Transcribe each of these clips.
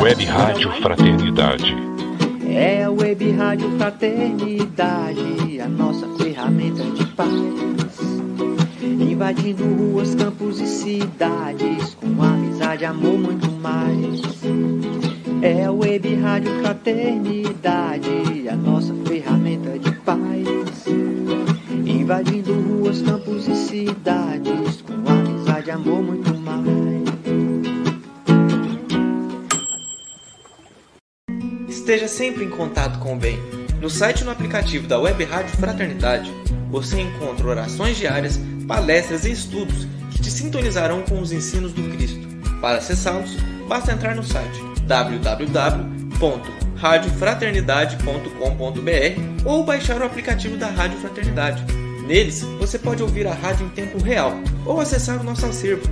Web Rádio Fraternidade. É a Web Rádio Fraternidade, a nossa ferramenta de paz. Invadindo ruas, campos e cidades, com amizade, amor, muito mais. É a Web Rádio Fraternidade, a nossa ferramenta de paz. Invadindo ruas, campos e cidades, com amizade, amor, muito Esteja sempre em contato com o bem. No site e no aplicativo da Web Rádio Fraternidade, você encontra orações diárias, palestras e estudos que te sintonizarão com os ensinos do Cristo. Para acessá-los, basta entrar no site www.radiofraternidade.com.br ou baixar o aplicativo da Rádio Fraternidade. Neles, você pode ouvir a rádio em tempo real ou acessar o nosso acervo.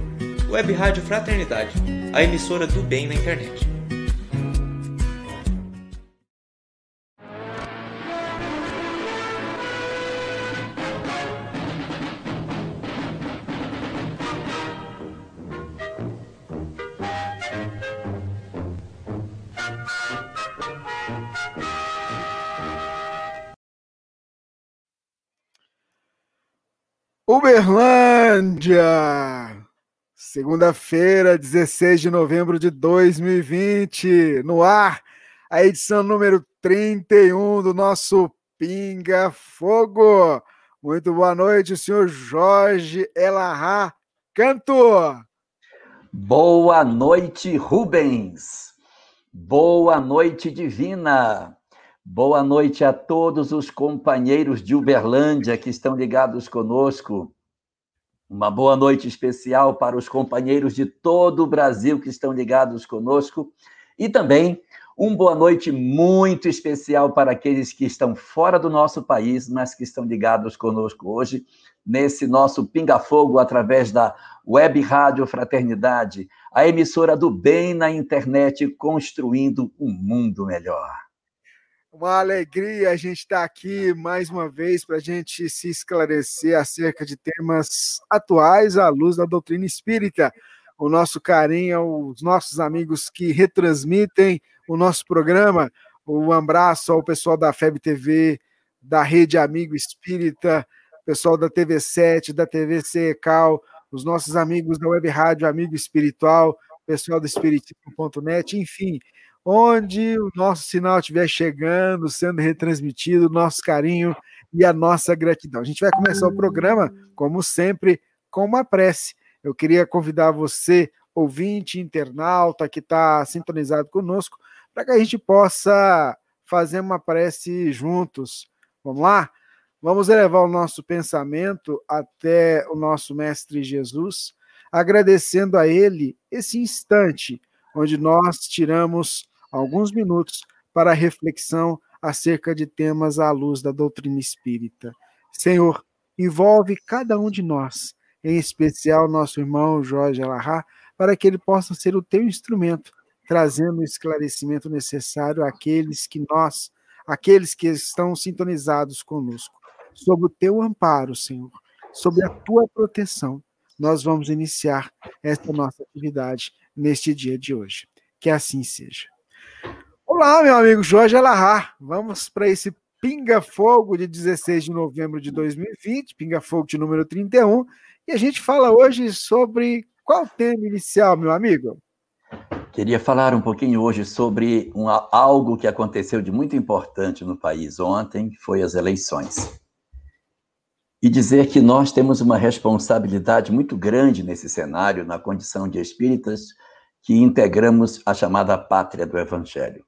Web Rádio Fraternidade, a emissora do bem na internet. Uberlândia! Segunda-feira, 16 de novembro de 2020, no ar, a edição número 31 do nosso Pinga Fogo. Muito boa noite, senhor Jorge Elahá Canto. Boa noite, Rubens. Boa noite, Divina. Boa noite a todos os companheiros de Uberlândia que estão ligados conosco. Uma boa noite especial para os companheiros de todo o Brasil que estão ligados conosco. E também uma boa noite muito especial para aqueles que estão fora do nosso país, mas que estão ligados conosco hoje, nesse nosso Pinga Fogo, através da Web Rádio Fraternidade, a emissora do bem na internet, construindo um mundo melhor. Uma alegria a gente estar aqui mais uma vez para a gente se esclarecer acerca de temas atuais à luz da doutrina espírita. O nosso carinho aos nossos amigos que retransmitem o nosso programa. Um abraço ao pessoal da FEB TV, da Rede Amigo Espírita, pessoal da TV7, da TV CECAL, os nossos amigos da Web Rádio Amigo Espiritual, pessoal do Espiritismo.net, enfim, onde o nosso sinal estiver chegando, sendo retransmitido, nosso carinho e a nossa gratidão. A gente vai começar o programa, como sempre, com uma prece. Eu queria convidar você, ouvinte, internauta, que está sintonizado conosco, para que a gente possa fazer uma prece juntos. Vamos lá? Vamos elevar o nosso pensamento até o nosso Mestre Jesus, agradecendo a Ele esse instante onde nós tiramos alguns minutos para reflexão acerca de temas à luz da doutrina espírita. Senhor, envolve cada um de nós, em especial nosso irmão Jorge Alahá, para que ele possa ser o teu instrumento, trazendo o esclarecimento necessário àqueles que nós, aqueles que estão sintonizados conosco. Sob o teu amparo, Senhor, sob a tua proteção, nós vamos iniciar esta nossa atividade neste dia de hoje. Que assim seja. Olá, meu amigo Jorge Alahá. Vamos para esse Pinga Fogo de 16 de novembro de 2020, Pinga Fogo de número 31, e a gente fala hoje sobre qual tema inicial, meu amigo? Queria falar um pouquinho hoje sobre um, algo que aconteceu de muito importante no país ontem, foi as eleições. E dizer que nós temos uma responsabilidade muito grande nesse cenário, na condição de espíritas que integramos a chamada pátria do Evangelho.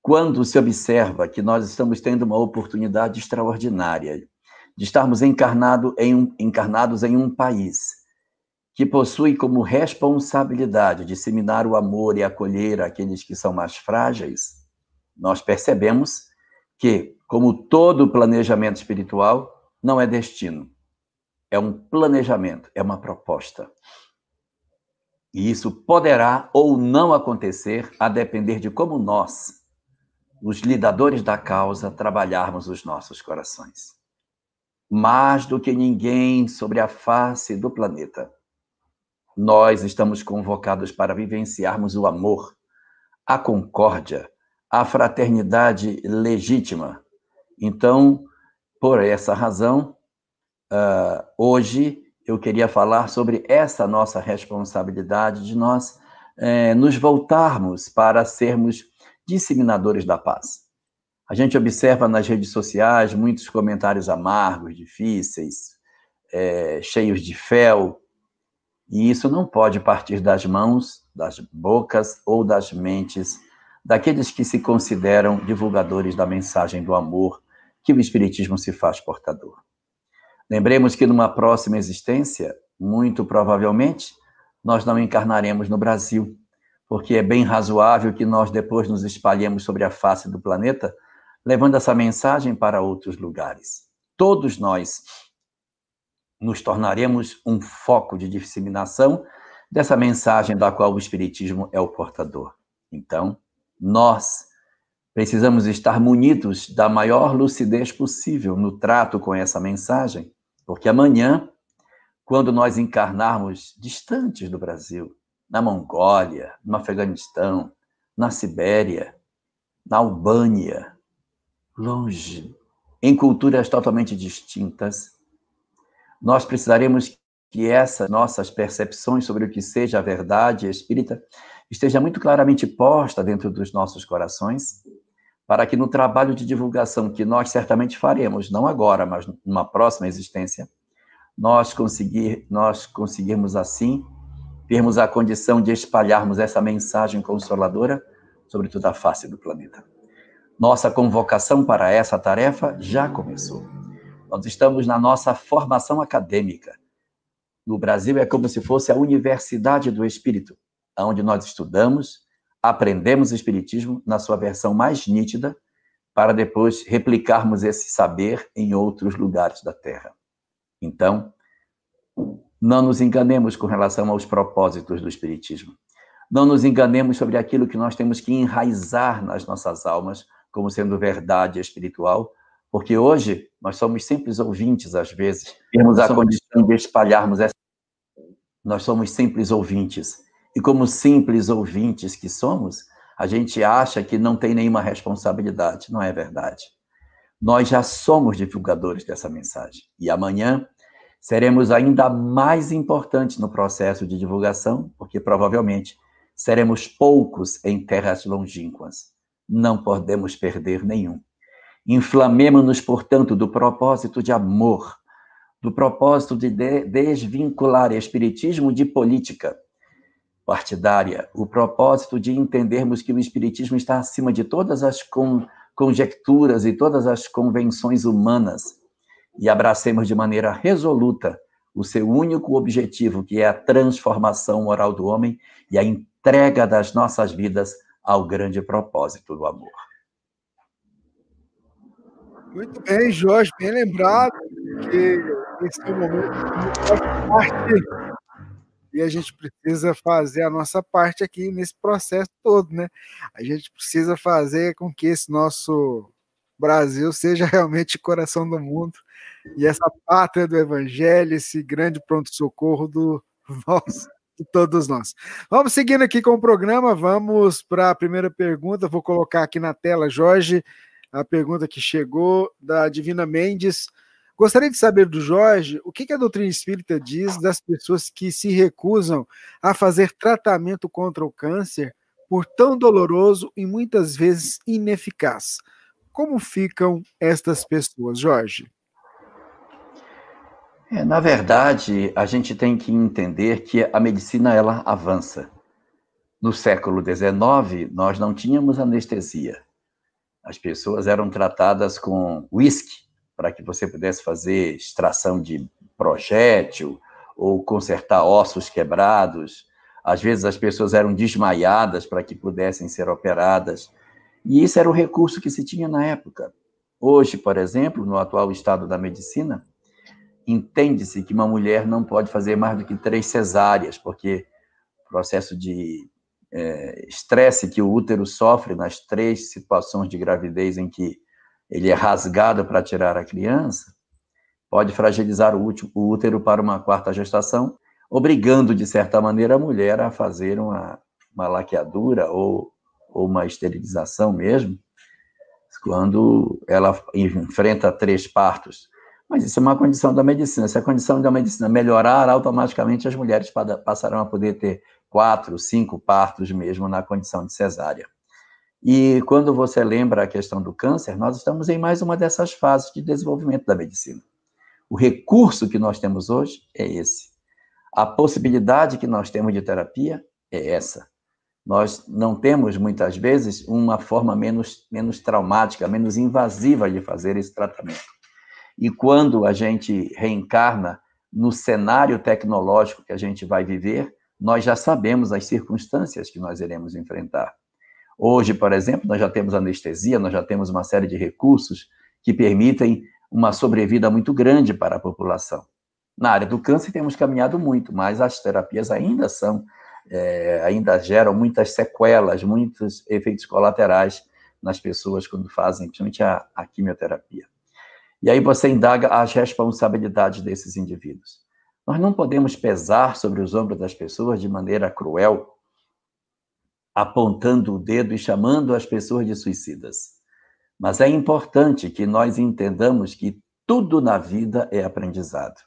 Quando se observa que nós estamos tendo uma oportunidade extraordinária de estarmos encarnado em um, encarnados em um país que possui como responsabilidade disseminar o amor e acolher aqueles que são mais frágeis, nós percebemos que, como todo planejamento espiritual, não é destino, é um planejamento, é uma proposta. E isso poderá ou não acontecer a depender de como nós, os lidadores da causa, trabalharmos os nossos corações. Mais do que ninguém sobre a face do planeta, nós estamos convocados para vivenciarmos o amor a concórdia, a fraternidade legítima. Então, por essa razão, uh, hoje eu queria falar sobre essa nossa responsabilidade de nós eh, nos voltarmos para sermos disseminadores da paz. A gente observa nas redes sociais muitos comentários amargos, difíceis, é, cheios de fel, e isso não pode partir das mãos, das bocas ou das mentes daqueles que se consideram divulgadores da mensagem do amor que o Espiritismo se faz portador. Lembremos que numa próxima existência, muito provavelmente, nós não encarnaremos no Brasil, porque é bem razoável que nós depois nos espalhemos sobre a face do planeta levando essa mensagem para outros lugares. Todos nós nos tornaremos um foco de disseminação dessa mensagem da qual o Espiritismo é o portador. Então, nós precisamos estar munidos da maior lucidez possível no trato com essa mensagem, porque amanhã, quando nós encarnarmos distantes do Brasil, na Mongólia, no Afeganistão, na Sibéria, na Albânia, longe, em culturas totalmente distintas, nós precisaremos que essas nossas percepções sobre o que seja a verdade espírita esteja muito claramente posta dentro dos nossos corações, para que no trabalho de divulgação que nós certamente faremos, não agora, mas numa próxima existência, nós conseguir nós conseguirmos assim termos a condição de espalharmos essa mensagem consoladora sobre toda a face do planeta. Nossa convocação para essa tarefa já começou. Nós estamos na nossa formação acadêmica. No Brasil é como se fosse a Universidade do Espírito, onde nós estudamos, aprendemos o Espiritismo na sua versão mais nítida, para depois replicarmos esse saber em outros lugares da Terra. Então, não nos enganemos com relação aos propósitos do Espiritismo. Não nos enganemos sobre aquilo que nós temos que enraizar nas nossas almas como sendo verdade espiritual, porque hoje nós somos simples ouvintes, às vezes, temos a condição de espalharmos essa. Nós somos simples ouvintes. E como simples ouvintes que somos, a gente acha que não tem nenhuma responsabilidade. Não é verdade. Nós já somos divulgadores dessa mensagem. E amanhã seremos ainda mais importantes no processo de divulgação, porque provavelmente seremos poucos em terras longínquas não podemos perder nenhum. Inflamemos-nos, portanto, do propósito de amor, do propósito de desvincular espiritismo de política partidária, o propósito de entendermos que o espiritismo está acima de todas as con conjecturas e todas as convenções humanas e abracemos de maneira resoluta o seu único objetivo, que é a transformação moral do homem e a entrega das nossas vidas ao grande propósito do amor. Muito bem, Jorge, bem lembrado que esse é o momento de parte e a gente precisa fazer a nossa parte aqui nesse processo todo, né? A gente precisa fazer com que esse nosso Brasil seja realmente coração do mundo e essa pátria do evangelho, esse grande pronto-socorro do nosso de todos nós. Vamos seguindo aqui com o programa, vamos para a primeira pergunta. Vou colocar aqui na tela, Jorge, a pergunta que chegou da Divina Mendes. Gostaria de saber do Jorge o que a doutrina espírita diz das pessoas que se recusam a fazer tratamento contra o câncer por tão doloroso e muitas vezes ineficaz. Como ficam estas pessoas, Jorge? É, na verdade, a gente tem que entender que a medicina ela avança. No século XIX, nós não tínhamos anestesia. As pessoas eram tratadas com uísque para que você pudesse fazer extração de projétil ou consertar ossos quebrados. Às vezes as pessoas eram desmaiadas para que pudessem ser operadas. E isso era o recurso que se tinha na época. Hoje, por exemplo, no atual estado da medicina, entende-se que uma mulher não pode fazer mais do que três cesáreas, porque o processo de é, estresse que o útero sofre nas três situações de gravidez em que ele é rasgado para tirar a criança, pode fragilizar o, útero para uma quarta gestação, obrigando, de certa maneira, a mulher a fazer uma, uma laqueadura ou, ou uma esterilização mesmo, quando ela enfrenta três partos. Mas isso é uma condição da medicina. Se a condição da medicina melhorar, automaticamente as mulheres passarão a poder ter quatro, cinco partos mesmo na condição de cesárea. E quando você lembra a questão do câncer, nós estamos em mais uma dessas fases de desenvolvimento da medicina. O recurso que nós temos hoje é esse. A possibilidade que nós temos de terapia é essa. Nós não temos, muitas vezes, uma forma menos, menos traumática, menos invasiva de fazer esse tratamento. E quando a gente reencarna no cenário tecnológico que a gente vai viver, nós já sabemos as circunstâncias que nós iremos enfrentar. Hoje, por exemplo, nós já temos anestesia, nós já temos uma série de recursos que permitem uma sobrevida muito grande para a população. Na área do câncer temos caminhado muito, mas as terapias ainda são, é, ainda geram muitas sequelas, muitos efeitos colaterais nas pessoas quando fazem, principalmente a, a quimioterapia. E aí você indaga as responsabilidades desses indivíduos. Nós não podemos pesar sobre os ombros das pessoas de maneira cruel, apontando o dedo e chamando as pessoas de suicidas. Mas é importante que nós entendamos que tudo na vida é aprendizado.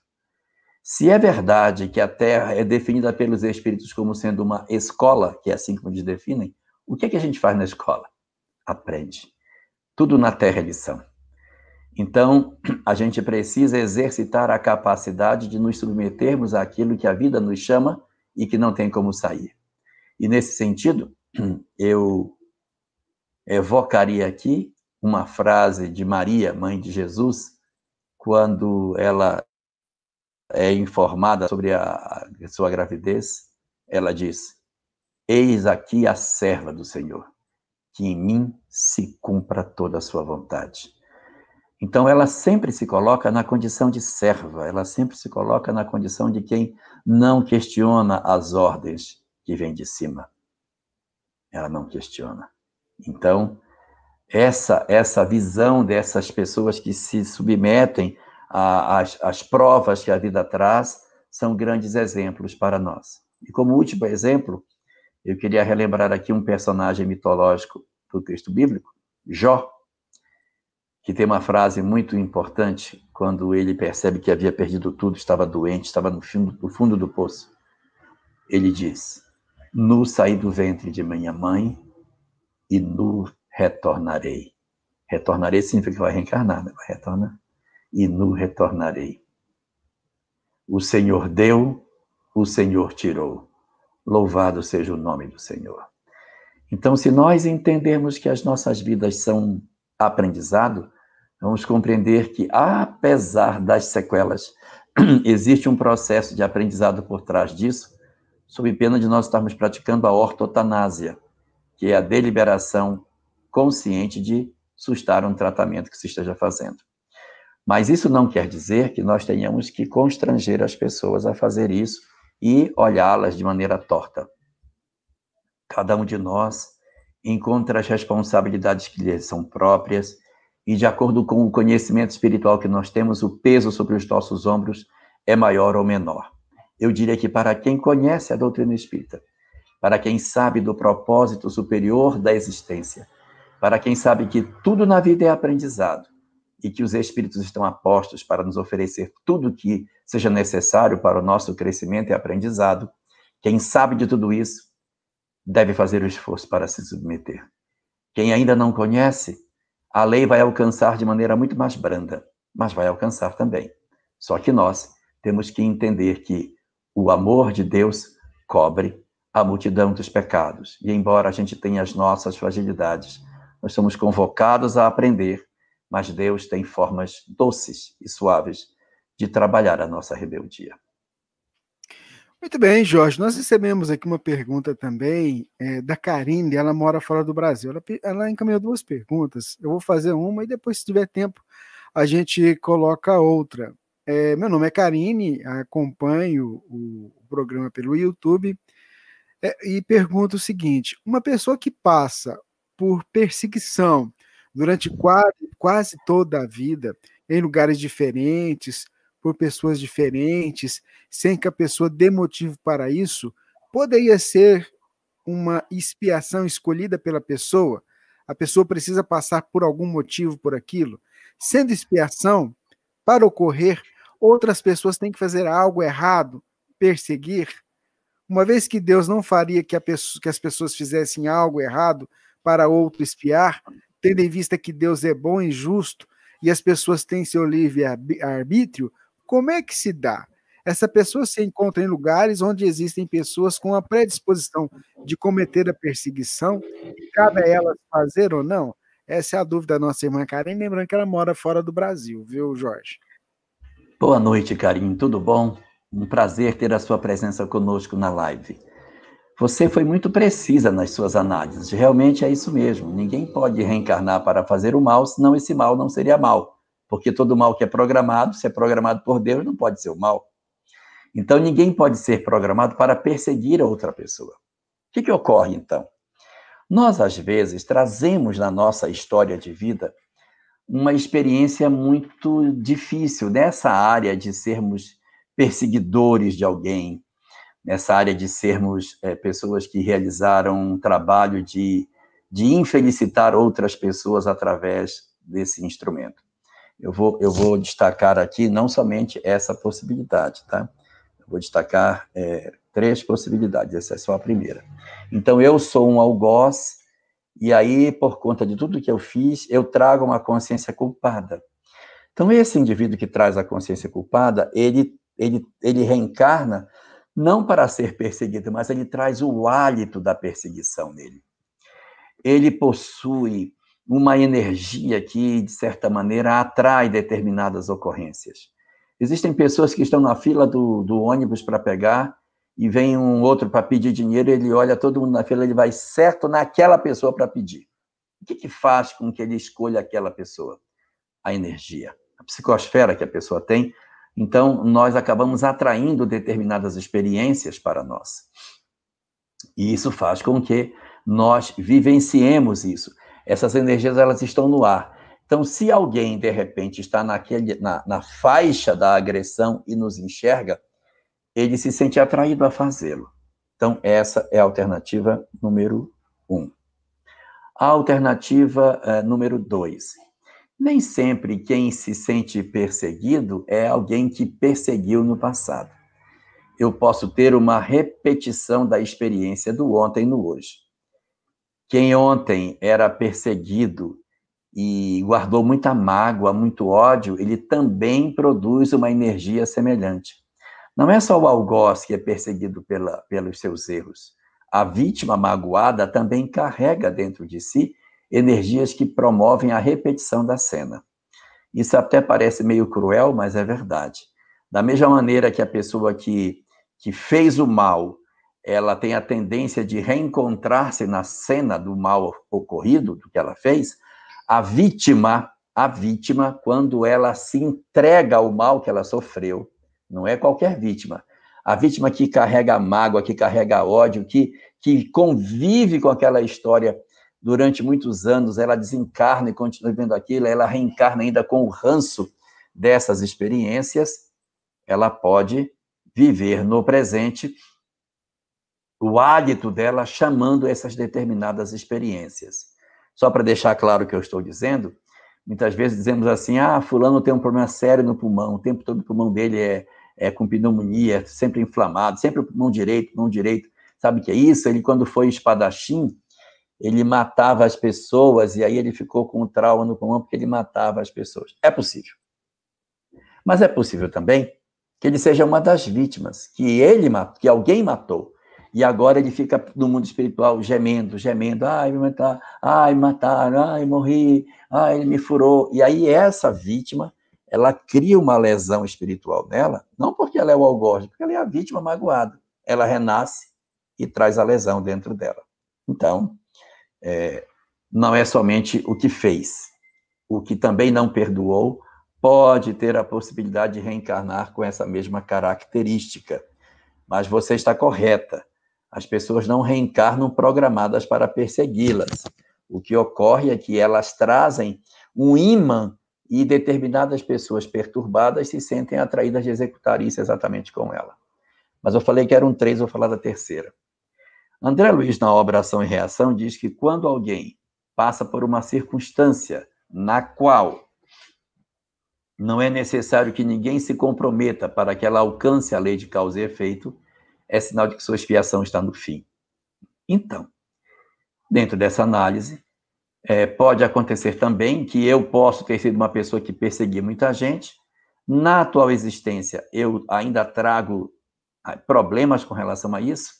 Se é verdade que a Terra é definida pelos espíritos como sendo uma escola, que é assim como eles definem, o que, é que a gente faz na escola? Aprende. Tudo na Terra é lição. Então, a gente precisa exercitar a capacidade de nos submetermos àquilo que a vida nos chama e que não tem como sair. E nesse sentido, eu evocaria aqui uma frase de Maria, mãe de Jesus, quando ela é informada sobre a, sua gravidez, ela diz: Eis aqui a serva do Senhor, que em mim se cumpra toda a sua vontade. Então, ela sempre se coloca na condição de serva, ela sempre se coloca na condição de quem não questiona as ordens que vêm de cima ela não questiona. Então, essa essa visão dessas pessoas que se submetem às, às provas que a vida traz são grandes exemplos para nós. E como último exemplo, eu queria relembrar aqui um personagem mitológico do texto bíblico, Jó, que tem uma frase muito importante quando ele percebe que havia perdido tudo, estava doente, estava no fundo, no fundo do poço. Ele diz: Nu saí do ventre de minha mãe e nu retornarei. Retornarei significa que vai reencarnar, né? vai retornar. E nu retornarei. O Senhor deu, o Senhor tirou. Louvado seja o nome do Senhor. Então, se nós entendermos que as nossas vidas são aprendizado, vamos compreender que, apesar das sequelas, existe um processo de aprendizado por trás disso, sob pena de nós estarmos praticando a ortotanásia, que é a deliberação consciente de sustar um tratamento que se esteja fazendo. Mas isso não quer dizer que nós tenhamos que constranger as pessoas a fazer isso e olhá-las de maneira torta. Cada um de nós encontra as responsabilidades que lhe são próprias e, de acordo com o conhecimento espiritual que nós temos, o peso sobre os nossos ombros é maior ou menor eu diria que para quem conhece a doutrina espírita, para quem sabe do propósito superior da existência, para quem sabe que tudo na vida é aprendizado e que os espíritos estão apostos para nos oferecer tudo que seja necessário para o nosso crescimento e aprendizado, quem sabe de tudo isso deve fazer o esforço para se submeter. Quem ainda não conhece, a lei vai alcançar de maneira muito mais branda, mas vai alcançar também. Só que nós temos que entender que o amor de Deus cobre a multidão dos pecados. E embora a gente tenha as nossas fragilidades, nós somos convocados a aprender, mas Deus tem formas doces e suaves de trabalhar a nossa rebeldia. Muito bem, Jorge. Nós recebemos aqui uma pergunta também é, da Karine, ela mora fora do Brasil. Ela, ela encaminhou duas perguntas. Eu vou fazer uma e depois, se tiver tempo, a gente coloca outra. É, meu nome é Karine, acompanho o, o programa pelo YouTube é, e pergunto o seguinte: uma pessoa que passa por perseguição durante quase, quase toda a vida, em lugares diferentes, por pessoas diferentes, sem que a pessoa dê motivo para isso, poderia ser uma expiação escolhida pela pessoa? A pessoa precisa passar por algum motivo por aquilo? Sendo expiação, para ocorrer, outras pessoas têm que fazer algo errado, perseguir? Uma vez que Deus não faria que, pessoa, que as pessoas fizessem algo errado para outro espiar, tendo em vista que Deus é bom e justo e as pessoas têm seu livre-arbítrio, como é que se dá? Essa pessoa se encontra em lugares onde existem pessoas com a predisposição de cometer a perseguição, e cabe a elas fazer ou não? Essa é a dúvida da nossa irmã Karen, lembrando que ela mora fora do Brasil, viu, Jorge? Boa noite, Karim, tudo bom? Um prazer ter a sua presença conosco na live. Você foi muito precisa nas suas análises. Realmente é isso mesmo. Ninguém pode reencarnar para fazer o mal, senão esse mal não seria mal. Porque todo mal que é programado, se é programado por Deus, não pode ser o mal. Então, ninguém pode ser programado para perseguir a outra pessoa. O que, que ocorre, então? Nós, às vezes, trazemos na nossa história de vida uma experiência muito difícil nessa área de sermos perseguidores de alguém, nessa área de sermos é, pessoas que realizaram um trabalho de, de infelicitar outras pessoas através desse instrumento. Eu vou, eu vou destacar aqui não somente essa possibilidade, tá? Eu vou destacar é, três possibilidades, essa é só a primeira. Então, eu sou um algoz, e aí, por conta de tudo que eu fiz, eu trago uma consciência culpada. Então, esse indivíduo que traz a consciência culpada, ele ele, ele reencarna não para ser perseguido, mas ele traz o hálito da perseguição nele. Ele possui uma energia que, de certa maneira, atrai determinadas ocorrências. Existem pessoas que estão na fila do, do ônibus para pegar e vem um outro para pedir dinheiro, ele olha todo mundo na fila, ele vai certo naquela pessoa para pedir. O que, que faz com que ele escolha aquela pessoa? A energia, a psicosfera que a pessoa tem então, nós acabamos atraindo determinadas experiências para nós. E isso faz com que nós vivenciemos isso. Essas energias, elas estão no ar. Então, se alguém, de repente, está naquele, na, na faixa da agressão e nos enxerga, ele se sente atraído a fazê-lo. Então, essa é a alternativa número um. A alternativa uh, número dois nem sempre quem se sente perseguido é alguém que perseguiu no passado. Eu posso ter uma repetição da experiência do ontem no hoje. Quem ontem era perseguido e guardou muita mágoa, muito ódio, ele também produz uma energia semelhante. Não é só o algoz que é perseguido pela, pelos seus erros. A vítima magoada também carrega dentro de si energias que promovem a repetição da cena. Isso até parece meio cruel, mas é verdade. Da mesma maneira que a pessoa que, que fez o mal, ela tem a tendência de reencontrar-se na cena do mal ocorrido, do que ela fez, a vítima, a vítima, quando ela se entrega ao mal que ela sofreu, não é qualquer vítima, a vítima que carrega mágoa, que carrega ódio, que, que convive com aquela história durante muitos anos, ela desencarna e continua vendo aquilo, ela reencarna ainda com o ranço dessas experiências, ela pode viver no presente o hálito dela chamando essas determinadas experiências. Só para deixar claro o que eu estou dizendo, muitas vezes dizemos assim: ah, Fulano tem um problema sério no pulmão, o tempo todo o pulmão dele é, é com pneumonia, sempre inflamado, sempre o pulmão direito, pulmão direito. Sabe o que é isso? Ele, quando foi espadachim, ele matava as pessoas e aí ele ficou com um trauma no pulmão porque ele matava as pessoas. É possível. Mas é possível também que ele seja uma das vítimas, que ele que alguém matou. E agora ele fica no mundo espiritual gemendo, gemendo, ai, me mataram, ai, me mataram, ai, morri, ai, ele me furou. E aí essa vítima, ela cria uma lesão espiritual nela, não porque ela é o algoz, porque ela é a vítima magoada. Ela renasce e traz a lesão dentro dela. Então, é, não é somente o que fez. O que também não perdoou pode ter a possibilidade de reencarnar com essa mesma característica. Mas você está correta. As pessoas não reencarnam programadas para persegui-las. O que ocorre é que elas trazem um imã e determinadas pessoas perturbadas se sentem atraídas de executar isso exatamente com ela. Mas eu falei que eram três, vou falar da terceira. André Luiz, na obra Ação e Reação, diz que quando alguém passa por uma circunstância na qual não é necessário que ninguém se comprometa para que ela alcance a lei de causa e efeito, é sinal de que sua expiação está no fim. Então, dentro dessa análise, é, pode acontecer também que eu posso ter sido uma pessoa que perseguia muita gente. Na atual existência, eu ainda trago ah, problemas com relação a isso,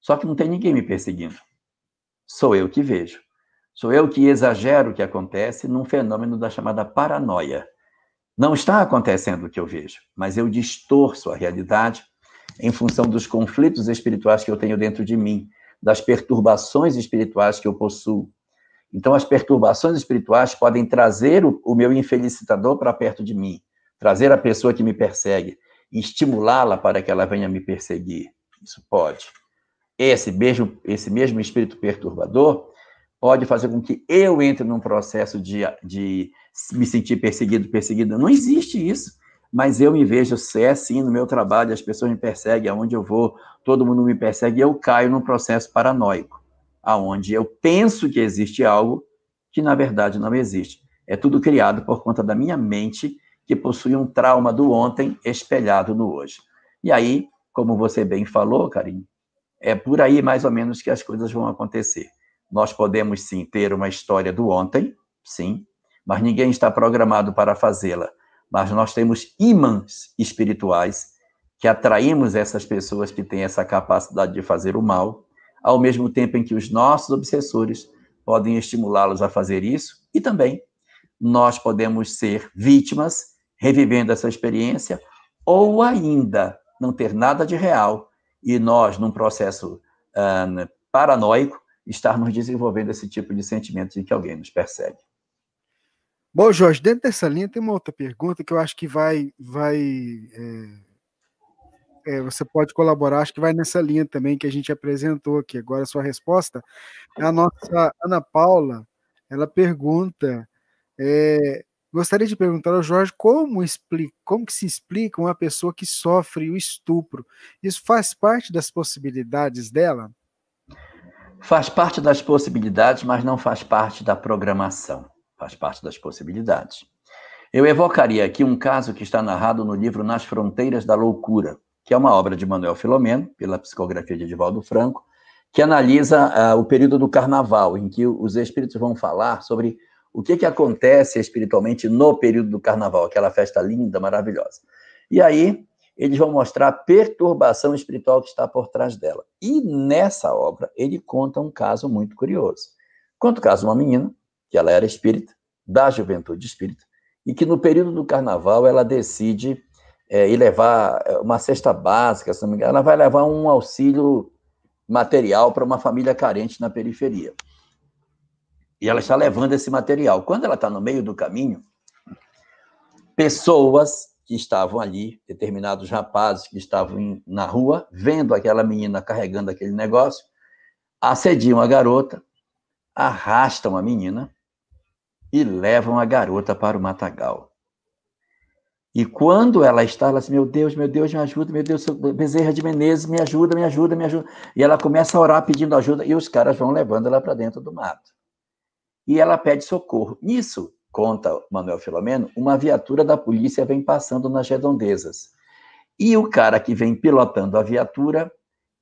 só que não tem ninguém me perseguindo. Sou eu que vejo. Sou eu que exagero o que acontece num fenômeno da chamada paranoia. Não está acontecendo o que eu vejo, mas eu distorço a realidade em função dos conflitos espirituais que eu tenho dentro de mim, das perturbações espirituais que eu possuo, então, as perturbações espirituais podem trazer o, o meu infelicitador para perto de mim, trazer a pessoa que me persegue, estimulá-la para que ela venha me perseguir. Isso pode. Esse mesmo, esse mesmo espírito perturbador pode fazer com que eu entre num processo de, de me sentir perseguido, perseguida. Não existe isso. Mas eu me vejo, se é no meu trabalho, as pessoas me perseguem, aonde eu vou, todo mundo me persegue, eu caio num processo paranoico aonde eu penso que existe algo que na verdade não existe. É tudo criado por conta da minha mente que possui um trauma do ontem espelhado no hoje. E aí, como você bem falou, Karim, é por aí mais ou menos que as coisas vão acontecer. Nós podemos sim ter uma história do ontem, sim, mas ninguém está programado para fazê-la. Mas nós temos imãs espirituais que atraímos essas pessoas que têm essa capacidade de fazer o mal ao mesmo tempo em que os nossos obsessores podem estimulá-los a fazer isso, e também nós podemos ser vítimas, revivendo essa experiência, ou ainda não ter nada de real e nós, num processo uh, paranoico, estarmos desenvolvendo esse tipo de sentimento de que alguém nos persegue. Bom, Jorge, dentro dessa linha tem uma outra pergunta que eu acho que vai, vai é é, você pode colaborar, acho que vai nessa linha também que a gente apresentou aqui. Agora, a sua resposta, a nossa Ana Paula, ela pergunta, é, gostaria de perguntar ao Jorge como, explica, como que se explica uma pessoa que sofre o estupro? Isso faz parte das possibilidades dela? Faz parte das possibilidades, mas não faz parte da programação. Faz parte das possibilidades. Eu evocaria aqui um caso que está narrado no livro Nas Fronteiras da Loucura, que é uma obra de Manuel Filomeno, pela psicografia de Edivaldo Franco, que analisa uh, o período do carnaval, em que os espíritos vão falar sobre o que, que acontece espiritualmente no período do carnaval, aquela festa linda, maravilhosa. E aí, eles vão mostrar a perturbação espiritual que está por trás dela. E nessa obra, ele conta um caso muito curioso. Conta o caso de uma menina, que ela era espírita, da juventude espírita, e que no período do carnaval ela decide é, e levar é, uma cesta básica, se não me engano, ela vai levar um auxílio material para uma família carente na periferia. E ela está levando esse material. Quando ela está no meio do caminho, pessoas que estavam ali, determinados rapazes que estavam na rua, vendo aquela menina carregando aquele negócio, assediam a garota, arrastam a menina e levam a garota para o matagal. E quando ela está, ela diz, meu Deus, meu Deus, me ajuda, meu Deus, Bezerra de Menezes, me ajuda, me ajuda, me ajuda. E ela começa a orar pedindo ajuda e os caras vão levando ela para dentro do mato. E ela pede socorro. Nisso, conta Manuel Filomeno, uma viatura da polícia vem passando nas redondezas. E o cara que vem pilotando a viatura,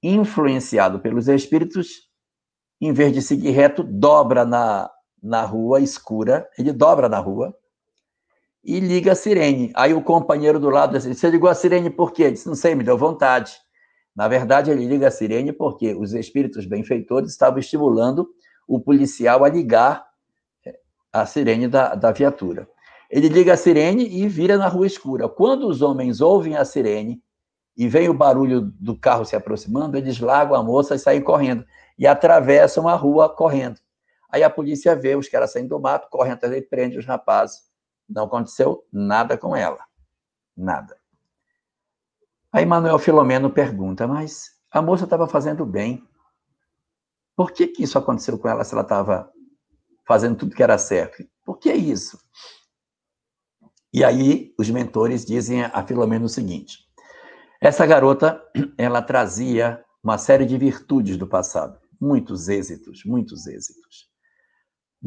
influenciado pelos espíritos, em vez de seguir reto, dobra na, na rua escura, ele dobra na rua, e liga a sirene. Aí o companheiro do lado disse: Você ligou a sirene por quê? Ele disse: Não sei, me deu vontade. Na verdade, ele liga a sirene porque os espíritos benfeitores estavam estimulando o policial a ligar eh, a sirene da, da viatura. Ele liga a sirene e vira na rua escura. Quando os homens ouvem a sirene e vem o barulho do carro se aproximando, eles largam a moça e saem correndo. E atravessam a rua correndo. Aí a polícia vê os caras saindo do mato, correm até ele prende os rapazes não aconteceu nada com ela. Nada. Aí Manuel Filomeno pergunta, mas a moça estava fazendo bem. Por que, que isso aconteceu com ela se ela estava fazendo tudo que era certo? Por que isso? E aí os mentores dizem a Filomeno o seguinte: essa garota, ela trazia uma série de virtudes do passado, muitos êxitos, muitos êxitos.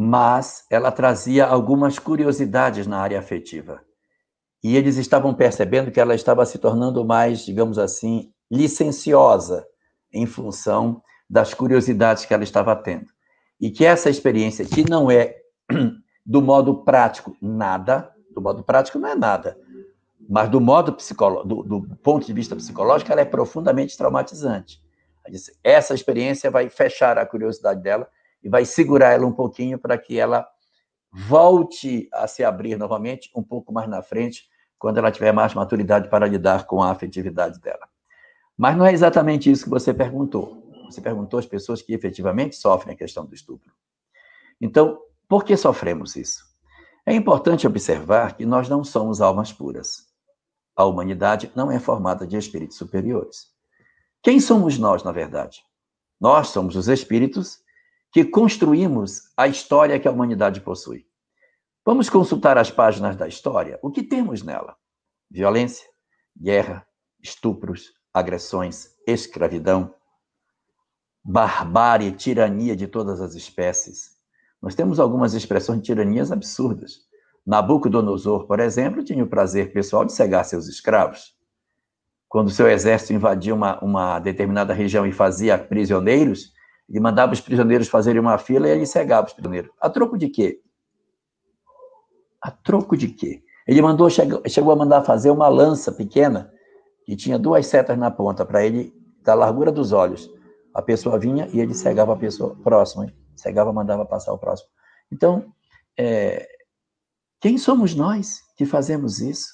Mas ela trazia algumas curiosidades na área afetiva. E eles estavam percebendo que ela estava se tornando mais, digamos assim, licenciosa em função das curiosidades que ela estava tendo. E que essa experiência, que não é do modo prático nada, do modo prático não é nada, mas do modo psicológico, do, do, ponto de vista psicológico, ela é profundamente traumatizante. Essa experiência vai fechar a curiosidade dela e vai segurar ela um pouquinho para que ela volte a se abrir novamente um pouco mais na frente, quando ela tiver mais maturidade para lidar com a afetividade dela. Mas não é exatamente isso que você perguntou. Você perguntou às pessoas que efetivamente sofrem a questão do estupro. Então, por que sofremos isso? É importante observar que nós não somos almas puras. A humanidade não é formada de espíritos superiores. Quem somos nós, na verdade? Nós somos os espíritos que construímos a história que a humanidade possui. Vamos consultar as páginas da história. O que temos nela? Violência, guerra, estupros, agressões, escravidão, barbárie, tirania de todas as espécies. Nós temos algumas expressões de tiranias absurdas. Nabucodonosor, por exemplo, tinha o prazer pessoal de cegar seus escravos. Quando seu exército invadia uma, uma determinada região e fazia prisioneiros, ele mandava os prisioneiros fazerem uma fila e ele cegava os prisioneiros. A troco de quê? A troco de quê? Ele mandou, chegou, chegou a mandar fazer uma lança pequena que tinha duas setas na ponta para ele da largura dos olhos. A pessoa vinha e ele cegava a pessoa próxima, hein? cegava, mandava passar o próximo. Então, é, quem somos nós que fazemos isso?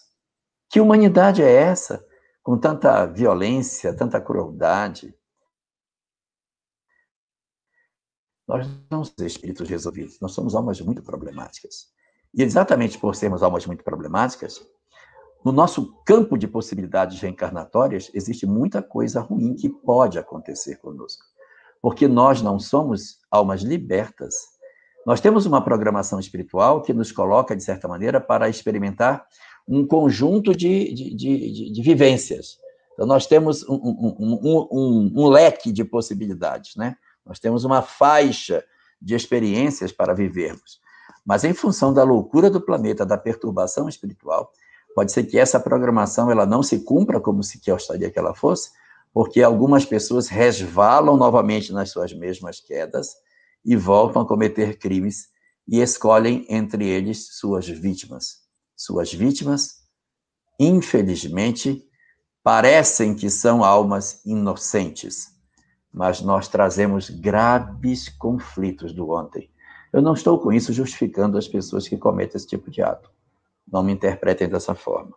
Que humanidade é essa, com tanta violência, tanta crueldade? Nós não somos espíritos resolvidos, nós somos almas muito problemáticas. E exatamente por sermos almas muito problemáticas, no nosso campo de possibilidades reencarnatórias, existe muita coisa ruim que pode acontecer conosco. Porque nós não somos almas libertas. Nós temos uma programação espiritual que nos coloca, de certa maneira, para experimentar um conjunto de, de, de, de vivências. Então, nós temos um, um, um, um, leque de possibilidades, né? Nós temos uma faixa de experiências para vivermos. Mas, em função da loucura do planeta, da perturbação espiritual, Pode ser que essa programação ela não se cumpra como se gostaria que ela fosse, porque algumas pessoas resvalam novamente nas suas mesmas quedas e voltam a cometer crimes e escolhem entre eles suas vítimas. Suas vítimas, infelizmente, parecem que são almas inocentes, mas nós trazemos graves conflitos do ontem. Eu não estou com isso justificando as pessoas que cometem esse tipo de ato. Não me interpretem dessa forma.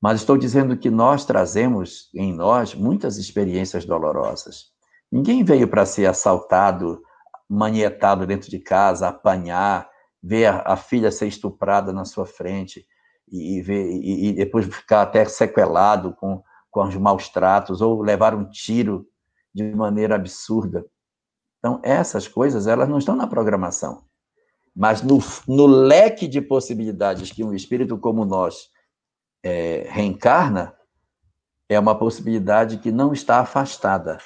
Mas estou dizendo que nós trazemos em nós muitas experiências dolorosas. Ninguém veio para ser assaltado, manietado dentro de casa, apanhar, ver a filha ser estuprada na sua frente e, ver, e, depois ficar até sequelado com, com os maus tratos ou levar um tiro de maneira absurda. Então, essas coisas, elas não estão na programação. Mas no, no leque de possibilidades que um espírito como nós é, reencarna, é uma possibilidade que não está afastada.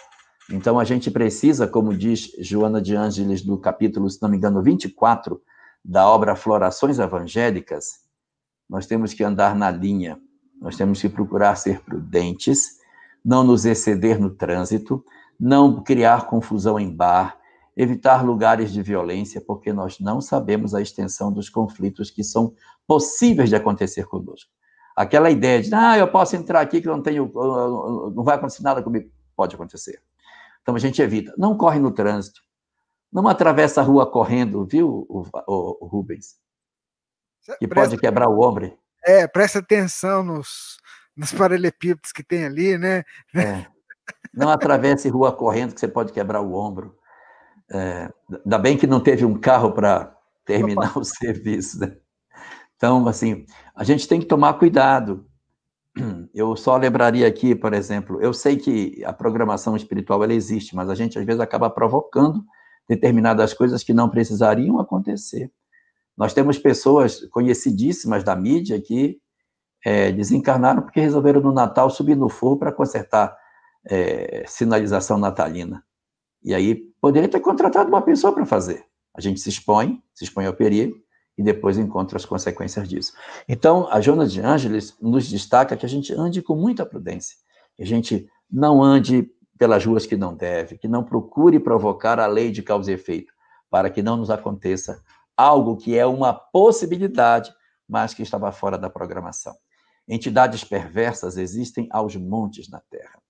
Então a gente precisa, como diz Joana de Ângeles no capítulo, se não me engano, 24 da obra Florações Evangélicas, nós temos que andar na linha, nós temos que procurar ser prudentes, não nos exceder no trânsito, não criar confusão em bar, evitar lugares de violência, porque nós não sabemos a extensão dos conflitos que são possíveis de acontecer conosco. Aquela ideia de, ah, eu posso entrar aqui que não tenho, não vai acontecer nada comigo, pode acontecer. Então a gente evita. Não corre no trânsito. Não atravessa a rua correndo, viu, o, o, o Rubens? Que pode quebrar o ombro. É, presta atenção nos, nos paralelepípedos que tem ali, né? É. Não atravesse rua correndo, que você pode quebrar o ombro. É, ainda bem que não teve um carro para terminar Opa. o serviço. Né? Então, assim, a gente tem que tomar cuidado. Eu só lembraria aqui, por exemplo, eu sei que a programação espiritual ela existe, mas a gente às vezes acaba provocando determinadas coisas que não precisariam acontecer. Nós temos pessoas conhecidíssimas da mídia que é, desencarnaram porque resolveram no Natal subir no forro para consertar é, sinalização natalina. E aí poderia ter contratado uma pessoa para fazer. A gente se expõe, se expõe ao perigo e depois encontra as consequências disso. Então, a Jonas de Ângeles nos destaca que a gente ande com muita prudência, que a gente não ande pelas ruas que não deve, que não procure provocar a lei de causa e efeito, para que não nos aconteça algo que é uma possibilidade, mas que estava fora da programação. Entidades perversas existem aos montes na Terra.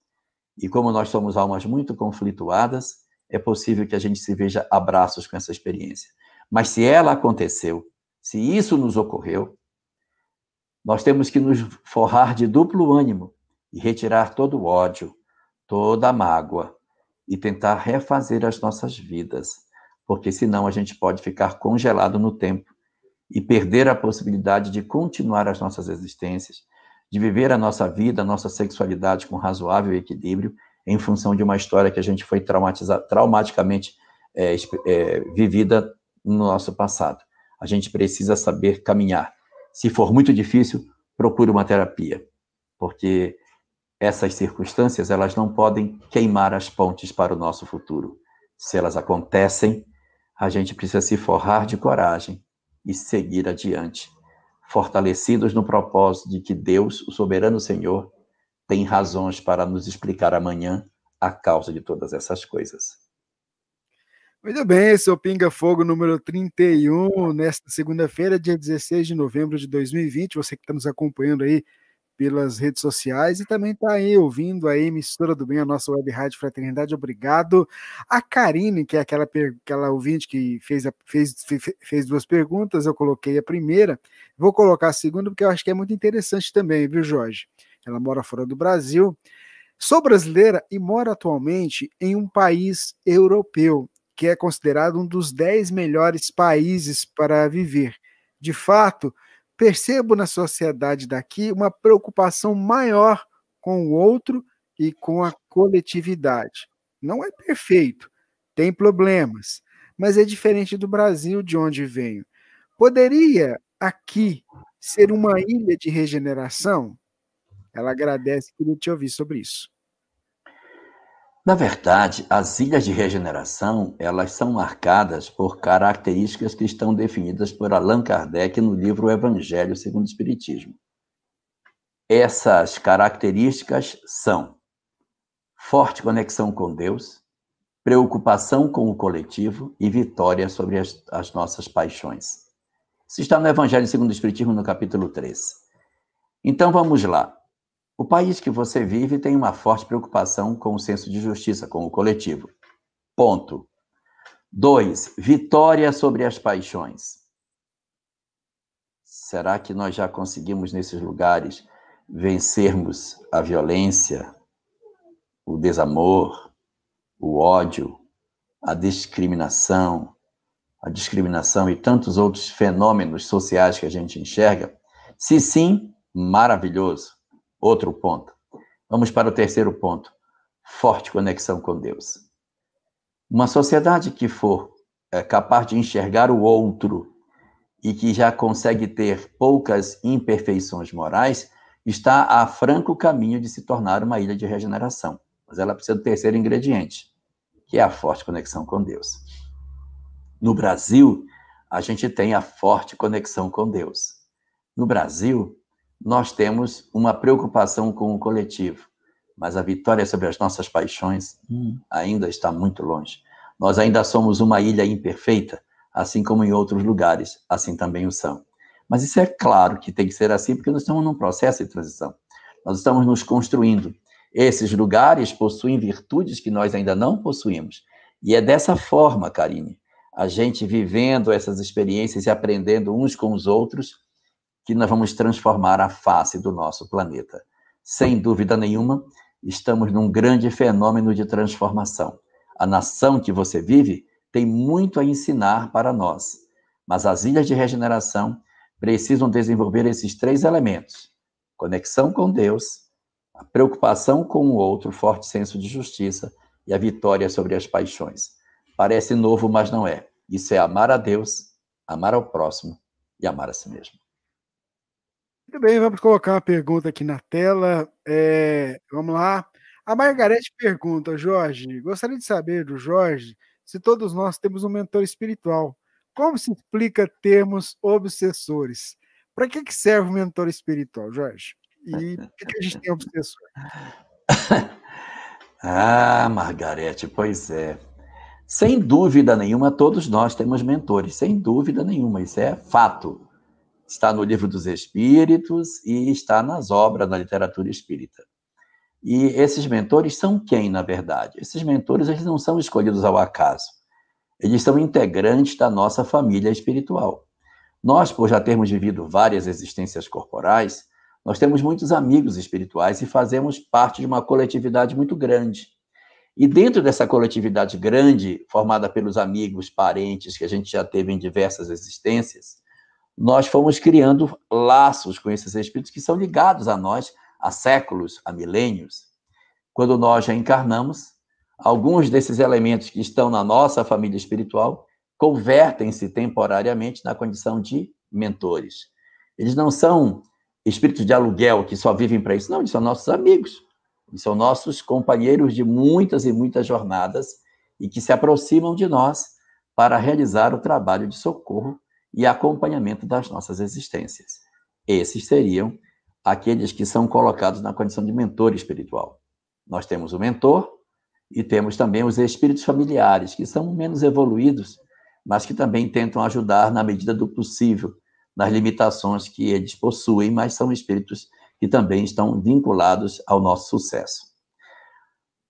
E como nós somos almas muito conflituadas, é possível que a gente se veja abraços com essa experiência. Mas se ela aconteceu, se isso nos ocorreu, nós temos que nos forrar de duplo ânimo e retirar todo o ódio, toda a mágoa e tentar refazer as nossas vidas, porque senão a gente pode ficar congelado no tempo e perder a possibilidade de continuar as nossas existências, de viver a nossa vida, a nossa sexualidade com razoável equilíbrio, em função de uma história que a gente foi traumaticamente é, é, vivida no nosso passado. A gente precisa saber caminhar. Se for muito difícil, procure uma terapia, porque essas circunstâncias elas não podem queimar as pontes para o nosso futuro. Se elas acontecem, a gente precisa se forrar de coragem e seguir adiante, fortalecidos no propósito de que Deus, o soberano Senhor, tem razões para nos explicar amanhã a causa de todas essas coisas. Muito bem, esse é o Pinga Fogo número 31, nesta segunda-feira, dia 16 de novembro de 2020. Você que está nos acompanhando aí pelas redes sociais e também está aí ouvindo a emissora do bem, a nossa web rádio Fraternidade. Obrigado. A Karine, que é aquela, aquela ouvinte que fez, a, fez, fez duas perguntas, eu coloquei a primeira, vou colocar a segunda porque eu acho que é muito interessante também, viu, Jorge? Ela mora fora do Brasil. Sou brasileira e moro atualmente em um país europeu, que é considerado um dos dez melhores países para viver. De fato, percebo na sociedade daqui uma preocupação maior com o outro e com a coletividade. Não é perfeito, tem problemas, mas é diferente do Brasil de onde venho. Poderia aqui ser uma ilha de regeneração? Ela agradece que eu te ouvir sobre isso. Na verdade, as ilhas de regeneração, elas são marcadas por características que estão definidas por Allan Kardec no livro Evangelho segundo o Espiritismo. Essas características são forte conexão com Deus, preocupação com o coletivo e vitória sobre as, as nossas paixões. Isso está no Evangelho segundo o Espiritismo, no capítulo 3. Então vamos lá. O país que você vive tem uma forte preocupação com o senso de justiça, com o coletivo. Ponto. Dois, vitória sobre as paixões. Será que nós já conseguimos nesses lugares vencermos a violência, o desamor, o ódio, a discriminação, a discriminação e tantos outros fenômenos sociais que a gente enxerga? Se sim, maravilhoso. Outro ponto. Vamos para o terceiro ponto. Forte conexão com Deus. Uma sociedade que for é, capaz de enxergar o outro e que já consegue ter poucas imperfeições morais, está a franco caminho de se tornar uma ilha de regeneração. Mas ela precisa do terceiro ingrediente, que é a forte conexão com Deus. No Brasil, a gente tem a forte conexão com Deus. No Brasil, nós temos uma preocupação com o coletivo, mas a vitória sobre as nossas paixões hum, ainda está muito longe. Nós ainda somos uma ilha imperfeita, assim como em outros lugares, assim também o são. Mas isso é claro que tem que ser assim, porque nós estamos num processo de transição. Nós estamos nos construindo. Esses lugares possuem virtudes que nós ainda não possuímos. E é dessa forma, Karine, a gente vivendo essas experiências e aprendendo uns com os outros, que nós vamos transformar a face do nosso planeta. Sem dúvida nenhuma, estamos num grande fenômeno de transformação. A nação que você vive tem muito a ensinar para nós, mas as ilhas de regeneração precisam desenvolver esses três elementos: conexão com Deus, a preocupação com o outro, forte senso de justiça e a vitória sobre as paixões. Parece novo, mas não é. Isso é amar a Deus, amar ao próximo e amar a si mesmo. Muito bem, vamos colocar uma pergunta aqui na tela. É, vamos lá. A Margarete pergunta, Jorge, gostaria de saber do Jorge se todos nós temos um mentor espiritual. Como se explica termos obsessores? Para que, que serve o mentor espiritual, Jorge? E por que, que a gente tem obsessor? ah, Margarete, pois é. Sem dúvida nenhuma, todos nós temos mentores, sem dúvida nenhuma, isso é fato. Está no livro dos Espíritos e está nas obras da literatura espírita. E esses mentores são quem, na verdade? Esses mentores eles não são escolhidos ao acaso. Eles são integrantes da nossa família espiritual. Nós, por já termos vivido várias existências corporais, nós temos muitos amigos espirituais e fazemos parte de uma coletividade muito grande. E dentro dessa coletividade grande, formada pelos amigos, parentes que a gente já teve em diversas existências, nós fomos criando laços com esses espíritos que são ligados a nós há séculos, há milênios. Quando nós já encarnamos, alguns desses elementos que estão na nossa família espiritual convertem-se temporariamente na condição de mentores. Eles não são espíritos de aluguel que só vivem para isso, não, eles são nossos amigos são nossos companheiros de muitas e muitas jornadas e que se aproximam de nós para realizar o trabalho de socorro e acompanhamento das nossas existências. Esses seriam aqueles que são colocados na condição de mentor espiritual. Nós temos o mentor e temos também os espíritos familiares, que são menos evoluídos, mas que também tentam ajudar na medida do possível, nas limitações que eles possuem, mas são espíritos que também estão vinculados ao nosso sucesso.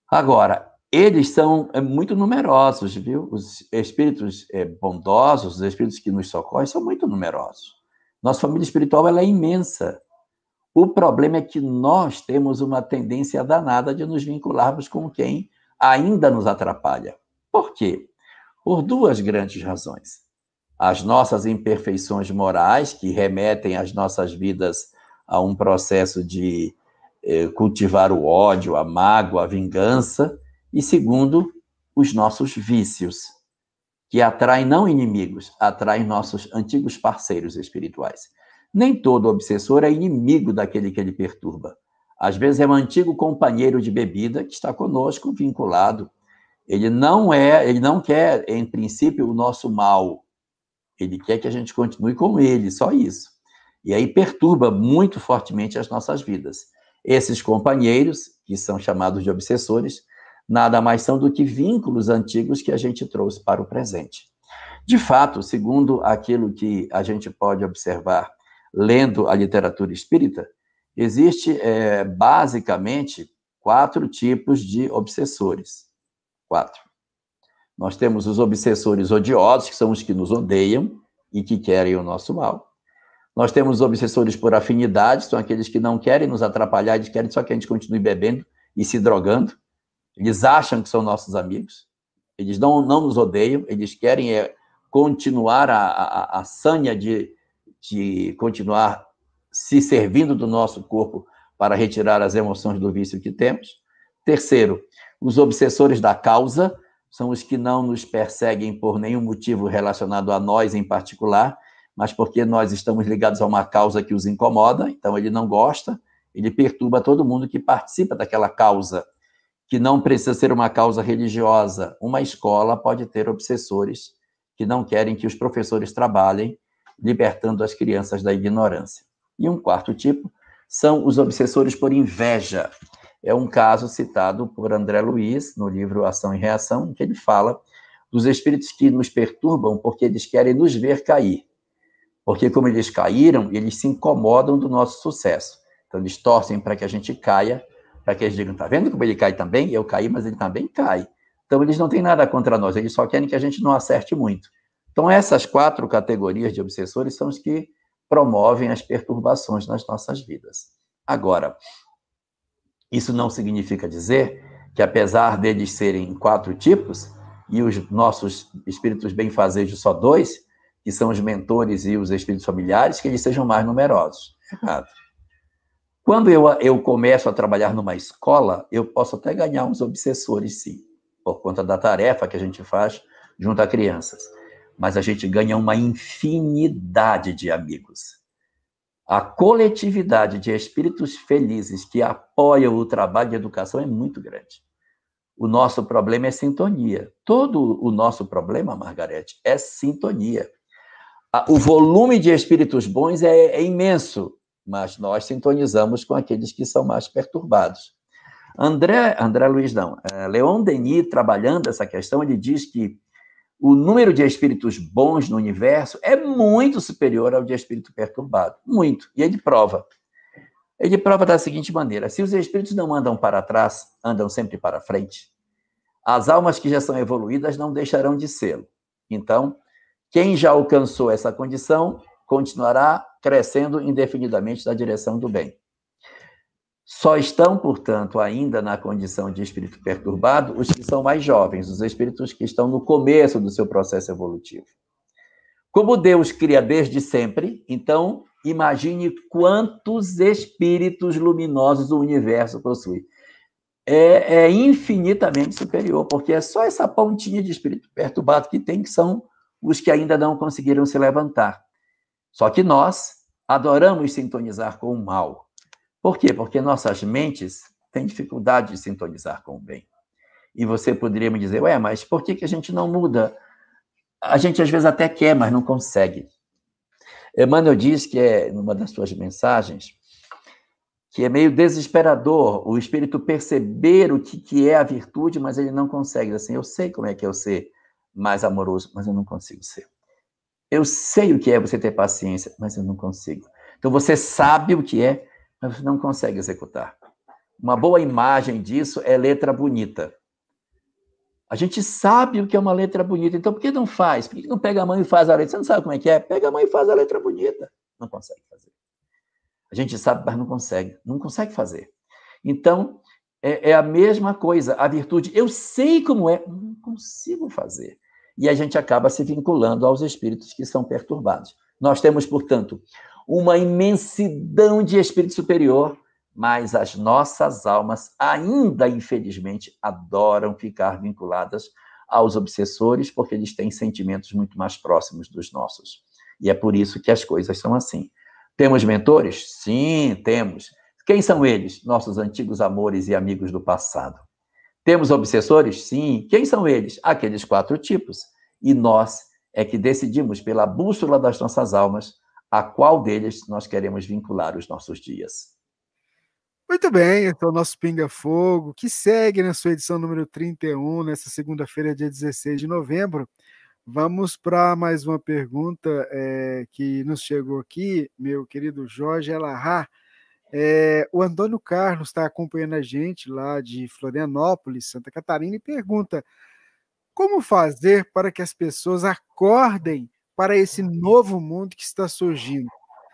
Agora, eles são é, muito numerosos, viu? Os espíritos é, bondosos, os espíritos que nos socorrem, são muito numerosos. Nossa família espiritual ela é imensa. O problema é que nós temos uma tendência danada de nos vincularmos com quem ainda nos atrapalha. Por quê? Por duas grandes razões. As nossas imperfeições morais, que remetem às nossas vidas a um processo de eh, cultivar o ódio, a mágoa, a vingança, e segundo, os nossos vícios, que atraem não inimigos, atraem nossos antigos parceiros espirituais. Nem todo obsessor é inimigo daquele que ele perturba. Às vezes é um antigo companheiro de bebida que está conosco, vinculado. Ele não é, ele não quer, em princípio, o nosso mal. Ele quer que a gente continue com ele, só isso. E aí perturba muito fortemente as nossas vidas. Esses companheiros, que são chamados de obsessores, nada mais são do que vínculos antigos que a gente trouxe para o presente. De fato, segundo aquilo que a gente pode observar lendo a literatura espírita, existe é, basicamente quatro tipos de obsessores. Quatro. Nós temos os obsessores odiosos, que são os que nos odeiam e que querem o nosso mal. Nós temos obsessores por afinidade, são aqueles que não querem nos atrapalhar, eles querem só que a gente continue bebendo e se drogando. Eles acham que são nossos amigos, eles não, não nos odeiam, eles querem é, continuar a, a, a sanha de, de continuar se servindo do nosso corpo para retirar as emoções do vício que temos. Terceiro, os obsessores da causa são os que não nos perseguem por nenhum motivo relacionado a nós em particular, mas porque nós estamos ligados a uma causa que os incomoda, então ele não gosta, ele perturba todo mundo que participa daquela causa, que não precisa ser uma causa religiosa. Uma escola pode ter obsessores que não querem que os professores trabalhem libertando as crianças da ignorância. E um quarto tipo são os obsessores por inveja. É um caso citado por André Luiz no livro Ação e Reação, em que ele fala dos espíritos que nos perturbam porque eles querem nos ver cair. Porque, como eles caíram, eles se incomodam do nosso sucesso. Então, eles torcem para que a gente caia, para que eles digam: tá vendo como ele cai também? Eu caí, mas ele também cai. Então, eles não têm nada contra nós, eles só querem que a gente não acerte muito. Então, essas quatro categorias de obsessores são os que promovem as perturbações nas nossas vidas. Agora, isso não significa dizer que, apesar deles serem quatro tipos, e os nossos espíritos benfazejos só dois, que são os mentores e os espíritos familiares, que eles sejam mais numerosos. Errado. Quando eu, eu começo a trabalhar numa escola, eu posso até ganhar uns obsessores, sim, por conta da tarefa que a gente faz junto a crianças. Mas a gente ganha uma infinidade de amigos. A coletividade de espíritos felizes que apoiam o trabalho de educação é muito grande. O nosso problema é sintonia. Todo o nosso problema, Margarete, é sintonia. O volume de espíritos bons é, é imenso, mas nós sintonizamos com aqueles que são mais perturbados. André, André Luiz, não, é, Leon Denis, trabalhando essa questão, ele diz que o número de espíritos bons no universo é muito superior ao de espírito perturbado. Muito. E ele prova. Ele prova da seguinte maneira: se os espíritos não andam para trás, andam sempre para frente, as almas que já são evoluídas não deixarão de ser. Então, quem já alcançou essa condição continuará crescendo indefinidamente na direção do bem. Só estão, portanto, ainda na condição de espírito perturbado os que são mais jovens, os espíritos que estão no começo do seu processo evolutivo. Como Deus cria desde sempre, então imagine quantos espíritos luminosos o universo possui. É, é, infinitamente superior, porque é só essa pontinha de espírito perturbado que tem, que são os que ainda não conseguiram se levantar. Só que nós adoramos sintonizar com o mal. Por quê? Porque nossas mentes têm dificuldade de sintonizar com o bem. E você poderia me dizer, ué, mas por que, que a gente não muda? A gente às vezes até quer, mas não consegue. Emmanuel diz que é, numa das suas mensagens, que é meio desesperador o espírito perceber o que, que é a virtude, mas ele não consegue. Assim, eu sei como é que é eu ser mais amoroso, mas eu não consigo ser. Eu sei o que é você ter paciência, mas eu não consigo. Então você sabe o que é, mas não consegue executar. Uma boa imagem disso é letra bonita. A gente sabe o que é uma letra bonita, então por que não faz? Por que não pega a mão e faz a letra? Você não sabe como é que é? Pega a mão e faz a letra bonita. Não consegue fazer. A gente sabe, mas não consegue. Não consegue fazer. Então, é, é a mesma coisa. A virtude, eu sei como é, não consigo fazer. E a gente acaba se vinculando aos espíritos que são perturbados. Nós temos, portanto, uma imensidão de espírito superior, mas as nossas almas ainda, infelizmente, adoram ficar vinculadas aos obsessores, porque eles têm sentimentos muito mais próximos dos nossos. E é por isso que as coisas são assim. Temos mentores? Sim, temos. Quem são eles? Nossos antigos amores e amigos do passado. Temos obsessores? Sim. Quem são eles? Aqueles quatro tipos. E nós é que decidimos, pela bússola das nossas almas, a qual deles nós queremos vincular os nossos dias. Muito bem, então nosso Pinga Fogo, que segue na sua edição número 31, nessa segunda-feira, dia 16 de novembro. Vamos para mais uma pergunta é, que nos chegou aqui, meu querido Jorge Elahá. É, o Antônio Carlos está acompanhando a gente lá de Florianópolis, Santa Catarina, e pergunta: como fazer para que as pessoas acordem para esse novo mundo que está surgindo,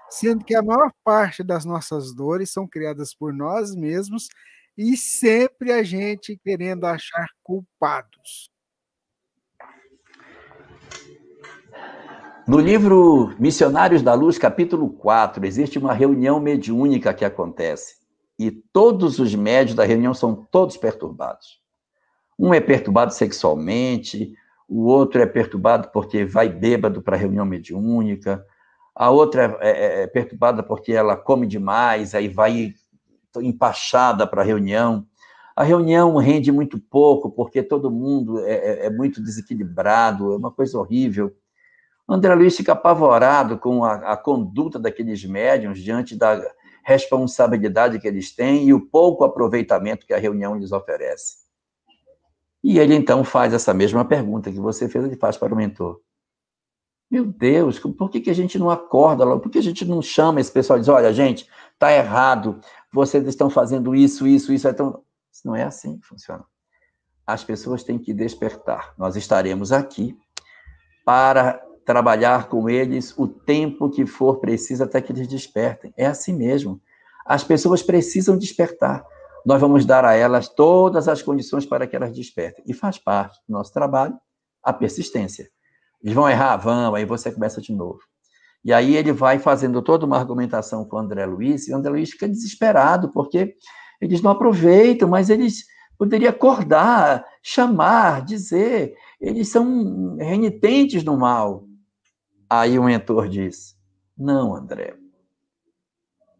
sendo que a maior parte das nossas dores são criadas por nós mesmos e sempre a gente querendo achar culpados. No livro Missionários da Luz, capítulo 4, existe uma reunião mediúnica que acontece. E todos os médios da reunião são todos perturbados. Um é perturbado sexualmente, o outro é perturbado porque vai bêbado para a reunião mediúnica, a outra é, é, é, perturbada porque ela come demais, aí vai empachada para a reunião. A reunião rende muito pouco, porque todo mundo é, é, é muito desequilibrado, é uma coisa horrível. André Luiz fica apavorado com a, a conduta daqueles médiums diante da responsabilidade que eles têm e o pouco aproveitamento que a reunião lhes oferece. E ele então faz essa mesma pergunta que você fez, ele faz para o mentor. Meu Deus, por que, que a gente não acorda logo? Por que a gente não chama esse pessoal e diz, olha, gente, tá errado, vocês estão fazendo isso, isso, isso. Então, não é assim que funciona. As pessoas têm que despertar. Nós estaremos aqui para trabalhar com eles o tempo que for preciso até que eles despertem. É assim mesmo. As pessoas precisam despertar nós vamos dar a elas todas as condições para que elas despertem. E faz parte do nosso trabalho a persistência. Eles vão errar? Vão, aí você começa de novo. E aí ele vai fazendo toda uma argumentação com o André Luiz, e o André Luiz fica desesperado, porque eles não aproveitam, mas eles poderiam acordar, chamar, dizer, eles são renitentes no mal. Aí o mentor diz: Não, André,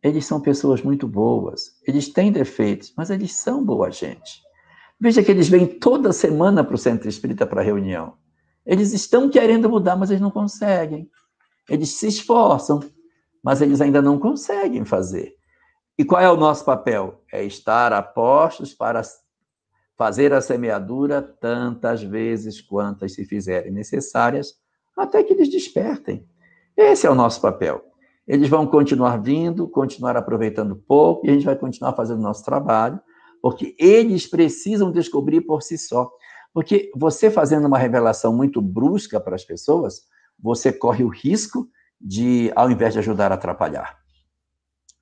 eles são pessoas muito boas. Eles têm defeitos, mas eles são boa gente. Veja que eles vêm toda semana para o centro espírita para reunião. Eles estão querendo mudar, mas eles não conseguem. Eles se esforçam, mas eles ainda não conseguem fazer. E qual é o nosso papel? É estar a postos para fazer a semeadura tantas vezes quantas se fizerem necessárias, até que eles despertem. Esse é o nosso papel. Eles vão continuar vindo, continuar aproveitando pouco, e a gente vai continuar fazendo o nosso trabalho, porque eles precisam descobrir por si só. Porque você fazendo uma revelação muito brusca para as pessoas, você corre o risco de, ao invés de ajudar, atrapalhar.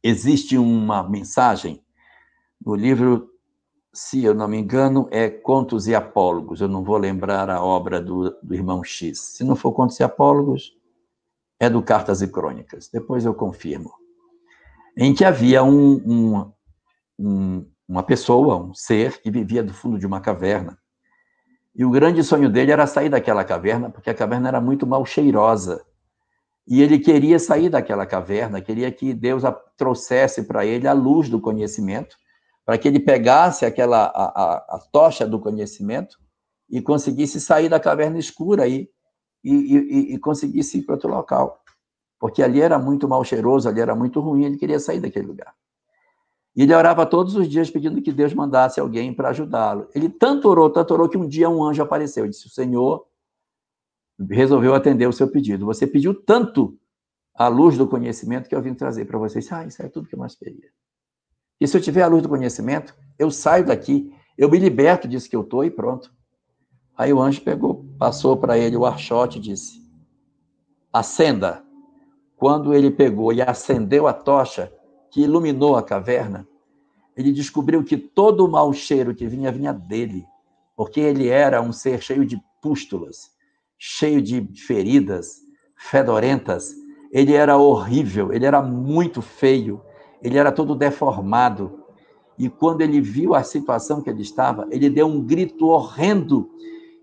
Existe uma mensagem no livro, se eu não me engano, é Contos e Apólogos. Eu não vou lembrar a obra do, do irmão X. Se não for Contos e Apólogos, é do Cartas e Crônicas. Depois eu confirmo. Em que havia um, um, um, uma pessoa, um ser, que vivia do fundo de uma caverna. E o grande sonho dele era sair daquela caverna, porque a caverna era muito mal cheirosa. E ele queria sair daquela caverna, queria que Deus trouxesse para ele a luz do conhecimento, para que ele pegasse aquela a, a, a, tocha do conhecimento e conseguisse sair da caverna escura aí e, e, e conseguisse ir para outro local. Porque ali era muito mal cheiroso, ali era muito ruim, ele queria sair daquele lugar. E ele orava todos os dias pedindo que Deus mandasse alguém para ajudá-lo. Ele tanto orou, tanto orou, que um dia um anjo apareceu e disse: O Senhor resolveu atender o seu pedido. Você pediu tanto a luz do conhecimento que eu vim trazer para vocês. Ah, isso é tudo que eu mais queria. E se eu tiver a luz do conhecimento, eu saio daqui, eu me liberto disso que eu estou e pronto. Aí o anjo pegou, passou para ele o archote e disse: acenda. Quando ele pegou e acendeu a tocha que iluminou a caverna, ele descobriu que todo o mau cheiro que vinha, vinha dele, porque ele era um ser cheio de pústulas, cheio de feridas, fedorentas. Ele era horrível, ele era muito feio, ele era todo deformado. E quando ele viu a situação que ele estava, ele deu um grito horrendo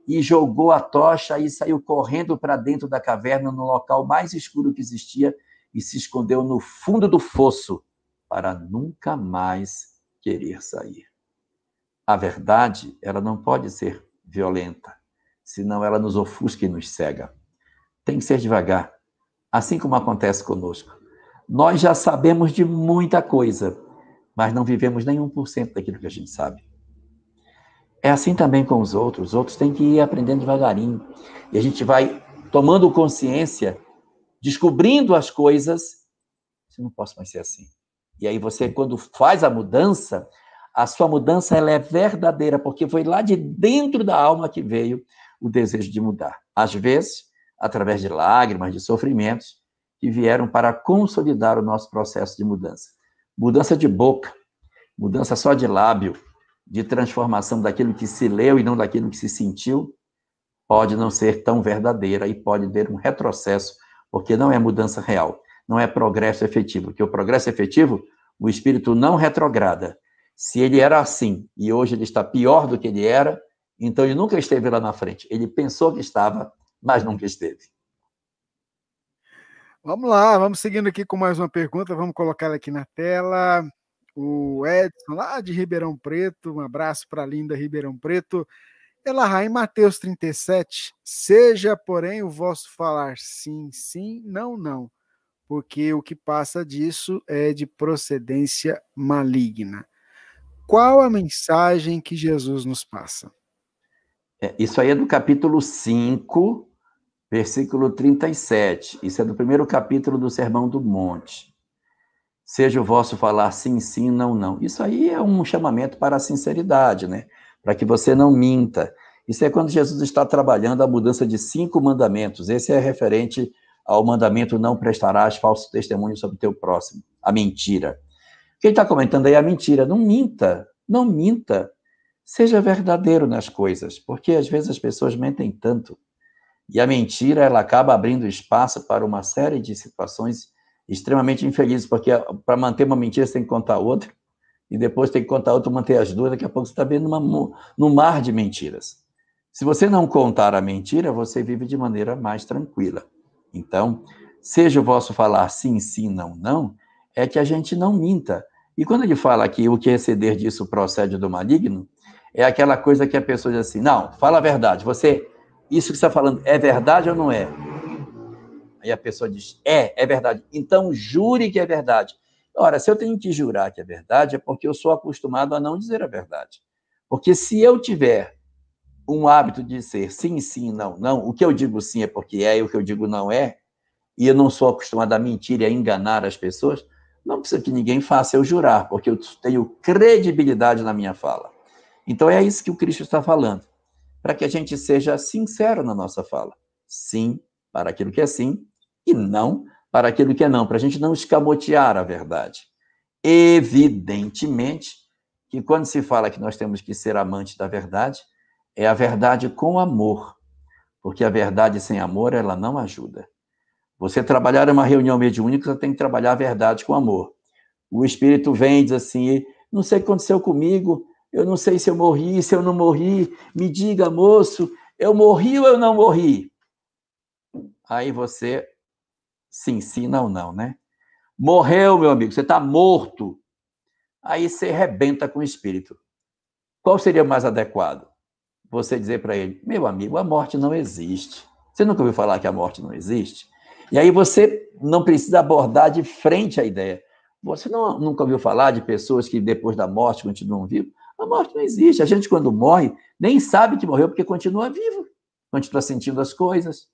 e jogou a tocha e saiu correndo para dentro da caverna, no local mais escuro que existia, e se escondeu no fundo do fosso para nunca mais querer sair. A verdade, ela não pode ser violenta, senão ela nos ofusca e nos cega. Tem que ser devagar, assim como acontece conosco. Nós já sabemos de muita coisa, mas não vivemos nem 1% daquilo que a gente sabe. É assim também com os outros. Os outros têm que ir aprendendo devagarinho. E a gente vai tomando consciência, descobrindo as coisas. Eu não posso mais ser assim. E aí você, quando faz a mudança, a sua mudança ela é verdadeira, porque foi lá de dentro da alma que veio o desejo de mudar. Às vezes, através de lágrimas, de sofrimentos, que vieram para consolidar o nosso processo de mudança. Mudança de boca, mudança só de lábio, de transformação daquilo que se leu e não daquilo que se sentiu, pode não ser tão verdadeira e pode ter um retrocesso, porque não é mudança real, não é progresso efetivo. Porque o progresso efetivo, o espírito não retrograda. Se ele era assim e hoje ele está pior do que ele era, então ele nunca esteve lá na frente. Ele pensou que estava, mas nunca esteve. Vamos lá, vamos seguindo aqui com mais uma pergunta, vamos colocar aqui na tela o Edson, lá de Ribeirão Preto, um abraço para a linda Ribeirão Preto. Ela em Mateus 37, seja, porém, o vosso falar sim, sim, não, não, porque o que passa disso é de procedência maligna. Qual a mensagem que Jesus nos passa? É, isso aí é do capítulo 5, versículo 37. Isso é do primeiro capítulo do Sermão do Monte seja o vosso falar sim, sim, não, não. Isso aí é um chamamento para a sinceridade, né? Para que você não minta. Isso é quando Jesus está trabalhando a mudança de cinco mandamentos. Esse é referente ao mandamento não prestarás falso testemunho sobre o teu próximo, a mentira. Quem está comentando aí é a mentira. Não minta, não minta. Seja verdadeiro nas coisas, porque às vezes as pessoas mentem tanto. E a mentira, ela acaba abrindo espaço para uma série de situações extremamente infelizes, porque para manter uma mentira você tem que contar outra, e depois tem que contar outra, manter as duas, daqui a pouco você está vendo uma, mar de mentiras. Se você não contar a mentira, você vive de maneira mais tranquila. Então, seja o vosso falar sim, sim, não, não, é que a gente não minta. E quando ele fala que o que exceder disso procede do maligno, é aquela coisa que a pessoa diz assim: não, fala a verdade, você, isso que você está falando é verdade ou não é? Aí a pessoa diz: é, é verdade. Então jure que é verdade. Ora, se eu tenho que jurar que é verdade, é porque eu sou acostumado a não dizer a verdade. Porque se eu tiver um hábito de ser sim, sim, não, não, o que eu digo sim é porque é e o que eu digo não é, e eu não sou acostumado a mentir e a enganar as pessoas, não precisa que ninguém faça eu jurar, porque eu tenho credibilidade na minha fala. Então é isso que o Cristo está falando, para que a gente seja sincero na nossa fala. Sim para aquilo que é sim e não para aquilo que é não, para a gente não escamotear a verdade. Evidentemente que quando se fala que nós temos que ser amantes da verdade, é a verdade com amor, porque a verdade sem amor ela não ajuda. Você trabalhar em uma reunião mediúnica, você tem que trabalhar a verdade com amor. O espírito vem e diz assim: não sei o que aconteceu comigo, eu não sei se eu morri, se eu não morri, me diga, moço, eu morri ou eu não morri? Aí você se ensina ou não, né? Morreu, meu amigo, você está morto. Aí você rebenta com o espírito. Qual seria mais adequado? Você dizer para ele: meu amigo, a morte não existe. Você nunca ouviu falar que a morte não existe? E aí você não precisa abordar de frente a ideia. Você não, nunca ouviu falar de pessoas que depois da morte continuam vivos? A morte não existe. A gente, quando morre, nem sabe que morreu porque continua vivo, continua sentindo as coisas.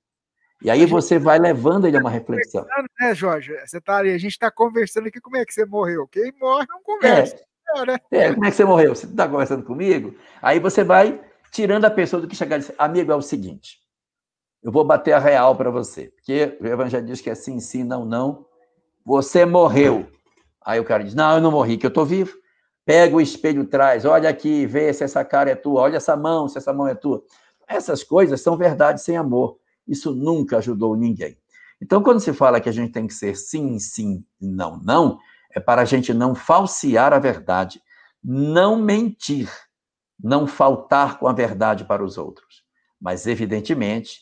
E aí você vai levando ele a uma tá reflexão. Né, Jorge? Você tá ali, a gente está conversando aqui, como é que você morreu? Quem morre não conversa. É, é, né? é como é que você morreu? Você está conversando comigo? Aí você vai tirando a pessoa do que chegar e dizer, amigo, é o seguinte, eu vou bater a real para você, porque o evangelho diz que é sim, sim, não, não. Você morreu. Aí o cara diz, não, eu não morri, que eu estou vivo. Pega o espelho, traz, olha aqui, vê se essa cara é tua, olha essa mão, se essa mão é tua. Essas coisas são verdades sem amor. Isso nunca ajudou ninguém. Então, quando se fala que a gente tem que ser sim, sim, não, não, é para a gente não falsear a verdade, não mentir, não faltar com a verdade para os outros. Mas, evidentemente,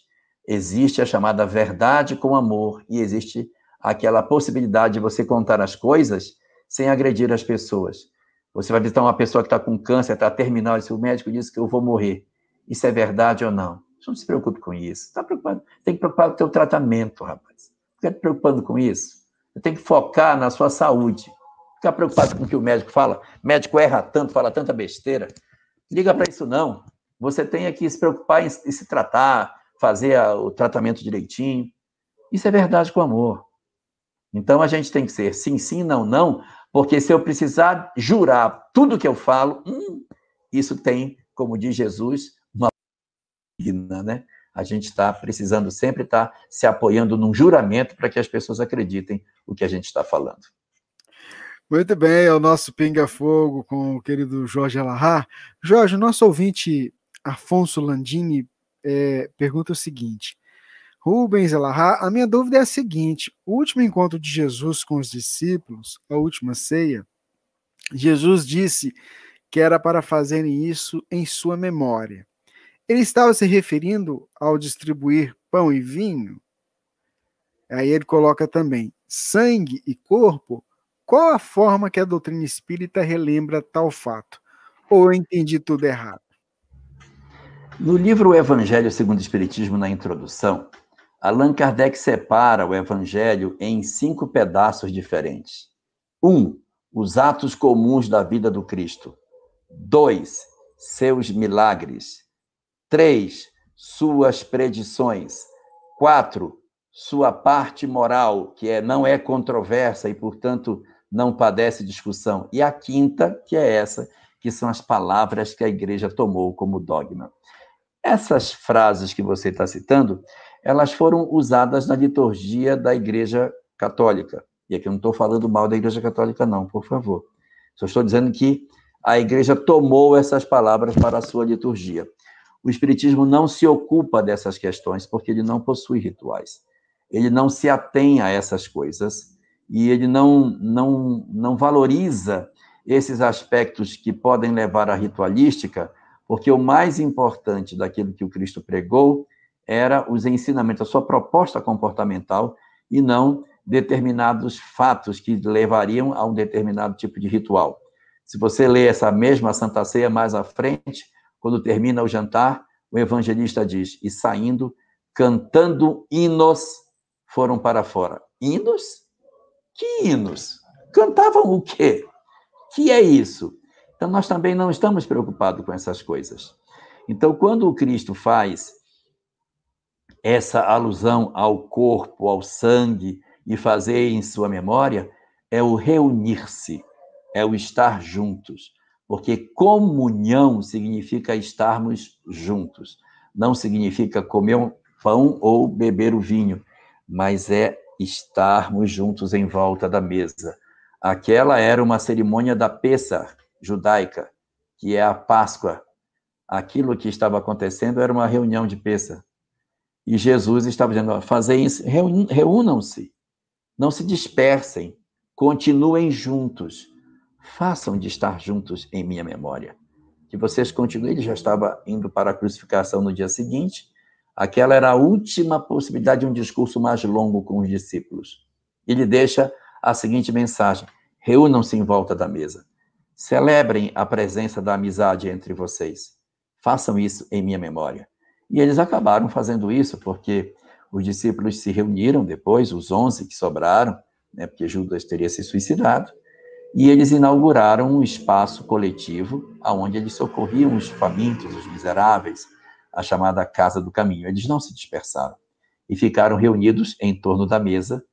existe a chamada verdade com amor e existe aquela possibilidade de você contar as coisas sem agredir as pessoas. Você vai visitar uma pessoa que está com câncer, está terminal, e o médico disse que eu vou morrer. Isso é verdade ou não? Não se preocupe com isso. Está preocupado? Tem que preocupar com o teu tratamento, rapaz. Fica te preocupando com isso. Tem que focar na sua saúde. Ficar preocupado com o que o médico fala. O médico erra tanto, fala tanta besteira. Liga para isso não. Você tem que se preocupar em, se tratar, fazer o tratamento direitinho. Isso é verdade com amor. Então a gente tem que ser sim, sim, não, não, porque se eu precisar jurar tudo que eu falo, hum, isso tem, como diz Jesus, digna, né? A gente está precisando sempre estar tá se apoiando num juramento para que as pessoas acreditem o que a gente está falando. Muito bem, é o nosso Pinga Fogo com o querido Jorge Alahá. Jorge, nosso ouvinte Afonso Landini é, pergunta o seguinte: Rubens Alahá, a minha dúvida é a seguinte: o último encontro de Jesus com os discípulos, a última ceia, Jesus disse que era para fazerem isso em sua memória. Ele estava se referindo ao distribuir pão e vinho? Aí ele coloca também sangue e corpo. Qual a forma que a doutrina espírita relembra tal fato? Ou eu entendi tudo errado? No livro Evangelho segundo o Espiritismo, na introdução, Allan Kardec separa o Evangelho em cinco pedaços diferentes. Um, os atos comuns da vida do Cristo. Dois, seus milagres. 3. Suas predições. 4. Sua parte moral, que é, não é controversa e, portanto, não padece discussão. E a quinta, que é essa, que são as palavras que a igreja tomou como dogma. Essas frases que você está citando, elas foram usadas na liturgia da igreja católica. E aqui eu não estou falando mal da igreja católica, não, por favor. Só estou dizendo que a igreja tomou essas palavras para a sua liturgia. O Espiritismo não se ocupa dessas questões porque ele não possui rituais. Ele não se atém a essas coisas e ele não, não, não valoriza esses aspectos que podem levar à ritualística, porque o mais importante daquilo que o Cristo pregou era os ensinamentos, a sua proposta comportamental, e não determinados fatos que levariam a um determinado tipo de ritual. Se você lê essa mesma Santa Ceia mais à frente, quando termina o jantar, o evangelista diz: E saindo, cantando hinos, foram para fora. Hinos? Que hinos? Cantavam o quê? Que é isso? Então, nós também não estamos preocupados com essas coisas. Então, quando o Cristo faz essa alusão ao corpo, ao sangue, e fazer em sua memória, é o reunir-se, é o estar juntos. Porque comunhão significa estarmos juntos. Não significa comer um pão ou beber o vinho, mas é estarmos juntos em volta da mesa. Aquela era uma cerimônia da Pessah judaica, que é a Páscoa. Aquilo que estava acontecendo era uma reunião de Pessah. E Jesus estava dizendo: fazer isso, reúnam-se, não se dispersem, continuem juntos, façam de estar juntos em minha memória. Que vocês continuem. Ele já estava indo para a crucificação no dia seguinte. Aquela era a última possibilidade de um discurso mais longo com os discípulos. Ele deixa a seguinte mensagem: reúnam-se em volta da mesa. Celebrem a presença da amizade entre vocês. Façam isso em minha memória. E eles acabaram fazendo isso porque os discípulos se reuniram depois, os onze que sobraram, né, porque Judas teria se suicidado, e eles inauguraram um espaço coletivo onde eles socorriam os famintos, os miseráveis, a chamada Casa do Caminho. Eles não se dispersaram e ficaram reunidos em torno da mesa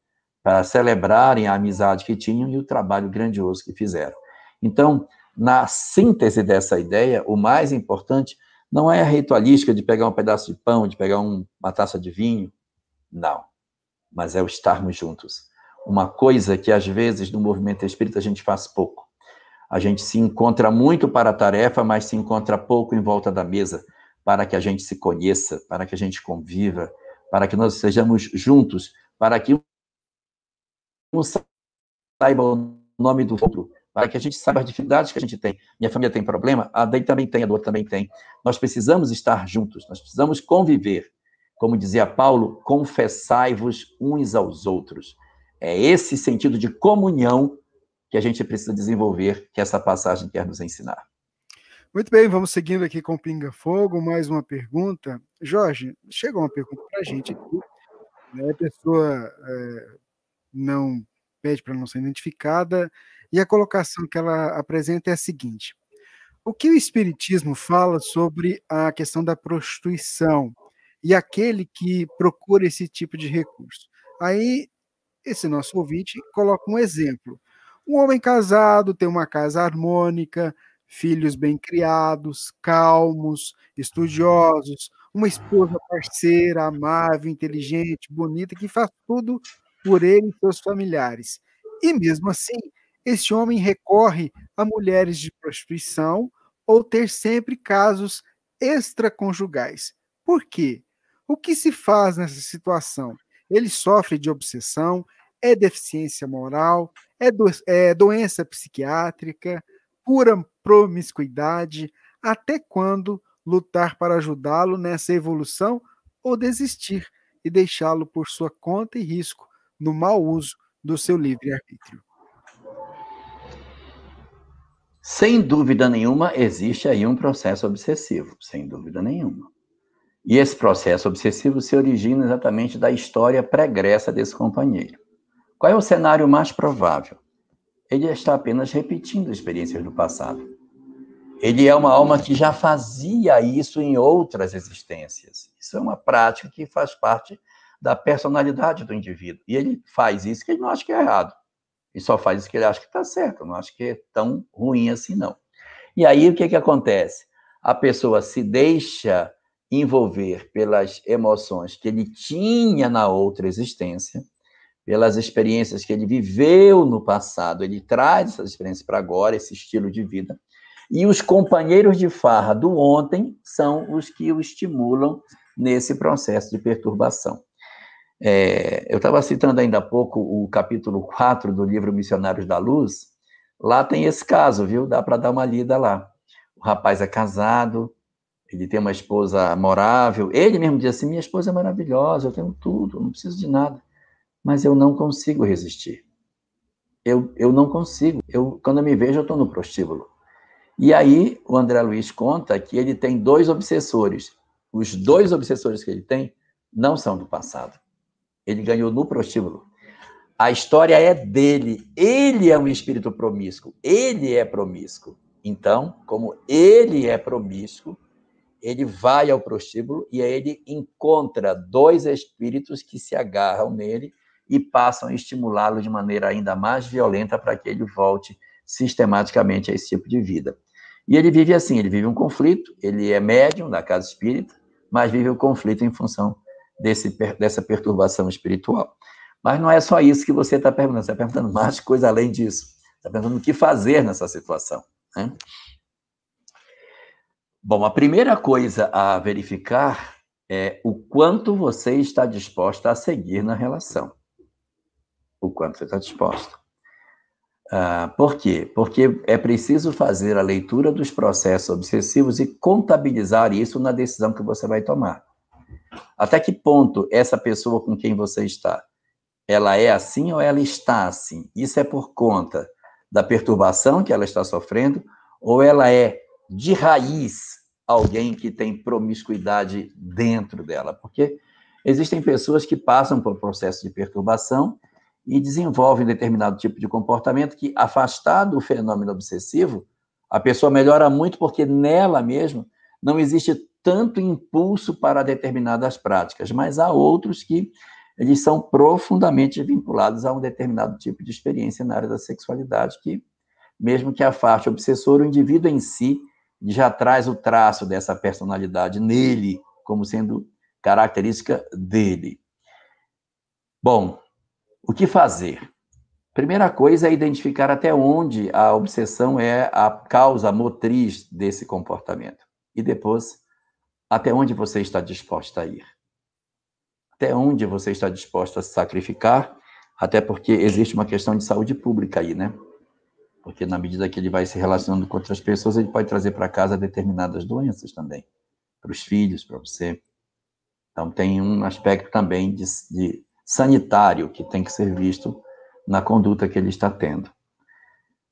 para celebrarem a amizade que tinham e o trabalho grandioso que fizeram. Então, na síntese dessa ideia, o mais importante não é a ritualística de pegar um pedaço de pão, de pegar um, uma taça de vinho. Não. Mas é o estarmos juntos. Uma coisa que, às vezes, no movimento espírita a gente faz pouco. A gente se encontra muito para a tarefa, mas se encontra pouco em volta da mesa, para que a gente se conheça, para que a gente conviva, para que nós sejamos juntos, para que um saiba o nome do outro, para que a gente saiba as dificuldades que a gente tem. Minha família tem problema, a Dei também tem, a do outro também tem. Nós precisamos estar juntos, nós precisamos conviver. Como dizia Paulo, confessai-vos uns aos outros. É esse sentido de comunhão que a gente precisa desenvolver, que essa passagem quer nos ensinar. Muito bem, vamos seguindo aqui com Pinga Fogo. Mais uma pergunta. Jorge, chegou uma pergunta para a gente aqui. Né? A pessoa é, não pede para não ser identificada e a colocação que ela apresenta é a seguinte: o que o Espiritismo fala sobre a questão da prostituição e aquele que procura esse tipo de recurso? Aí, esse nosso ouvinte coloca um exemplo. Um homem casado tem uma casa harmônica, filhos bem criados, calmos, estudiosos, uma esposa parceira, amável, inteligente, bonita, que faz tudo por ele e seus familiares. E mesmo assim, este homem recorre a mulheres de prostituição ou ter sempre casos extraconjugais. Por quê? O que se faz nessa situação? Ele sofre de obsessão, é deficiência moral, é, do, é doença psiquiátrica, pura promiscuidade, até quando lutar para ajudá-lo nessa evolução ou desistir e deixá-lo por sua conta e risco no mau uso do seu livre-arbítrio. Sem dúvida nenhuma, existe aí um processo obsessivo, sem dúvida nenhuma. E esse processo obsessivo se origina exatamente da história pregressa desse companheiro. Qual é o cenário mais provável? Ele está apenas repetindo experiências do passado. Ele é uma alma que já fazia isso em outras existências. Isso é uma prática que faz parte da personalidade do indivíduo. E ele faz isso que ele não acha que é errado. E só faz isso que ele acha que está certo. Não acho que é tão ruim assim, não. E aí, o que, que acontece? A pessoa se deixa envolver pelas emoções que ele tinha na outra existência, pelas experiências que ele viveu no passado, ele traz essas experiências para agora, esse estilo de vida. E os companheiros de farra do ontem são os que o estimulam nesse processo de perturbação. É, eu estava citando ainda há pouco o capítulo 4 do livro Missionários da Luz. Lá tem esse caso, viu? Dá para dar uma lida lá. O rapaz é casado, ele tem uma esposa amorável. Ele mesmo diz assim: minha esposa é maravilhosa, eu tenho tudo, não preciso de nada. mas eu não consigo resistir. Eu, eu não consigo. Eu, quando eu me vejo, eu estou no prostíbulo. E aí, o André Luiz conta que ele tem dois obsessores. Os dois obsessores que ele tem não são do passado. Ele ganhou no prostíbulo. A história é dele. Ele é um espírito promíscuo. Ele é promíscuo. Então, como ele é promíscuo, ele vai ao prostíbulo e aí ele encontra dois espíritos que se agarram nele e passam a estimulá-lo de maneira ainda mais violenta para que ele volte sistematicamente a esse tipo de vida. E ele vive assim, ele vive um conflito, ele é médium da casa espírita, mas vive o conflito em função desse, dessa perturbação espiritual. Mas não é só isso que você está perguntando, você está perguntando mais coisa além disso. Está perguntando o que fazer nessa situação. Né? Bom, a primeira coisa a verificar é o quanto você está disposta a seguir na relação. O quanto você está disposta. Ah, por quê? Porque é preciso fazer a leitura dos processos obsessivos e contabilizar isso na decisão que você vai tomar. Até que ponto essa pessoa com quem você está, ela é assim ou ela está assim? Isso é por conta da perturbação que ela está sofrendo ou ela é de raiz alguém que tem promiscuidade dentro dela? Porque existem pessoas que passam por processo de perturbação e desenvolvem determinado tipo de comportamento que, afastado do fenômeno obsessivo, a pessoa melhora muito porque nela mesma não existe tanto impulso para determinadas práticas, mas há outros que eles são profundamente vinculados a um determinado tipo de experiência na área da sexualidade que, mesmo que afaste o obsessor, o indivíduo em si já traz o traço dessa personalidade nele, como sendo característica dele. Bom, o que fazer? Primeira coisa é identificar até onde a obsessão é a causa motriz desse comportamento. E depois, até onde você está disposta a ir. Até onde você está disposta a se sacrificar, até porque existe uma questão de saúde pública aí, né? Porque na medida que ele vai se relacionando com outras pessoas, ele pode trazer para casa determinadas doenças também, para os filhos, para você. Então tem um aspecto também de, de sanitário que tem que ser visto na conduta que ele está tendo.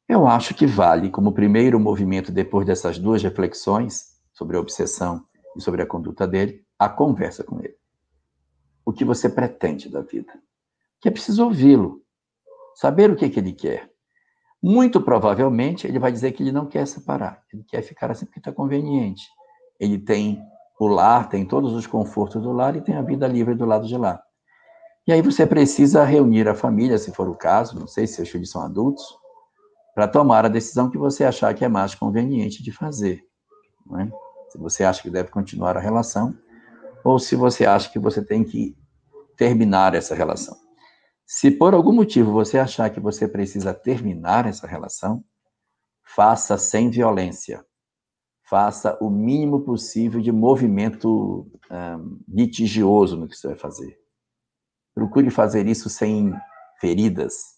Eu acho que vale, como primeiro movimento, depois dessas duas reflexões sobre a obsessão e sobre a conduta dele, a conversa com ele. O que você pretende da vida? Que é preciso ouvi-lo, saber o que, que ele quer. Muito provavelmente ele vai dizer que ele não quer separar, ele quer ficar assim porque está conveniente. Ele tem o lar, tem todos os confortos do lar e tem a vida livre do lado de lá. E aí você precisa reunir a família, se for o caso, não sei se seus filhos são adultos, para tomar a decisão que você achar que é mais conveniente de fazer. É? Se você acha que deve continuar a relação, ou se você acha que você tem que terminar essa relação. Se por algum motivo você achar que você precisa terminar essa relação, faça sem violência. Faça o mínimo possível de movimento litigioso no que você vai fazer. Procure fazer isso sem feridas.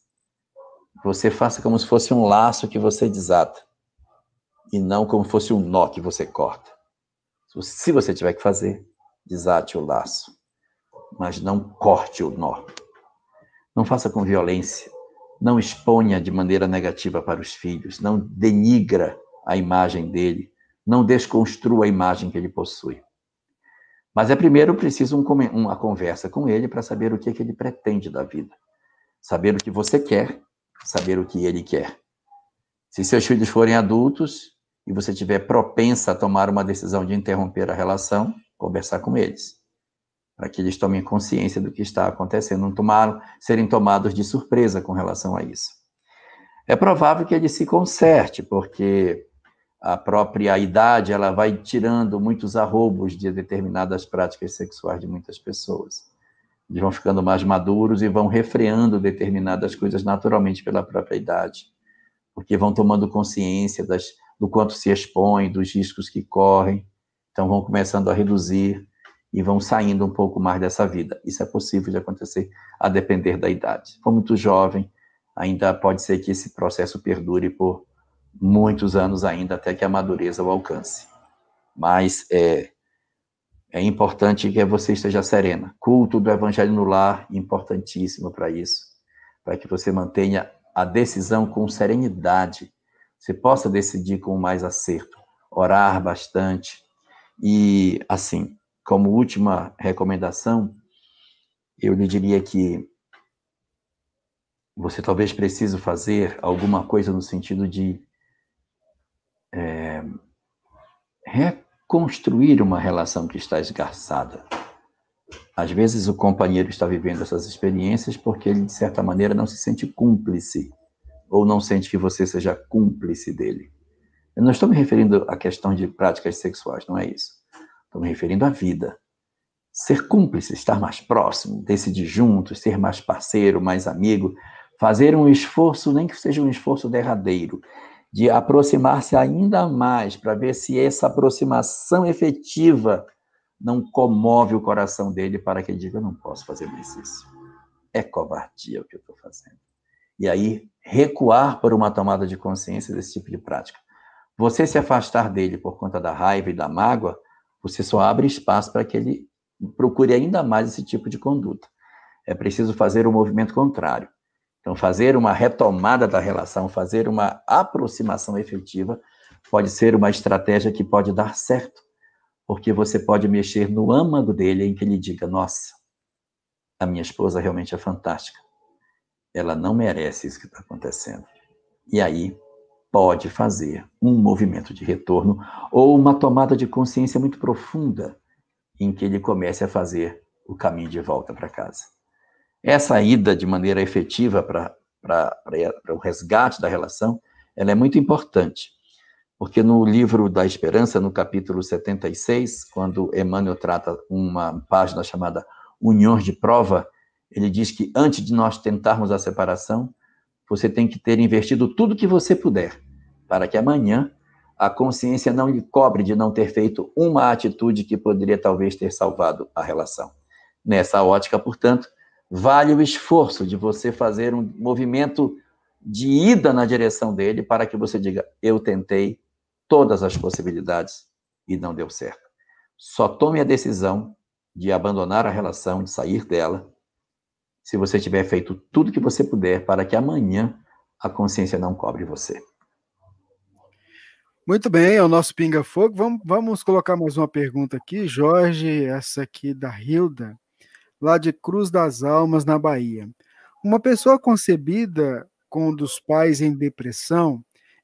Você faça como se fosse um laço que você desata e não como se fosse um nó que você corta. Se você tiver que fazer, desate o laço, mas não corte o nó. Não faça com violência, não exponha de maneira negativa para os filhos, não denigra a imagem dele, não desconstrua a imagem que ele possui. Mas é primeiro preciso um, uma conversa com ele para saber o que, é que ele pretende da vida. Saber o que você quer, saber o que ele quer. Se seus filhos forem adultos e você tiver propensa a tomar uma decisão de interromper a relação, conversar com eles, para que eles tomem consciência do que está acontecendo, não tomar, serem tomados de surpresa com relação a isso. É provável que ele se conserte, porque a própria idade ela vai tirando muitos arrobos de determinadas práticas sexuais de muitas pessoas. Eles vão ficando mais maduros e vão refreando determinadas coisas naturalmente pela própria idade, porque vão tomando consciência das, do quanto se expõem, dos riscos que correm, então vão começando a reduzir e vão saindo um pouco mais dessa vida. Isso é possível de acontecer a depender da idade. Se for muito jovem, ainda pode ser que esse processo perdure por muitos anos ainda até que a madureza o alcance. Mas é, é importante que você esteja serena. Culto do Evangelho no lar, importantíssimo para isso, para que você mantenha a decisão com serenidade, você possa decidir com mais acerto, orar bastante. E, assim, como última recomendação, eu lhe diria que você talvez precise fazer alguma coisa no sentido de é, reconstruir uma relação que está esgarçada. Às vezes o companheiro está vivendo essas experiências porque ele, de certa maneira, não se sente cúmplice, ou não sente que você seja cúmplice dele. Eu não estou me referindo à questão de práticas sexuais, não é isso. Estou me referindo à vida. Ser cúmplice, estar mais próximo, decidir juntos, ser mais parceiro, mais amigo, fazer um esforço, nem que seja um esforço derradeiro, de aproximar-se ainda mais, para ver se essa aproximação efetiva não comove o coração dele para que ele diga: Eu não posso fazer mais isso. É covardia o que eu estou fazendo. E aí, recuar por uma tomada de consciência desse tipo de prática. Você se afastar dele por conta da raiva e da mágoa, você só abre espaço para que ele procure ainda mais esse tipo de conduta. É preciso fazer o um movimento contrário. Então, fazer uma retomada da relação, fazer uma aproximação efetiva, pode ser uma estratégia que pode dar certo, porque você pode mexer no âmago dele em que ele diga: Nossa, a minha esposa realmente é fantástica. Ela não merece isso que está acontecendo. E aí pode fazer um movimento de retorno ou uma tomada de consciência muito profunda em que ele comece a fazer o caminho de volta para casa. Essa ida de maneira efetiva para o resgate da relação, ela é muito importante, porque no livro da Esperança, no capítulo 76, quando Emmanuel trata uma página chamada Uniões de Prova, ele diz que antes de nós tentarmos a separação, você tem que ter investido tudo que você puder, para que amanhã a consciência não lhe cobre de não ter feito uma atitude que poderia talvez ter salvado a relação. Nessa ótica, portanto, vale o esforço de você fazer um movimento de ida na direção dele para que você diga: eu tentei todas as possibilidades e não deu certo. Só tome a decisão de abandonar a relação, de sair dela, se você tiver feito tudo que você puder para que amanhã a consciência não cobre você. Muito bem, é o nosso Pinga Fogo. Vamos, vamos colocar mais uma pergunta aqui, Jorge, essa aqui da Hilda lá de Cruz das Almas, na Bahia. Uma pessoa concebida com um dos pais em depressão,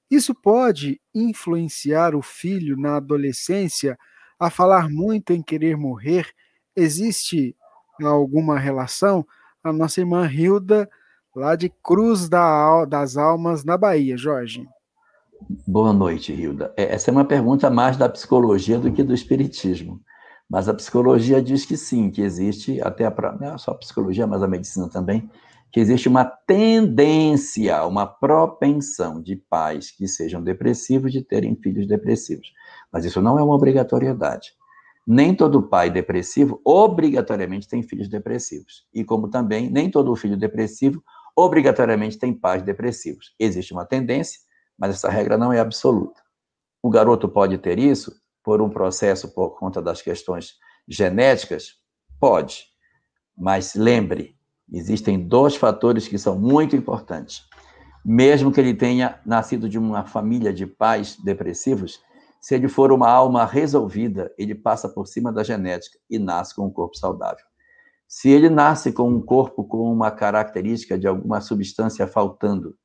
isso pode influenciar o filho na adolescência a falar muito em querer morrer? Existe alguma relação? A nossa irmã Hilda, lá de Cruz das Almas, na Bahia, Jorge. Boa noite, Hilda. É, essa é uma pergunta mais da psicologia do que do espiritismo. Mas a psicologia diz que sim, que existe, até a, não é só a psicologia, mas a medicina também, que existe uma tendência, uma propensão de pais que sejam depressivos de terem filhos depressivos. Mas isso não é uma obrigatoriedade. Nem todo pai depressivo obrigatoriamente tem filhos depressivos. E como também nem todo filho depressivo obrigatoriamente tem pais depressivos. Existe uma tendência, mas essa regra não é absoluta. O garoto pode ter isso? por um processo por conta das questões genéticas? Pode. Mas lembre, existem dois fatores que são muito importantes. Mesmo que ele tenha nascido de uma família de pais depressivos, se ele for uma alma resolvida, ele passa por cima da genética e nasce com um corpo saudável. Se ele nasce com um corpo com uma característica de alguma substância faltando,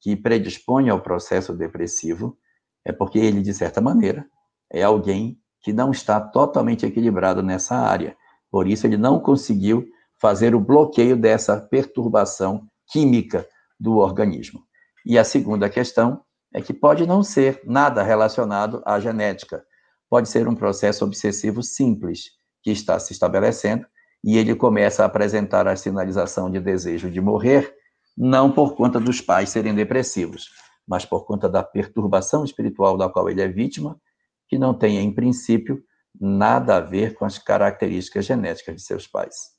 que predispõe ao processo depressivo, é porque ele, de certa maneira, é alguém que não está totalmente equilibrado nessa área. Por isso, ele não conseguiu fazer o bloqueio dessa perturbação química do organismo. E a segunda questão é que pode não ser nada relacionado à genética. Pode ser um processo obsessivo simples que está se estabelecendo e ele começa a apresentar a sinalização de desejo de morrer, não por conta dos pais serem depressivos, mas por conta da perturbação espiritual da qual ele é vítima que não tenha, em princípio, nada a ver com as características genéticas de seus pais.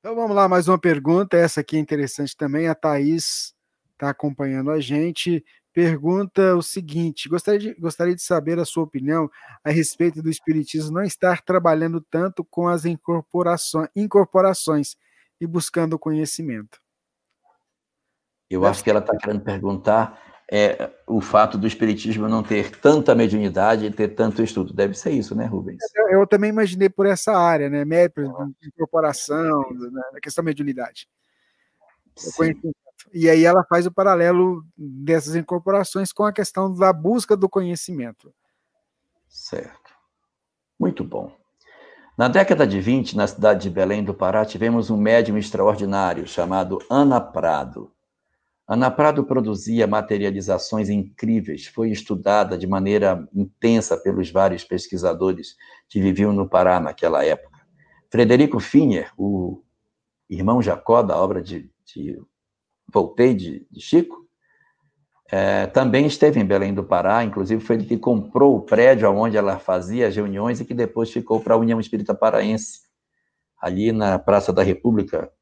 Então vamos lá, mais uma pergunta. Essa aqui é interessante também. A Thaís está acompanhando a gente. pergunta o seguinte: gostaria de, gostaria de saber a sua opinião a respeito do Espiritismo não estar trabalhando tanto com as incorporações, incorporações e buscando conhecimento. Eu acho que ela está querendo perguntar é, o fato do Espiritismo não ter tanta mediunidade e ter tanto estudo. Deve ser isso, né, Rubens? Eu, eu também imaginei por essa área, né? Incorporação, né? a questão da mediunidade. E aí ela faz o paralelo dessas incorporações com a questão da busca do conhecimento. Certo. Muito bom. Na década de 20, na cidade de Belém do Pará, tivemos um médium extraordinário chamado Ana Prado. Ana Prado produzia materializações incríveis, foi estudada de maneira intensa pelos vários pesquisadores que viviam no Pará naquela época. Frederico Finer, o irmão Jacó da obra de, de Voltei de, de Chico, é, também esteve em Belém do Pará, inclusive foi ele que comprou o prédio onde ela fazia as reuniões e que depois ficou para a União Espírita Paraense, ali na Praça da República,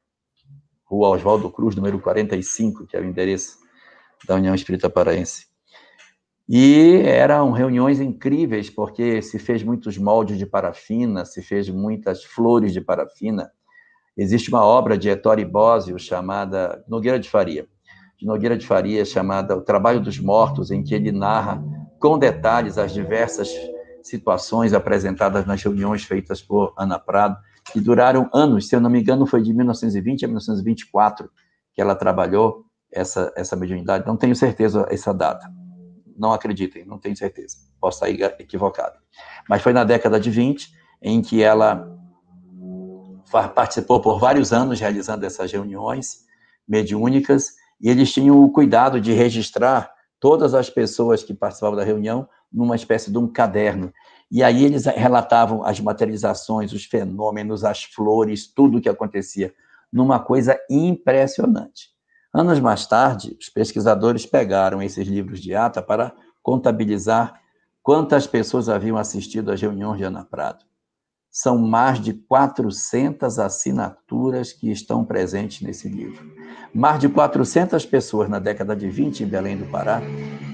Rua Oswaldo Cruz, número 45, que é o endereço da União Espírita Paraense. E eram reuniões incríveis, porque se fez muitos moldes de parafina, se fez muitas flores de parafina, Existe uma obra de Ettore Bosio chamada Nogueira de Faria, de Nogueira de Faria, chamada O Trabalho dos Mortos, em que ele narra com detalhes as diversas situações apresentadas nas reuniões feitas por Ana Prado, que duraram anos, se eu não me engano, foi de 1920 a 1924 que ela trabalhou essa, essa mediunidade. Não tenho certeza essa data. Não acreditem, não tenho certeza. Posso estar equivocado. Mas foi na década de 20 em que ela participou por vários anos realizando essas reuniões mediúnicas, e eles tinham o cuidado de registrar todas as pessoas que participavam da reunião numa espécie de um caderno. E aí eles relatavam as materializações, os fenômenos, as flores, tudo o que acontecia, numa coisa impressionante. Anos mais tarde, os pesquisadores pegaram esses livros de ata para contabilizar quantas pessoas haviam assistido às reuniões de Ana Prado são mais de 400 assinaturas que estão presentes nesse livro. Mais de 400 pessoas na década de 20 em Belém do Pará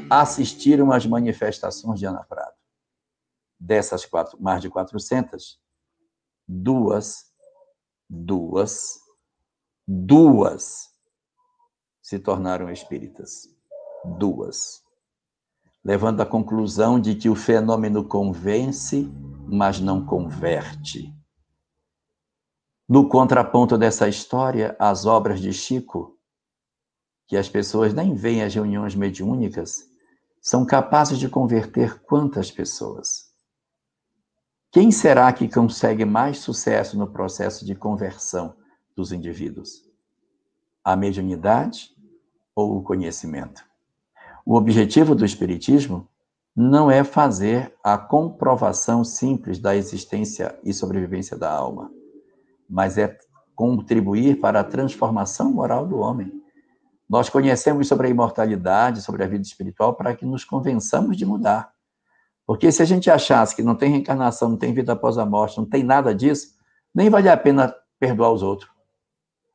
assistiram às manifestações de Ana Prado. Dessas quatro, mais de 400, duas, duas, duas se tornaram espíritas. Duas. Levando à conclusão de que o fenômeno convence mas não converte. No contraponto dessa história, as obras de Chico, que as pessoas nem veem as reuniões mediúnicas, são capazes de converter quantas pessoas? Quem será que consegue mais sucesso no processo de conversão dos indivíduos? A mediunidade ou o conhecimento? O objetivo do Espiritismo não é fazer a comprovação simples da existência e sobrevivência da alma, mas é contribuir para a transformação moral do homem. Nós conhecemos sobre a imortalidade, sobre a vida espiritual, para que nos convençamos de mudar. Porque se a gente achasse que não tem reencarnação, não tem vida após a morte, não tem nada disso, nem vale a pena perdoar os outros.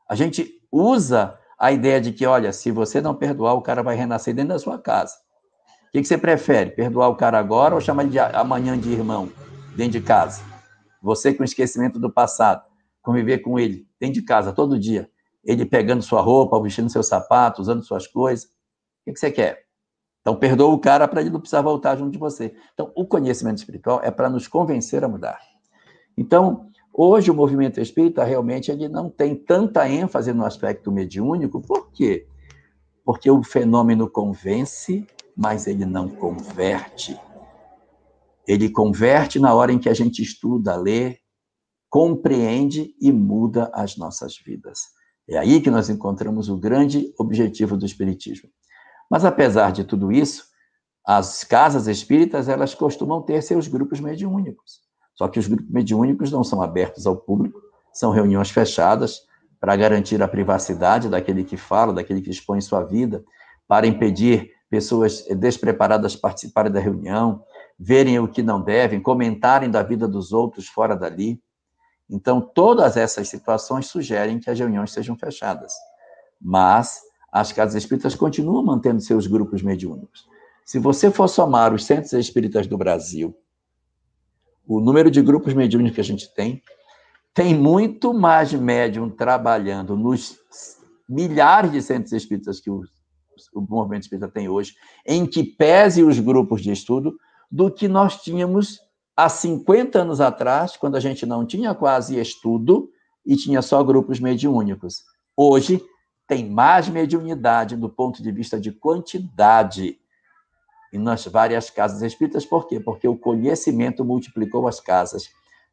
A gente usa a ideia de que, olha, se você não perdoar, o cara vai renascer dentro da sua casa que, que você prefere? Perdoar o cara agora ou chamar ele de amanhã de irmão, dentro de casa? Você com esquecimento do passado, conviver com ele dentro de casa todo dia, ele pegando sua roupa, vestindo seus sapatos, usando suas coisas. O que, que você quer? Então, perdoa o cara para ele não precisar voltar junto de você. Então, o conhecimento espiritual é para nos convencer a mudar. Então, hoje o movimento espírita realmente ele não tem tanta ênfase no aspecto mediúnico. Por quê? Porque o fenômeno convence mas ele não converte. Ele converte na hora em que a gente estuda, lê, compreende e muda as nossas vidas. É aí que nós encontramos o grande objetivo do espiritismo. Mas apesar de tudo isso, as casas espíritas, elas costumam ter seus grupos mediúnicos. Só que os grupos mediúnicos não são abertos ao público, são reuniões fechadas para garantir a privacidade daquele que fala, daquele que expõe sua vida, para impedir pessoas despreparadas participarem da reunião, verem o que não devem, comentarem da vida dos outros fora dali. Então, todas essas situações sugerem que as reuniões sejam fechadas. Mas as casas espíritas continuam mantendo seus grupos mediúnicos. Se você for somar os centros espíritas do Brasil, o número de grupos mediúnicos que a gente tem, tem muito mais médium trabalhando nos milhares de centros espíritas que o, o movimento espírita tem hoje, em que pese os grupos de estudo, do que nós tínhamos há 50 anos atrás, quando a gente não tinha quase estudo e tinha só grupos mediúnicos. Hoje, tem mais mediunidade do ponto de vista de quantidade e nas várias casas espíritas. Por quê? Porque o conhecimento multiplicou as casas,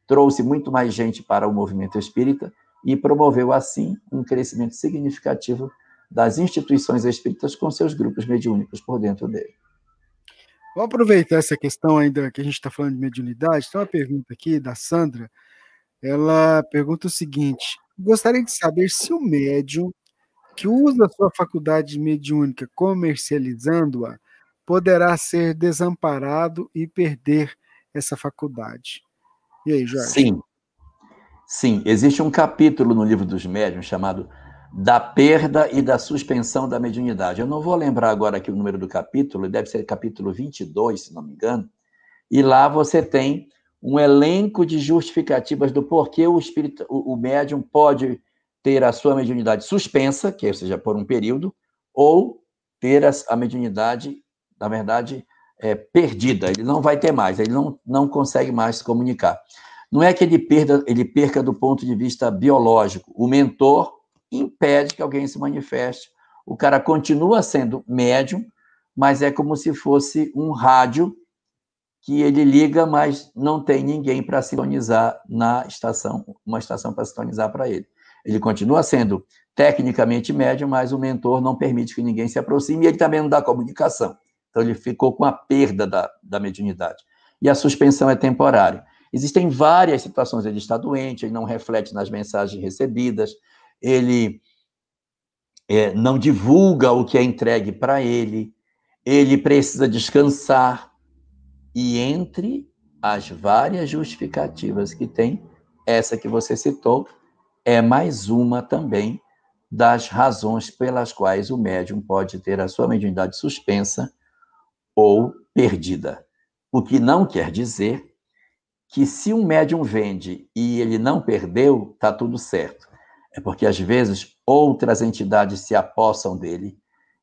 trouxe muito mais gente para o movimento espírita e promoveu, assim, um crescimento significativo das instituições espíritas com seus grupos mediúnicos por dentro dele. Vamos aproveitar essa questão ainda que a gente está falando de mediunidade. Tem uma pergunta aqui da Sandra. Ela pergunta o seguinte: gostaria de saber se o médium que usa a sua faculdade mediúnica comercializando-a poderá ser desamparado e perder essa faculdade. E aí, Jorge? Sim. Sim, existe um capítulo no livro dos médiuns chamado Da Perda e da Suspensão da Mediunidade. Eu não vou lembrar agora aqui o número do capítulo, deve ser capítulo 22, se não me engano. E lá você tem um elenco de justificativas do porquê o espírito, o, o médium pode ter a sua mediunidade suspensa, que seja por um período, ou ter a, a mediunidade, na verdade, é, perdida. Ele não vai ter mais, ele não, não consegue mais se comunicar. Não é que ele, perda, ele perca do ponto de vista biológico. O mentor impede que alguém se manifeste. O cara continua sendo médium, mas é como se fosse um rádio que ele liga, mas não tem ninguém para sintonizar na estação, uma estação para sintonizar para ele. Ele continua sendo tecnicamente médio, mas o mentor não permite que ninguém se aproxime e ele também não dá comunicação. Então, ele ficou com a perda da, da mediunidade. E a suspensão é temporária. Existem várias situações. Ele está doente, ele não reflete nas mensagens recebidas, ele é, não divulga o que é entregue para ele, ele precisa descansar. E entre as várias justificativas que tem, essa que você citou é mais uma também das razões pelas quais o médium pode ter a sua mediunidade suspensa ou perdida. O que não quer dizer que se um médium vende e ele não perdeu, está tudo certo. É porque às vezes outras entidades se apossam dele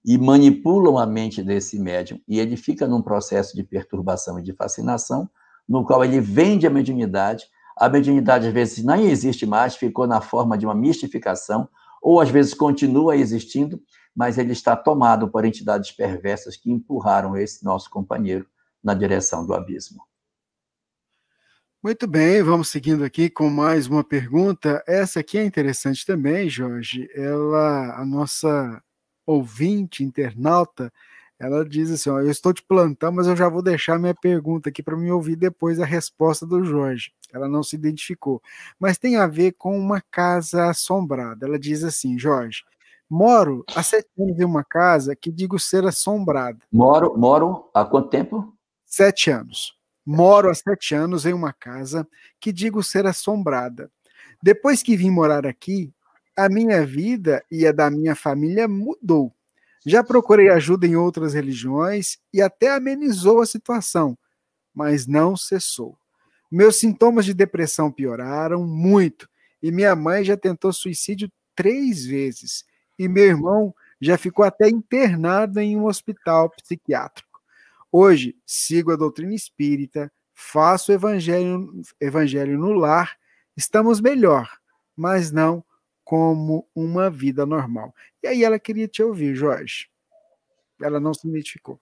e manipulam a mente desse médium e ele fica num processo de perturbação e de fascinação, no qual ele vende a mediunidade a mediunidade às vezes nem existe mais, ficou na forma de uma mistificação, ou às vezes continua existindo, mas ele está tomado por entidades perversas que empurraram esse nosso companheiro na direção do abismo. Muito bem, vamos seguindo aqui com mais uma pergunta. Essa aqui é interessante também, Jorge. Ela, a nossa ouvinte, internauta, ela diz assim: ó, eu estou te plantando, mas eu já vou deixar minha pergunta aqui para me ouvir depois a resposta do Jorge. Ela não se identificou, mas tem a ver com uma casa assombrada. Ela diz assim: Jorge, moro há sete anos em uma casa que digo ser assombrada. Moro, moro há quanto tempo? Sete anos. Moro há sete anos em uma casa que digo ser assombrada. Depois que vim morar aqui, a minha vida e a da minha família mudou já procurei ajuda em outras religiões e até amenizou a situação, mas não cessou. Meus sintomas de depressão pioraram muito e minha mãe já tentou suicídio três vezes e meu irmão já ficou até internado em um hospital psiquiátrico. Hoje sigo a doutrina espírita, faço evangelho, evangelho no lar, estamos melhor, mas não como uma vida normal. E aí ela queria te ouvir, Jorge. Ela não se identificou.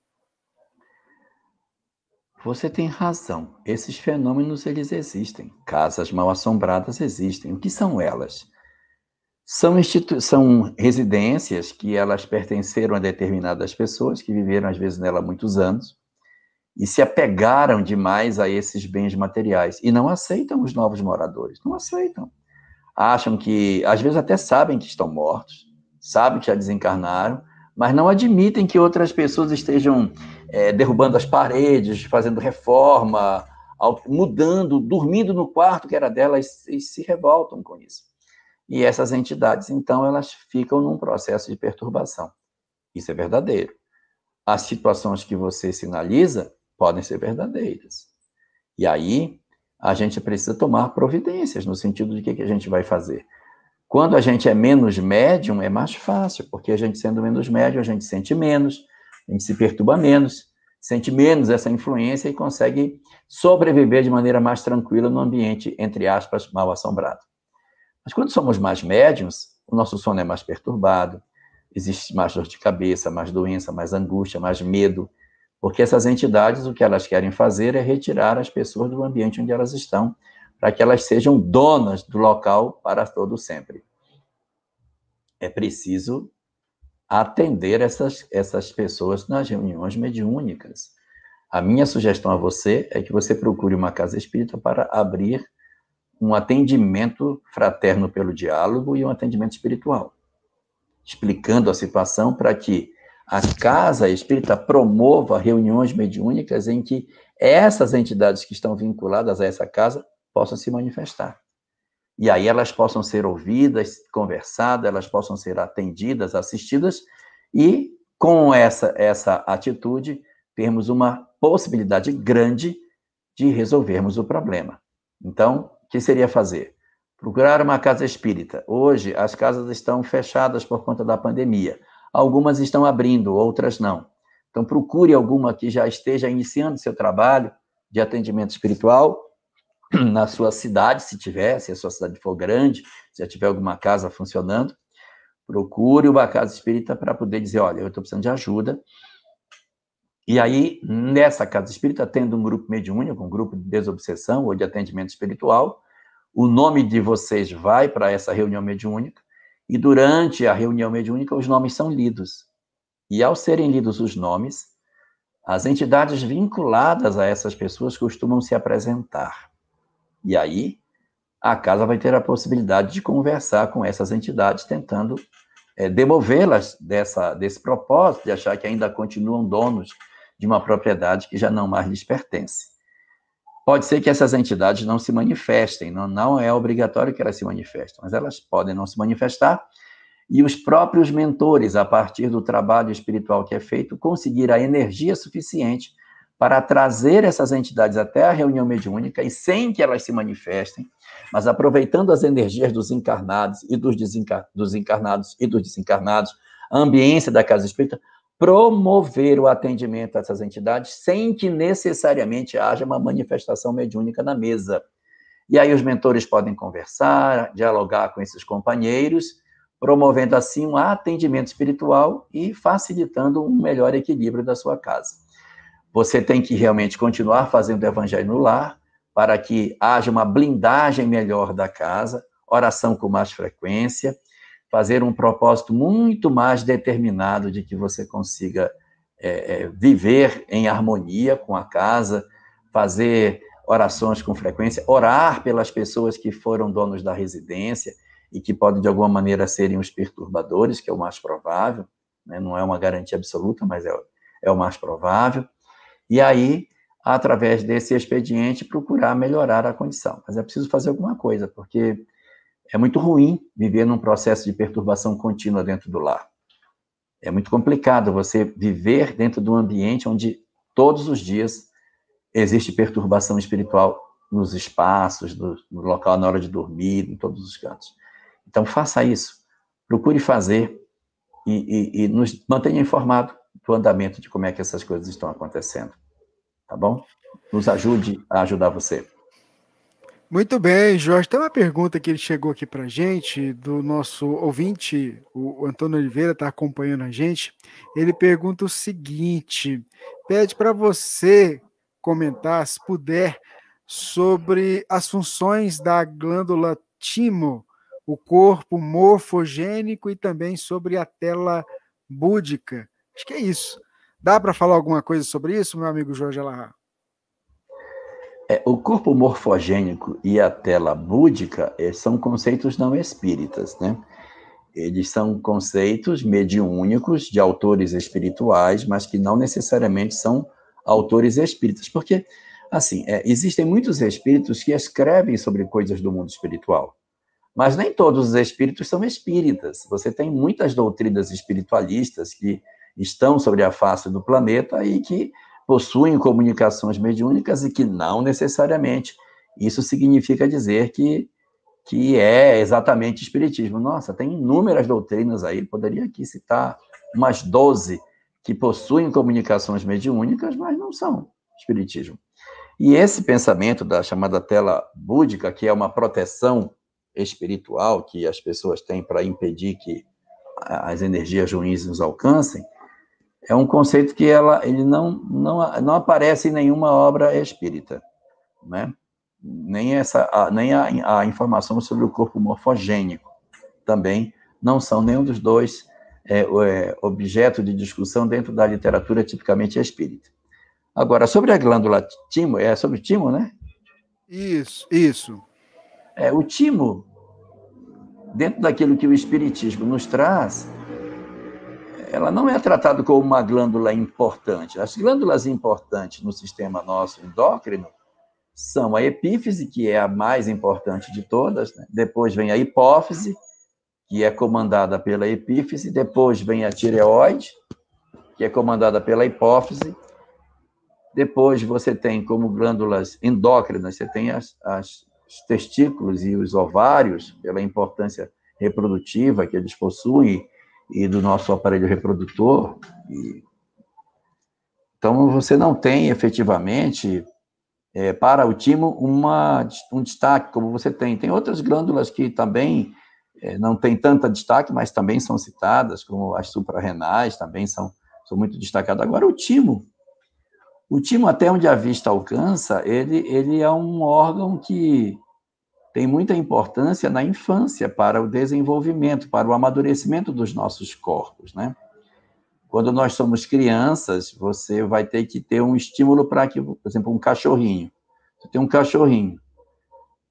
Você tem razão. Esses fenômenos eles existem. Casas mal assombradas existem. O que são elas? São, são residências que elas pertenceram a determinadas pessoas que viveram às vezes nela muitos anos e se apegaram demais a esses bens materiais e não aceitam os novos moradores. Não aceitam acham que, às vezes até sabem que estão mortos, sabem que já desencarnaram, mas não admitem que outras pessoas estejam é, derrubando as paredes, fazendo reforma, mudando, dormindo no quarto que era delas e se revoltam com isso. E essas entidades, então, elas ficam num processo de perturbação. Isso é verdadeiro. As situações que você sinaliza podem ser verdadeiras. E aí, a gente precisa tomar providências no sentido de que, que a gente vai fazer. Quando a gente é menos médium, é mais fácil, porque a gente sendo menos médium, a gente sente menos, a gente se perturba menos, sente menos essa influência e consegue sobreviver de maneira mais tranquila no ambiente, entre aspas, mal assombrado. Mas quando somos mais médiums, o nosso sono é mais perturbado, existe mais dor de cabeça, mais doença, mais angústia, mais medo, porque essas entidades, o que elas querem fazer é retirar as pessoas do ambiente onde elas estão, para que elas sejam donas do local para todo sempre. É preciso atender essas, essas pessoas nas reuniões mediúnicas. A minha sugestão a você é que você procure uma casa espírita para abrir um atendimento fraterno pelo diálogo e um atendimento espiritual, explicando a situação para que a casa espírita promova reuniões mediúnicas em que essas entidades que estão vinculadas a essa casa possam se manifestar. E aí elas possam ser ouvidas, conversadas, elas possam ser atendidas, assistidas, e com essa, essa atitude, termos uma possibilidade grande de resolvermos o problema. Então, que seria fazer? Procurar uma casa espírita. Hoje, as casas estão fechadas por conta da pandemia. Algumas estão abrindo, outras não. Então, procure alguma que já esteja iniciando seu trabalho de atendimento espiritual na sua cidade, se tiver, se a sua cidade for grande, se já tiver alguma casa funcionando, procure uma casa espírita para poder dizer, olha, eu estou precisando de ajuda. E aí, nessa casa espírita, tendo um grupo mediúnico, um grupo de desobsessão ou de atendimento espiritual, o nome de vocês vai para essa reunião mediúnica, e durante a reunião mediúnica, os nomes são lidos. E ao serem lidos os nomes, as entidades vinculadas a essas pessoas costumam se apresentar. E aí, a casa vai ter a possibilidade de conversar com essas entidades, tentando é, demovê-las dessa, desse propósito de achar que ainda continuam donos de uma propriedade que já não mais lhes pertence. Pode ser que essas entidades não se manifestem, não, não é obrigatório que elas se manifestem, mas elas podem não se manifestar. E os próprios mentores, a partir do trabalho espiritual que é feito, conseguir a energia suficiente para trazer essas entidades até a reunião mediúnica e sem que elas se manifestem, mas aproveitando as energias dos encarnados e dos, desencar dos encarnados e dos desencarnados, a ambiência da casa espírita, promover o atendimento a essas entidades sem que necessariamente haja uma manifestação mediúnica na mesa. E aí os mentores podem conversar, dialogar com esses companheiros, promovendo assim um atendimento espiritual e facilitando um melhor equilíbrio da sua casa. Você tem que realmente continuar fazendo o evangelho no lar, para que haja uma blindagem melhor da casa, oração com mais frequência, fazer um propósito muito mais determinado de que você consiga é, é, viver em harmonia com a casa, fazer orações com frequência, orar pelas pessoas que foram donos da residência e que podem, de alguma maneira, serem os perturbadores, que é o mais provável, né? não é uma garantia absoluta, mas é, é o mais provável e aí, através desse expediente, procurar melhorar a condição. Mas é preciso fazer alguma coisa, porque é muito ruim viver num processo de perturbação contínua dentro do lar. É muito complicado você viver dentro de um ambiente onde todos os dias existe perturbação espiritual nos espaços, no, no local na hora de dormir, em todos os cantos. Então, faça isso. Procure fazer e, e, e nos mantenha informado do andamento de como é que essas coisas estão acontecendo. Tá bom? Nos ajude a ajudar você. Muito bem, Jorge. Tem uma pergunta que ele chegou aqui para gente, do nosso ouvinte, o Antônio Oliveira, está acompanhando a gente. Ele pergunta o seguinte: pede para você comentar, se puder, sobre as funções da glândula timo, o corpo morfogênico e também sobre a tela búdica. Acho que é isso. Dá para falar alguma coisa sobre isso, meu amigo Jorge Alahá? É, o corpo morfogênico e a tela búdica é, são conceitos não espíritas, né? Eles são conceitos mediúnicos de autores espirituais, mas que não necessariamente são autores espíritas, porque, assim, é, existem muitos espíritos que escrevem sobre coisas do mundo espiritual, mas nem todos os espíritos são espíritas. Você tem muitas doutrinas espiritualistas que estão sobre a face do planeta e que possuem comunicações mediúnicas e que não necessariamente isso significa dizer que, que é exatamente espiritismo. Nossa, tem inúmeras doutrinas aí, poderia aqui citar umas 12 que possuem comunicações mediúnicas, mas não são espiritismo. E esse pensamento da chamada tela búdica, que é uma proteção espiritual que as pessoas têm para impedir que as energias ruins nos alcancem, é um conceito que ela, ele não, não, não aparece em nenhuma obra espírita, né? nem, essa, a, nem a, a, informação sobre o corpo morfogênico também não são nenhum dos dois é, é, objeto de discussão dentro da literatura tipicamente espírita. Agora, sobre a glândula timo, é sobre o timo, né? Isso, isso. É, o timo, dentro daquilo que o espiritismo nos traz, ela não é tratada como uma glândula importante. As glândulas importantes no sistema nosso endócrino são a epífise, que é a mais importante de todas, né? depois vem a hipófise, que é comandada pela epífise, depois vem a tireoide, que é comandada pela hipófise, depois você tem como glândulas endócrinas, você tem as, as, os testículos e os ovários, pela importância reprodutiva que eles possuem, e do nosso aparelho reprodutor. E... Então, você não tem efetivamente, é, para o timo, uma, um destaque como você tem. Tem outras glândulas que também é, não têm tanta destaque, mas também são citadas, como as suprarrenais, também são, são muito destacadas. Agora, o timo, o timo, até onde a vista alcança, ele, ele é um órgão que tem muita importância na infância para o desenvolvimento, para o amadurecimento dos nossos corpos, né? Quando nós somos crianças, você vai ter que ter um estímulo para que, por exemplo, um cachorrinho. Você tem um cachorrinho.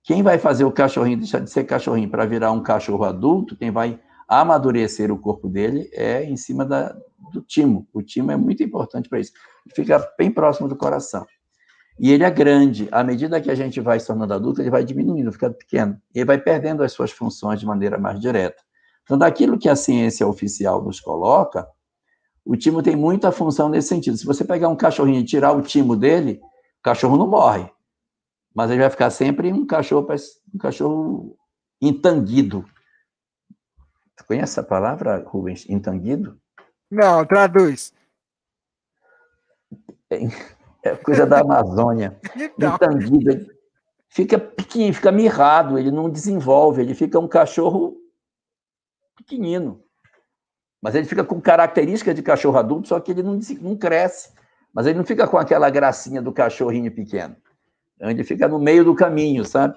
Quem vai fazer o cachorrinho deixar de ser cachorrinho para virar um cachorro adulto, quem vai amadurecer o corpo dele é em cima da, do timo. O timo é muito importante para isso. Fica bem próximo do coração. E ele é grande. À medida que a gente vai se tornando adulto, ele vai diminuindo, ficando pequeno. E ele vai perdendo as suas funções de maneira mais direta. Então, daquilo que a ciência oficial nos coloca, o timo tem muita função nesse sentido. Se você pegar um cachorrinho e tirar o timo dele, o cachorro não morre. Mas ele vai ficar sempre um cachorro, um cachorro entanguido. Você conhece essa palavra, Rubens? Entanguido? Não, traduz. É, é coisa da Amazônia. Então. Entanguida. Fica pequenininho, fica mirrado, ele não desenvolve, ele fica um cachorro pequenino. Mas ele fica com características de cachorro adulto, só que ele não, não cresce. Mas ele não fica com aquela gracinha do cachorrinho pequeno. Ele fica no meio do caminho, sabe?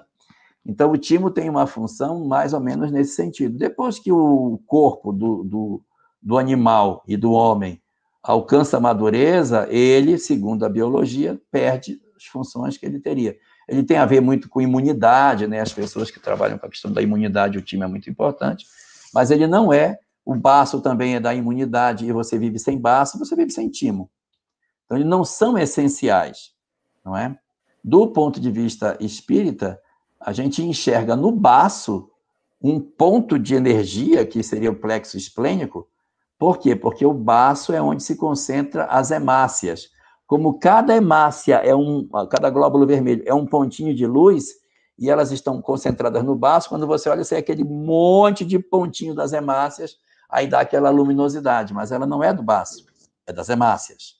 Então, o timo tem uma função mais ou menos nesse sentido. Depois que o corpo do, do, do animal e do homem alcança a madureza, ele, segundo a biologia, perde as funções que ele teria. Ele tem a ver muito com imunidade, né? As pessoas que trabalham com a questão da imunidade, o time é muito importante, mas ele não é. O baço também é da imunidade, e você vive sem baço, você vive sem timo. Então, eles não são essenciais, não é? Do ponto de vista espírita, a gente enxerga no baço um ponto de energia, que seria o plexo esplênico, por quê? Porque o baço é onde se concentra as hemácias. Como cada hemácia é um, cada glóbulo vermelho é um pontinho de luz, e elas estão concentradas no baço, quando você olha, você é aquele monte de pontinho das hemácias, aí dá aquela luminosidade, mas ela não é do baço, é das hemácias.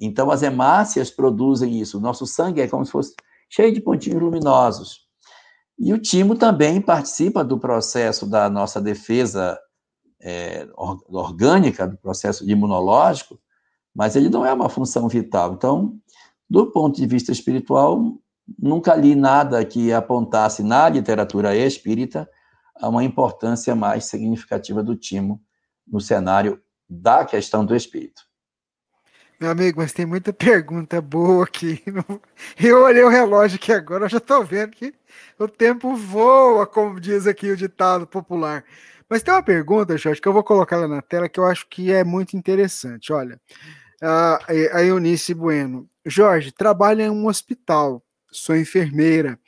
Então, as hemácias produzem isso. O nosso sangue é como se fosse cheio de pontinhos luminosos. E o timo também participa do processo da nossa defesa é, orgânica, do processo imunológico, mas ele não é uma função vital. Então, do ponto de vista espiritual, nunca li nada que apontasse na literatura espírita a uma importância mais significativa do timo no cenário da questão do espírito. Meu amigo, mas tem muita pergunta boa aqui. Eu olhei o relógio aqui agora, eu já estou vendo que o tempo voa, como diz aqui o ditado popular. Mas tem uma pergunta, Jorge, que eu vou colocar lá na tela que eu acho que é muito interessante. Olha, a Eunice Bueno. Jorge, trabalha em um hospital, sou enfermeira.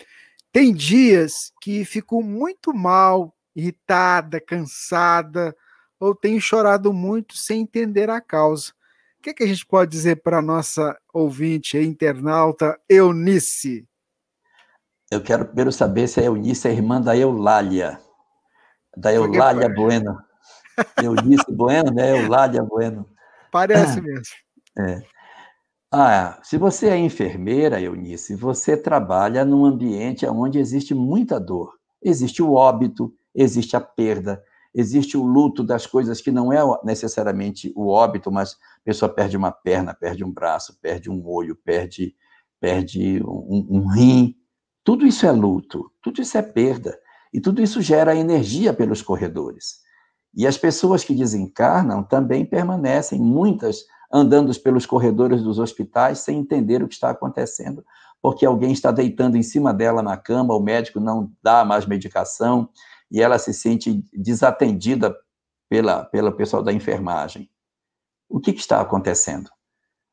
Tem dias que fico muito mal, irritada, cansada, ou tenho chorado muito sem entender a causa. O que, é que a gente pode dizer para a nossa ouvinte, internauta Eunice? Eu quero primeiro saber se a Eunice é irmã da Eulália. Da Eulália Bueno. Eunice Bueno, né? Eulália Bueno. Parece mesmo. É. Ah, se você é enfermeira, Eunice, você trabalha num ambiente onde existe muita dor. Existe o óbito, existe a perda, existe o luto das coisas que não é necessariamente o óbito, mas a pessoa perde uma perna, perde um braço, perde um olho, perde, perde um, um rim. Tudo isso é luto, tudo isso é perda. E tudo isso gera energia pelos corredores. E as pessoas que desencarnam também permanecem, muitas andando pelos corredores dos hospitais sem entender o que está acontecendo, porque alguém está deitando em cima dela na cama, o médico não dá mais medicação e ela se sente desatendida pela, pelo pessoal da enfermagem. O que, que está acontecendo?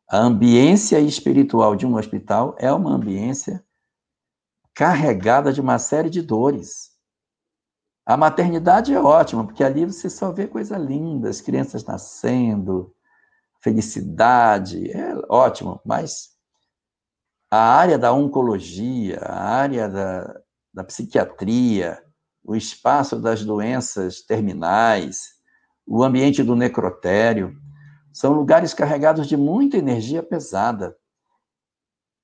A ambiência espiritual de um hospital é uma ambiência carregada de uma série de dores. A maternidade é ótima, porque ali você só vê coisa linda, as crianças nascendo, felicidade, é ótimo, mas a área da oncologia, a área da, da psiquiatria, o espaço das doenças terminais, o ambiente do necrotério, são lugares carregados de muita energia pesada.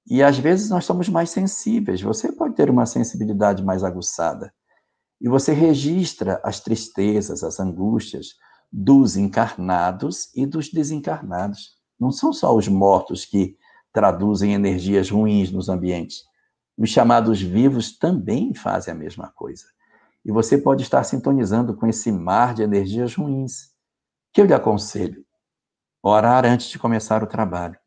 E às vezes nós somos mais sensíveis. Você pode ter uma sensibilidade mais aguçada. E você registra as tristezas, as angústias, dos encarnados e dos desencarnados. Não são só os mortos que traduzem energias ruins nos ambientes. Os chamados vivos também fazem a mesma coisa. E você pode estar sintonizando com esse mar de energias ruins. Que eu lhe aconselho? Orar antes de começar o trabalho.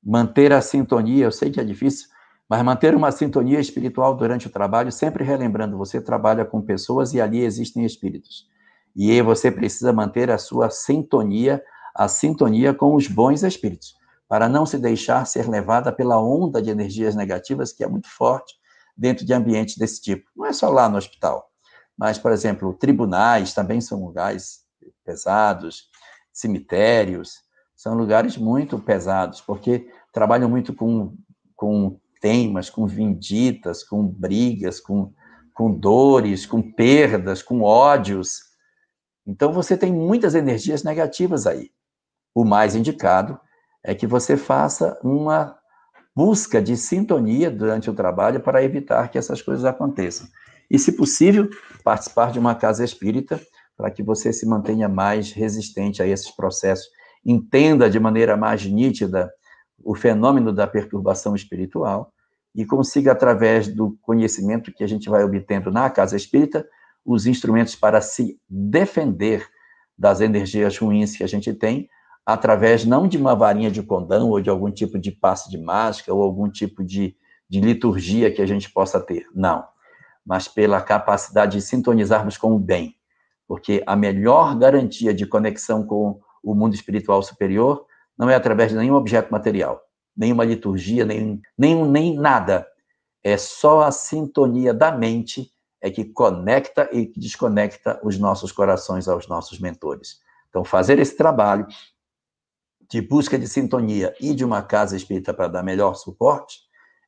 Manter a sintonia, eu sei que é difícil, mas manter uma sintonia espiritual durante o trabalho, sempre relembrando, você trabalha com pessoas e ali existem espíritos. E aí você precisa manter a sua sintonia, a sintonia com os bons espíritos, para não se deixar ser levada pela onda de energias negativas que é muito forte dentro de ambientes desse tipo. Não é só lá no hospital, mas, por exemplo, tribunais também são lugares pesados, cemitérios, são lugares muito pesados, porque trabalham muito com, com temas, com vinditas, com brigas, com, com dores, com perdas, com ódios. Então você tem muitas energias negativas aí. O mais indicado é que você faça uma busca de sintonia durante o trabalho para evitar que essas coisas aconteçam. E, se possível, participar de uma casa espírita para que você se mantenha mais resistente a esses processos, entenda de maneira mais nítida o fenômeno da perturbação espiritual e consiga, através do conhecimento que a gente vai obtendo na casa espírita, os instrumentos para se defender das energias ruins que a gente tem, através não de uma varinha de condão ou de algum tipo de passe de mágica ou algum tipo de, de liturgia que a gente possa ter. Não. Mas pela capacidade de sintonizarmos com o bem. Porque a melhor garantia de conexão com o mundo espiritual superior não é através de nenhum objeto material, nenhuma liturgia, nem, nem, nem nada. É só a sintonia da mente é que conecta e desconecta os nossos corações aos nossos mentores. Então, fazer esse trabalho de busca de sintonia e de uma casa espírita para dar melhor suporte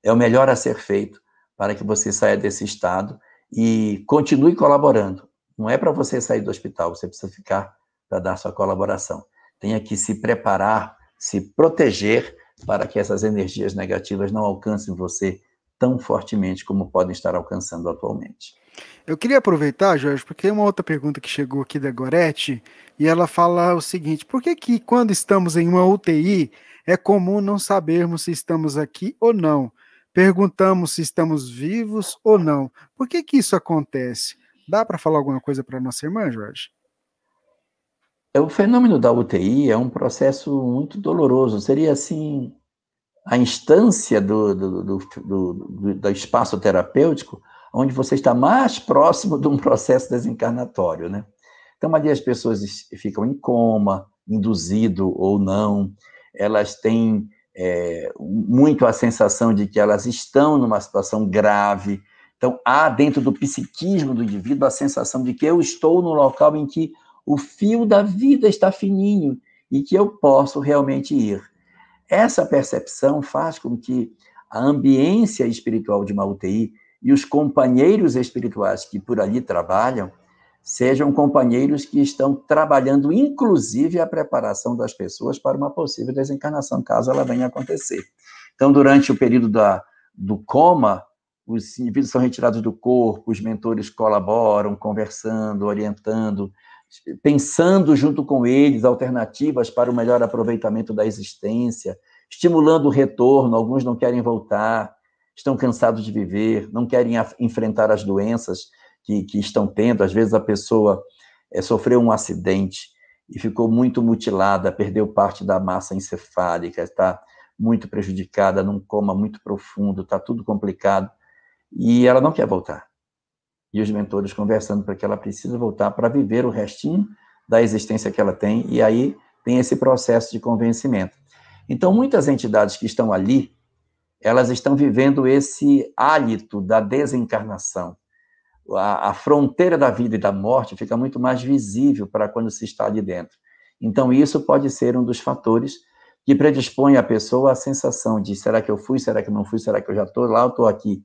é o melhor a ser feito para que você saia desse estado e continue colaborando. Não é para você sair do hospital, você precisa ficar para dar sua colaboração. Tenha que se preparar, se proteger para que essas energias negativas não alcancem você tão fortemente como podem estar alcançando atualmente. Eu queria aproveitar, Jorge, porque tem uma outra pergunta que chegou aqui da Gorete, e ela fala o seguinte: por que, que quando estamos em uma UTI é comum não sabermos se estamos aqui ou não? Perguntamos se estamos vivos ou não. Por que, que isso acontece? Dá para falar alguma coisa para nossa irmã, Jorge? É, o fenômeno da UTI é um processo muito doloroso. Seria assim a instância do, do, do, do, do espaço terapêutico onde você está mais próximo de um processo desencarnatório, né? Então, ali as pessoas ficam em coma, induzido ou não, elas têm é, muito a sensação de que elas estão numa situação grave. Então, há dentro do psiquismo do indivíduo a sensação de que eu estou no local em que o fio da vida está fininho e que eu posso realmente ir. Essa percepção faz com que a ambiência espiritual de uma UTI e os companheiros espirituais que por ali trabalham sejam companheiros que estão trabalhando, inclusive, a preparação das pessoas para uma possível desencarnação, caso ela venha acontecer. Então, durante o período da, do coma, os indivíduos são retirados do corpo, os mentores colaboram, conversando, orientando, pensando junto com eles alternativas para o melhor aproveitamento da existência, estimulando o retorno. Alguns não querem voltar, estão cansados de viver, não querem enfrentar as doenças que, que estão tendo. Às vezes a pessoa é, sofreu um acidente e ficou muito mutilada, perdeu parte da massa encefálica, está muito prejudicada, num coma muito profundo, está tudo complicado, e ela não quer voltar. E os mentores conversando para que ela precisa voltar para viver o restinho da existência que ela tem, e aí tem esse processo de convencimento. Então, muitas entidades que estão ali, elas estão vivendo esse hálito da desencarnação, a, a, fronteira da vida e da morte fica muito mais visível para quando se está ali dentro. Então, isso pode ser um dos fatores que predispõe a pessoa à sensação de será que eu fui, será que não fui, será que eu já estou lá, eu estou aqui.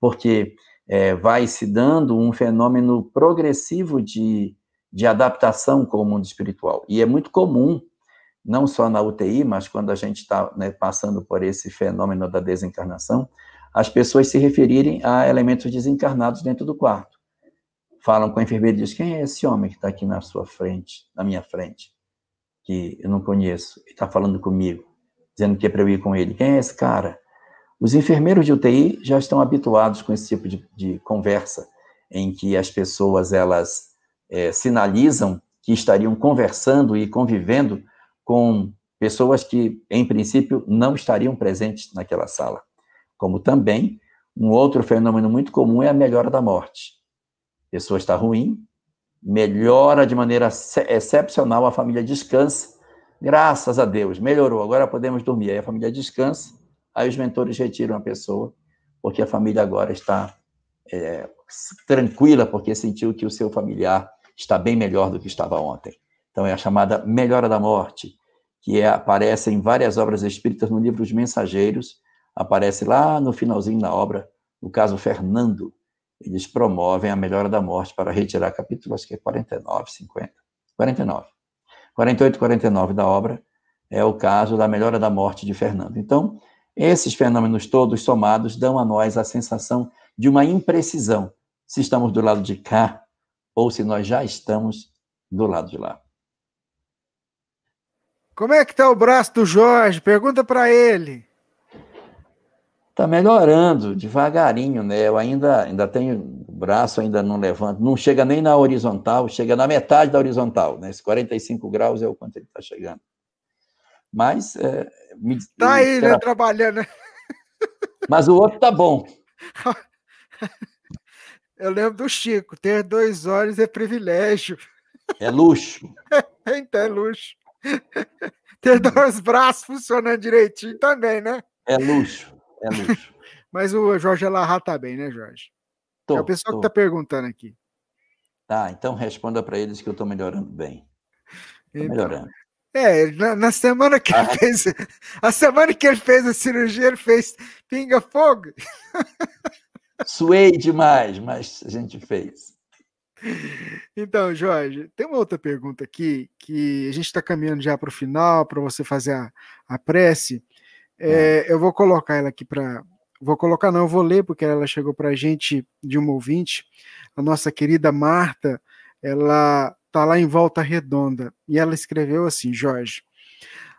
Porque é, vai se dando um fenômeno progressivo de, de adaptação com o mundo espiritual. E é muito comum, não só na UTI, mas quando a gente está né, passando por esse fenômeno da desencarnação, as pessoas se referirem a elementos desencarnados dentro do quarto. Falam com a enfermeira e dizem, quem é esse homem que está aqui na sua frente, na minha frente, que eu não conheço, e está falando comigo, dizendo que é para eu ir com ele. Quem é esse cara? Os enfermeiros de UTI já estão habituados com esse tipo de, de conversa, em que as pessoas, elas é, sinalizam que estariam conversando e convivendo com pessoas que, em princípio, não estariam presentes naquela sala. Como também, um outro fenômeno muito comum é a melhora da morte. A pessoa está ruim, melhora de maneira excepcional, a família descansa, graças a Deus, melhorou, agora podemos dormir. Aí a família descansa, aí os mentores retiram a pessoa, porque a família agora está é, tranquila, porque sentiu que o seu familiar está bem melhor do que estava ontem. Então é a chamada melhora da morte, que é, aparece em várias obras espíritas no livro Os Mensageiros, aparece lá no finalzinho da obra, no caso Fernando, eles promovem a melhora da morte para retirar capítulo, acho que é 49, 50, 49. 48 e 49 da obra é o caso da melhora da morte de Fernando. Então, esses fenômenos todos somados dão a nós a sensação de uma imprecisão, se estamos do lado de cá ou se nós já estamos do lado de lá. Como é que está o braço do Jorge? Pergunta para ele. Está melhorando devagarinho, né? Eu ainda, ainda tenho o braço, ainda não levanto, não chega nem na horizontal, chega na metade da horizontal, né? Esse 45 graus é o quanto ele está chegando. Mas. É, me, tá aí, né? Trabalhando. Mas o outro tá bom. Eu lembro do Chico, ter dois olhos é privilégio. É luxo. então é luxo. Ter dois braços funcionando direitinho também, né? É luxo. É luxo. Mas o Jorge Alarra tá bem, né, Jorge? Tô, é o pessoal tô. que tá perguntando aqui. Tá, então responda para eles que eu estou melhorando bem. Tô então, melhorando. É, na, na semana que ah. ele fez. A semana que ele fez a cirurgia, ele fez pinga-fogo. Suei demais, mas a gente fez. Então, Jorge, tem uma outra pergunta aqui que a gente está caminhando já para o final, para você fazer a, a prece. É, é, eu vou colocar ela aqui para. Vou colocar, não, eu vou ler, porque ela chegou para a gente de uma ouvinte. A nossa querida Marta, ela está lá em Volta Redonda. E ela escreveu assim: Jorge,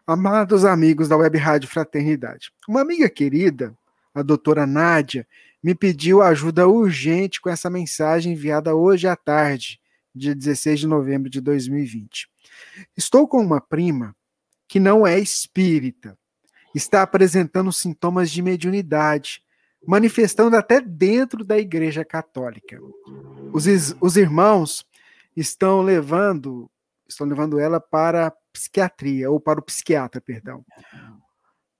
amados amigos da Web Rádio Fraternidade, uma amiga querida, a doutora Nádia, me pediu ajuda urgente com essa mensagem enviada hoje à tarde, dia 16 de novembro de 2020. Estou com uma prima que não é espírita está apresentando sintomas de mediunidade, manifestando até dentro da Igreja Católica. Os, os irmãos estão levando estão levando ela para a psiquiatria ou para o psiquiatra, perdão.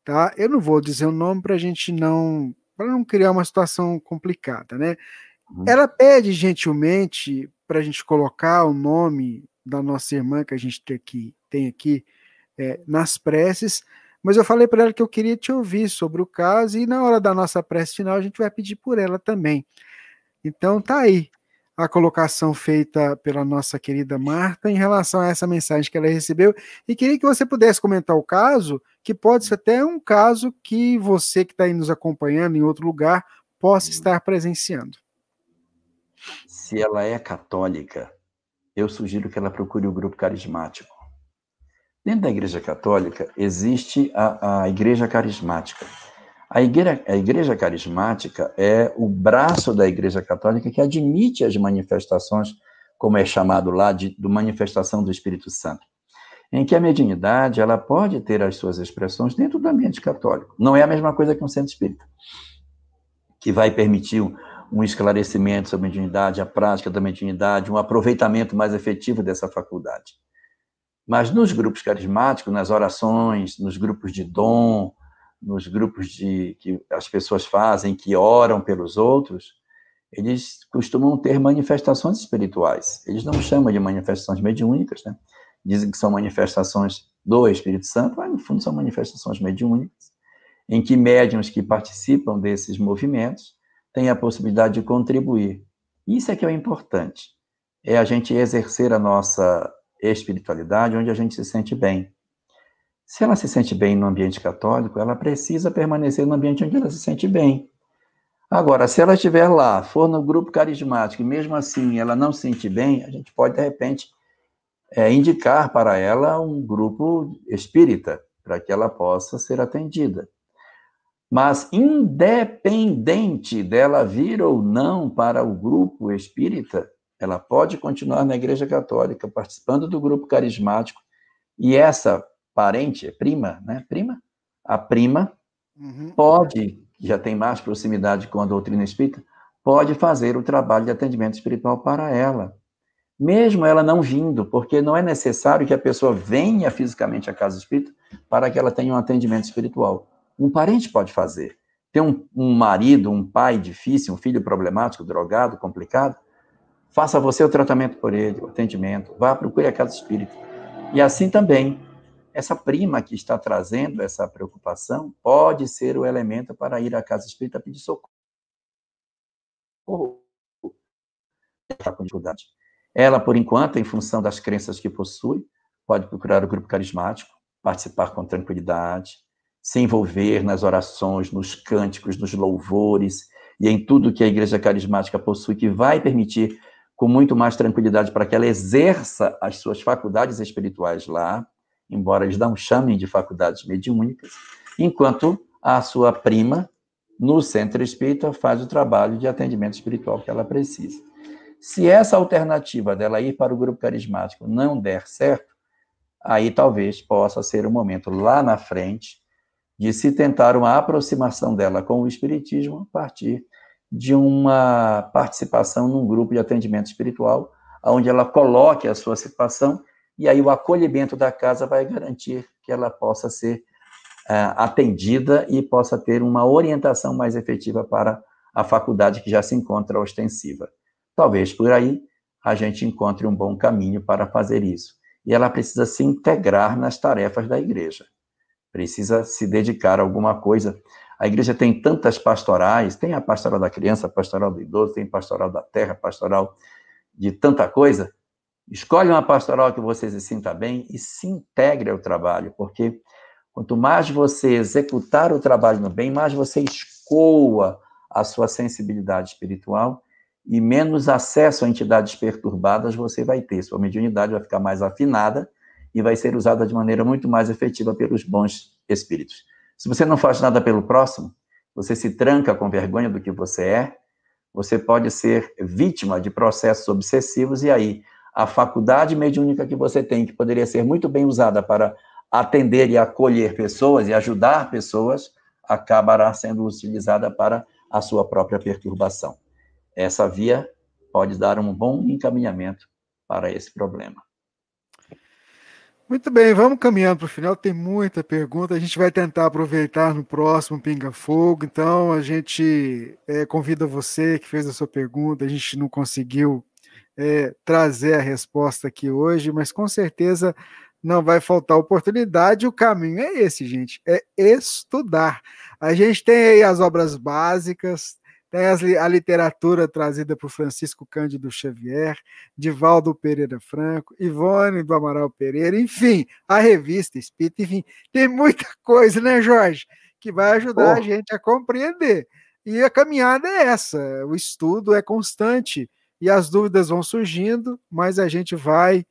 Tá? Eu não vou dizer o nome para a gente não para não criar uma situação complicada, né? Uhum. Ela pede gentilmente para a gente colocar o nome da nossa irmã que a gente tem aqui, tem aqui é, nas preces, mas eu falei para ela que eu queria te ouvir sobre o caso e na hora da nossa prece final a gente vai pedir por ela também. Então tá aí a colocação feita pela nossa querida Marta em relação a essa mensagem que ela recebeu e queria que você pudesse comentar o caso, que pode ser até um caso que você que está aí nos acompanhando em outro lugar possa estar presenciando. Se ela é católica, eu sugiro que ela procure o grupo carismático. Dentro da Igreja Católica existe a, a Igreja Carismática a igreja, a igreja carismática é o braço da Igreja Católica que admite as manifestações, como é chamado lá, de, de manifestação do Espírito Santo, em que a mediunidade ela pode ter as suas expressões dentro do ambiente católico. Não é a mesma coisa que um centro espírita, que vai permitir um, um esclarecimento sobre a mediunidade, a prática da mediunidade, um aproveitamento mais efetivo dessa faculdade. Mas nos grupos carismáticos, nas orações, nos grupos de dom, nos grupos de que as pessoas fazem, que oram pelos outros, eles costumam ter manifestações espirituais. Eles não chamam de manifestações mediúnicas, né? Dizem que são manifestações do Espírito Santo, mas no fundo são manifestações mediúnicas, em que médiums que participam desses movimentos têm a possibilidade de contribuir. Isso é que é o importante. É a gente exercer a nossa espiritualidade onde a gente se sente bem. Se ela se sente bem no ambiente católico, ela precisa permanecer no ambiente onde ela se sente bem. Agora, se ela estiver lá, for no grupo carismático, e mesmo assim ela não se sente bem, a gente pode, de repente, é, indicar para ela um grupo espírita, para que ela possa ser atendida. Mas, independente dela vir ou não para o grupo espírita, ela pode continuar na Igreja Católica, participando do grupo carismático, e essa parente, é prima, né? Prima. A prima uhum. pode, já tem mais proximidade com a doutrina espírita, pode fazer o trabalho de atendimento espiritual para ela. Mesmo ela não vindo, porque não é necessário que a pessoa venha fisicamente à casa espírita para que ela tenha um atendimento espiritual. Um parente pode fazer. Tem um, um marido, um pai difícil, um filho problemático, drogado, complicado, faça você o tratamento por ele, o atendimento, vá procure a casa espírita. E assim também, essa prima que está trazendo essa preocupação pode ser o elemento para ir à casa espírita pedir socorro. Está com dificuldade. Ela, por enquanto, em função das crenças que possui, pode procurar o grupo carismático, participar com tranquilidade, se envolver nas orações, nos cânticos, nos louvores e em tudo que a igreja carismática possui, que vai permitir com muito mais tranquilidade para que ela exerça as suas faculdades espirituais lá, embora eles não chamem de faculdades mediúnicas, enquanto a sua prima, no centro espírita, faz o trabalho de atendimento espiritual que ela precisa. Se essa alternativa dela ir para o grupo carismático não der certo, aí talvez possa ser o momento lá na frente de se tentar uma aproximação dela com o espiritismo a partir de uma participação num grupo de atendimento espiritual, onde ela coloque a sua situação e aí o acolhimento da casa vai garantir que ela possa ser uh, atendida e possa ter uma orientação mais efetiva para a faculdade que já se encontra ostensiva. Talvez por aí a gente encontre um bom caminho para fazer isso. E ela precisa se integrar nas tarefas da igreja. Precisa se dedicar a alguma coisa. A igreja tem tantas pastorais, tem a pastoral da criança, a pastoral do idoso, tem pastoral da terra, pastoral de tanta coisa, Escolhe uma pastoral que você se sinta bem e se integre ao trabalho, porque quanto mais você executar o trabalho no bem, mais você escoa a sua sensibilidade espiritual e menos acesso a entidades perturbadas você vai ter. Sua mediunidade vai ficar mais afinada e vai ser usada de maneira muito mais efetiva pelos bons espíritos. Se você não faz nada pelo próximo, você se tranca com vergonha do que você é, você pode ser vítima de processos obsessivos e aí a faculdade mediúnica que você tem, que poderia ser muito bem usada para atender e acolher pessoas e ajudar pessoas, acabará sendo utilizada para a sua própria perturbação. Essa via pode dar um bom encaminhamento para esse problema. Muito bem, vamos caminhando para o final. Tem muita pergunta. A gente vai tentar aproveitar no próximo Pinga Fogo. Então, a gente é, convida você que fez a sua pergunta. A gente não conseguiu é, trazer a resposta aqui hoje, mas com certeza não vai faltar oportunidade. O caminho é esse, gente: é estudar. A gente tem aí as obras básicas, tem a literatura trazida por Francisco Cândido Xavier, Divaldo Pereira Franco, Ivone do Amaral Pereira, enfim, a revista Espírita, enfim, tem muita coisa, né, Jorge? Que vai ajudar oh. a gente a compreender. E a caminhada é essa: o estudo é constante e as dúvidas vão surgindo, mas a gente vai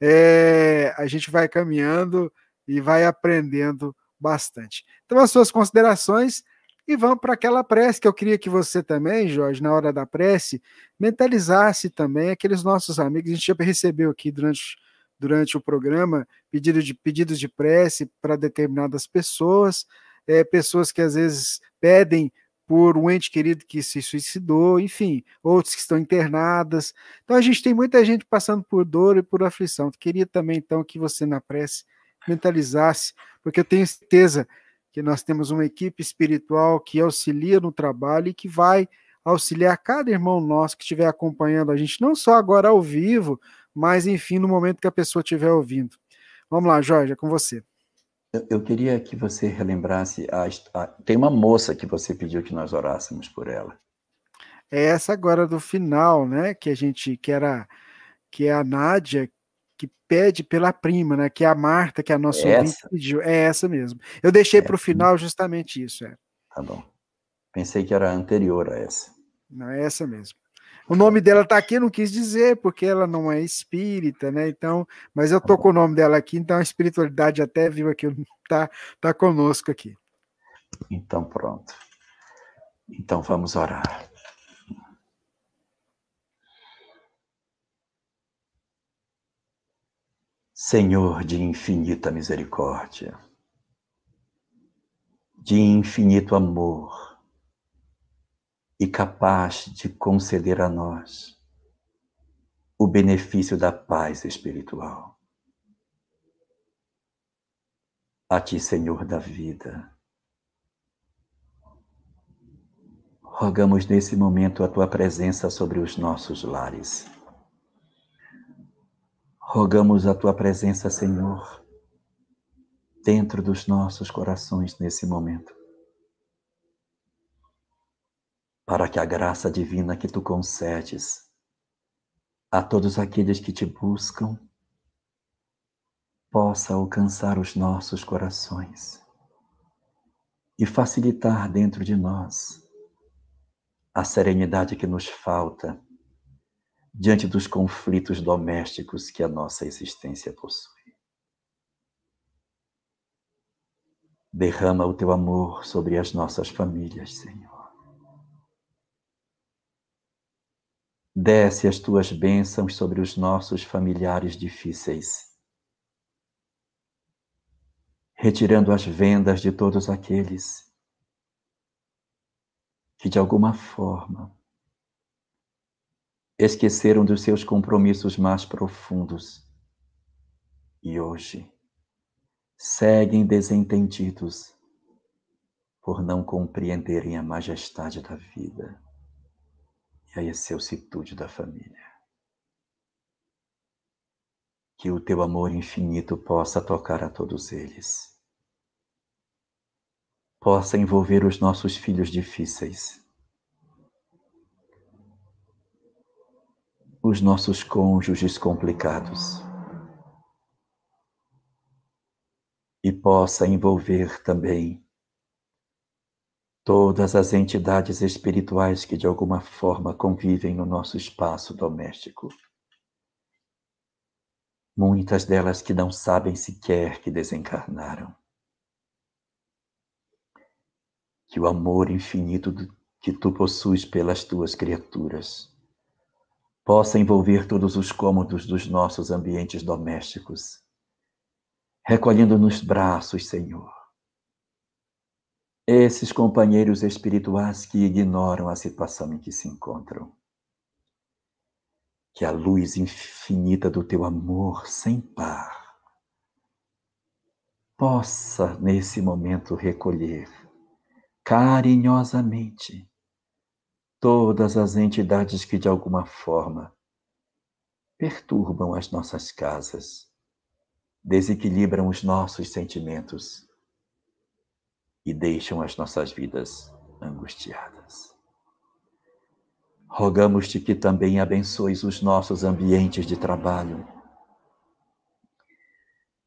é, a gente vai caminhando e vai aprendendo bastante. Então, as suas considerações e vamos para aquela prece que eu queria que você também, Jorge, na hora da prece, mentalizasse também aqueles nossos amigos. A gente já recebeu aqui durante, durante o programa pedido de, pedidos de prece para determinadas pessoas, é, pessoas que às vezes pedem por um ente querido que se suicidou, enfim, outros que estão internadas. Então a gente tem muita gente passando por dor e por aflição. Queria também então que você na prece mentalizasse, porque eu tenho certeza que nós temos uma equipe espiritual que auxilia no trabalho e que vai auxiliar cada irmão nosso que estiver acompanhando a gente, não só agora ao vivo, mas enfim, no momento que a pessoa estiver ouvindo. Vamos lá, Jorge, é com você. Eu, eu queria que você relembrasse a, a, Tem uma moça que você pediu que nós orássemos por ela. É essa agora do final, né? Que a gente que era que é a Nádia que pede pela prima, né? Que é a Marta, que é a nossa é ouvinte pediu. É essa mesmo. Eu deixei é. para o final justamente isso. É. Tá bom. Pensei que era anterior a essa. Não, é essa mesmo. O nome dela está aqui, não quis dizer, porque ela não é espírita, né? Então, mas eu tô com o nome dela aqui, então a espiritualidade até viu aqui, tá, tá conosco aqui. Então, pronto. Então vamos orar. Senhor de infinita misericórdia, de infinito amor, e capaz de conceder a nós o benefício da paz espiritual. A Ti, Senhor da vida, rogamos nesse momento a Tua presença sobre os nossos lares. Rogamos a Tua presença, Senhor, dentro dos nossos corações nesse momento para que a graça divina que tu concedes a todos aqueles que te buscam possa alcançar os nossos corações e facilitar dentro de nós a serenidade que nos falta diante dos conflitos domésticos que a nossa existência possui. Derrama o teu amor sobre as nossas famílias, Senhor. Desce as tuas bênçãos sobre os nossos familiares difíceis, retirando as vendas de todos aqueles que, de alguma forma, esqueceram dos seus compromissos mais profundos e hoje seguem desentendidos por não compreenderem a majestade da vida e a excelsitude da família. Que o teu amor infinito possa tocar a todos eles, possa envolver os nossos filhos difíceis, os nossos cônjuges complicados, e possa envolver também todas as entidades espirituais que de alguma forma convivem no nosso espaço doméstico. Muitas delas que não sabem sequer que desencarnaram. Que o amor infinito que tu possuis pelas tuas criaturas possa envolver todos os cômodos dos nossos ambientes domésticos, recolhendo nos braços, Senhor, esses companheiros espirituais que ignoram a situação em que se encontram. Que a luz infinita do teu amor sem par possa, nesse momento, recolher carinhosamente todas as entidades que, de alguma forma, perturbam as nossas casas, desequilibram os nossos sentimentos e deixam as nossas vidas angustiadas. Rogamos-te que também abençoes os nossos ambientes de trabalho.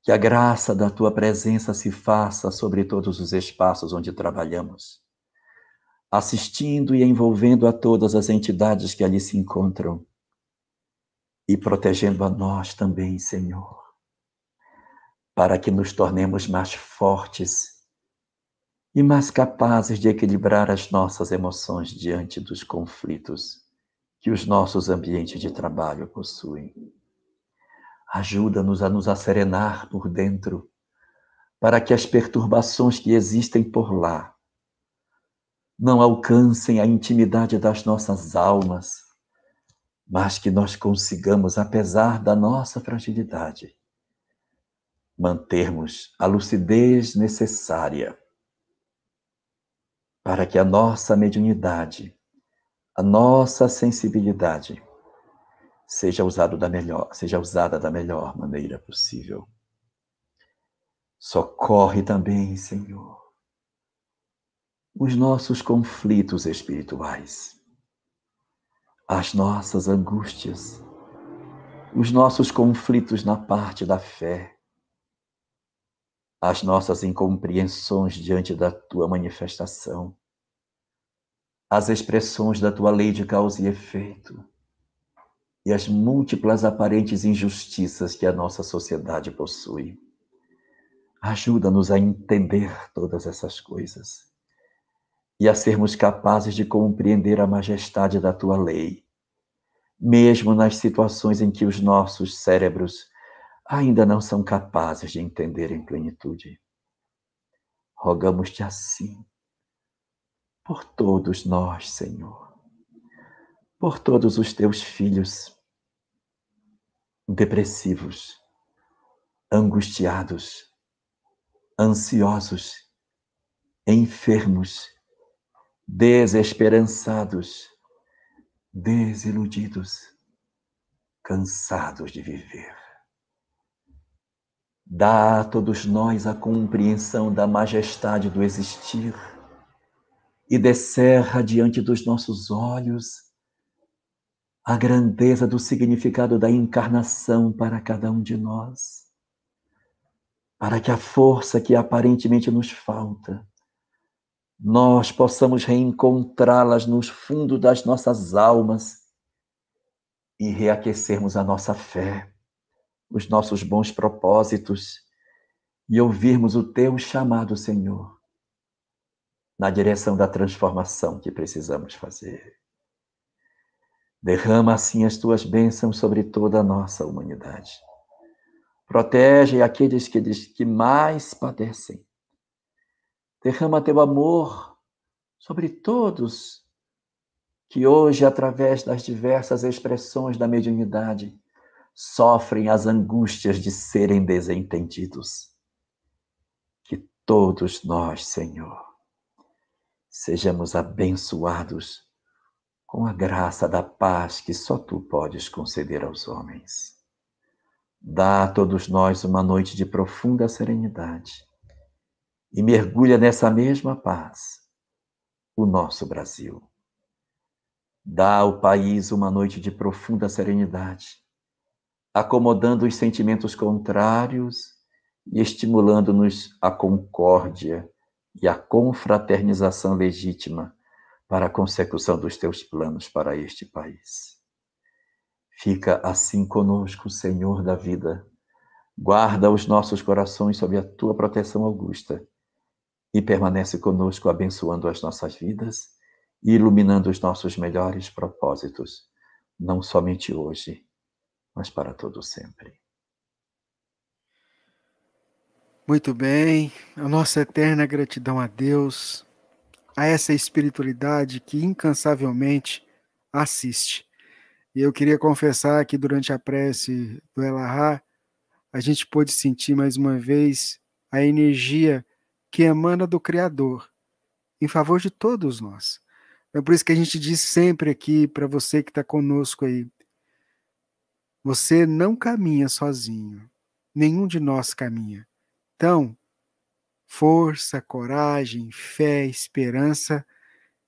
Que a graça da tua presença se faça sobre todos os espaços onde trabalhamos, assistindo e envolvendo a todas as entidades que ali se encontram e protegendo a nós também, Senhor, para que nos tornemos mais fortes e mais capazes de equilibrar as nossas emoções diante dos conflitos que os nossos ambientes de trabalho possuem. Ajuda-nos a nos acerenar por dentro, para que as perturbações que existem por lá não alcancem a intimidade das nossas almas, mas que nós consigamos, apesar da nossa fragilidade, mantermos a lucidez necessária para que a nossa mediunidade, a nossa sensibilidade seja usada da melhor, seja usada da melhor maneira possível. Socorre também, Senhor, os nossos conflitos espirituais, as nossas angústias, os nossos conflitos na parte da fé, as nossas incompreensões diante da tua manifestação, as expressões da tua lei de causa e efeito. E as múltiplas aparentes injustiças que a nossa sociedade possui. Ajuda-nos a entender todas essas coisas. E a sermos capazes de compreender a majestade da tua lei, mesmo nas situações em que os nossos cérebros ainda não são capazes de entender em plenitude. Rogamos-te assim, por todos nós, Senhor, por todos os teus filhos depressivos, angustiados, ansiosos, enfermos, desesperançados, desiludidos, cansados de viver. Dá a todos nós a compreensão da majestade do existir e descerra diante dos nossos olhos a grandeza do significado da encarnação para cada um de nós, para que a força que aparentemente nos falta, nós possamos reencontrá-las nos fundos das nossas almas e reaquecermos a nossa fé os nossos bons propósitos e ouvirmos o teu chamado, Senhor, na direção da transformação que precisamos fazer. Derrama assim as tuas bênçãos sobre toda a nossa humanidade. Protege aqueles que, que mais padecem. Derrama teu amor sobre todos que hoje, através das diversas expressões da mediunidade, sofrem as angústias de serem desentendidos. Que todos nós, Senhor, sejamos abençoados com a graça da paz que só tu podes conceder aos homens. Dá a todos nós uma noite de profunda serenidade e mergulha nessa mesma paz o nosso Brasil. Dá ao país uma noite de profunda serenidade acomodando os sentimentos contrários e estimulando-nos a concórdia e a confraternização legítima para a consecução dos teus planos para este país. Fica assim conosco, Senhor da vida. Guarda os nossos corações sob a tua proteção augusta e permanece conosco abençoando as nossas vidas e iluminando os nossos melhores propósitos, não somente hoje, mas para todo sempre. Muito bem, a nossa eterna gratidão a Deus, a essa espiritualidade que incansavelmente assiste. E eu queria confessar que durante a prece do Elahá, a gente pôde sentir mais uma vez a energia que emana do Criador em favor de todos nós. É por isso que a gente diz sempre aqui para você que está conosco aí, Você não caminha sozinho. Nenhum de nós caminha. Então, força, coragem, fé, esperança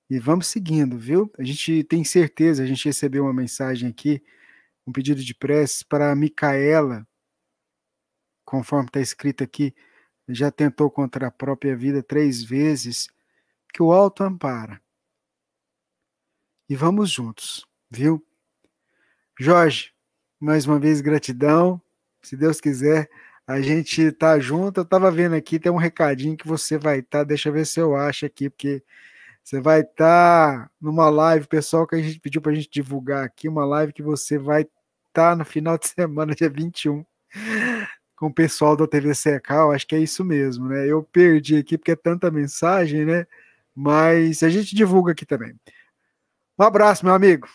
e vamos seguindo, viu? A gente tem certeza, a gente recebeu uma mensagem aqui, um pedido de prece para Micaela, conforme está escrito aqui, já tentou contra a própria vida três vezes, que o alto ampara. E vamos juntos, viu? Jorge, mais uma vez gratidão. Se Deus quiser, a gente tá junto. Eu tava vendo aqui, tem um recadinho que você vai estar. Tá, deixa eu ver se eu acho aqui, porque você vai estar tá numa live, pessoal, que a gente pediu para a gente divulgar aqui, uma live que você vai estar tá no final de semana, dia 21, com o pessoal da TV Secal. Acho que é isso mesmo, né? Eu perdi aqui porque é tanta mensagem, né? Mas a gente divulga aqui também. Um abraço, meu amigo.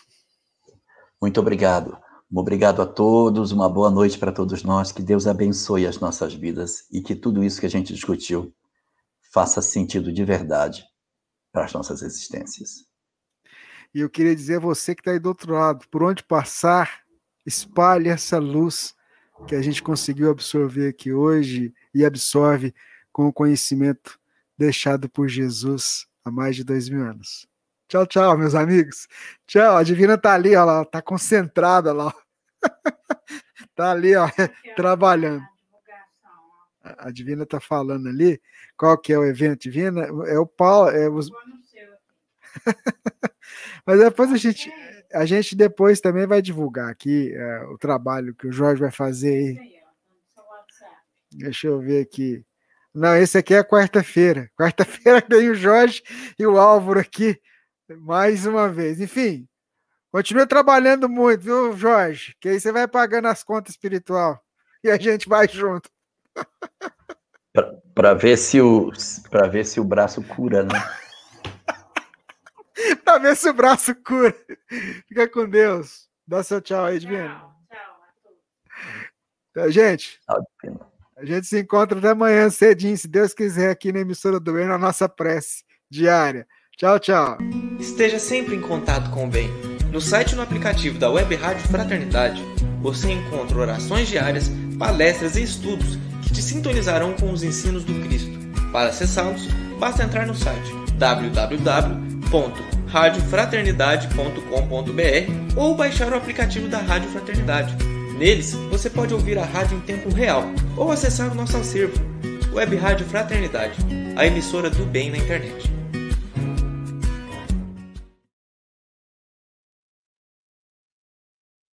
Muito obrigado. Obrigado a todos, uma boa noite para todos nós, que Deus abençoe as nossas vidas e que tudo isso que a gente discutiu faça sentido de verdade para as nossas existências. E eu queria dizer a você que está aí do outro lado, por onde passar, espalhe essa luz que a gente conseguiu absorver aqui hoje e absorve com o conhecimento deixado por Jesus há mais de dois mil anos. Tchau, tchau, meus amigos. Tchau. A Divina tá ali, ó, ela tá concentrada lá. tá ali, ó, trabalhando. A Divina tá falando ali. Qual que é o evento Divina? É o Paulo. É os... Mas depois a gente, a gente depois também vai divulgar aqui é, o trabalho que o Jorge vai fazer aí. Deixa eu ver aqui. Não, esse aqui é quarta-feira. Quarta-feira tem o Jorge e o Álvaro aqui mais uma vez. Enfim, continue trabalhando muito, viu, Jorge? Que aí você vai pagando as contas espiritual e a gente vai junto. Para ver se o para ver se o braço cura, né? para ver se o braço cura. Fica com Deus. Dá seu tchau aí, tchau Então, gente, a gente se encontra até amanhã cedinho, se Deus quiser, aqui na emissora do bem, na nossa prece diária. Tchau, tchau. Esteja sempre em contato com o bem. No site e no aplicativo da Web Rádio Fraternidade, você encontra orações diárias, palestras e estudos que te sintonizarão com os ensinos do Cristo. Para acessá-los, basta entrar no site www.radiofraternidade.com.br ou baixar o aplicativo da Rádio Fraternidade. Neles, você pode ouvir a rádio em tempo real ou acessar o nosso acervo, Web Rádio Fraternidade, a emissora do bem na internet.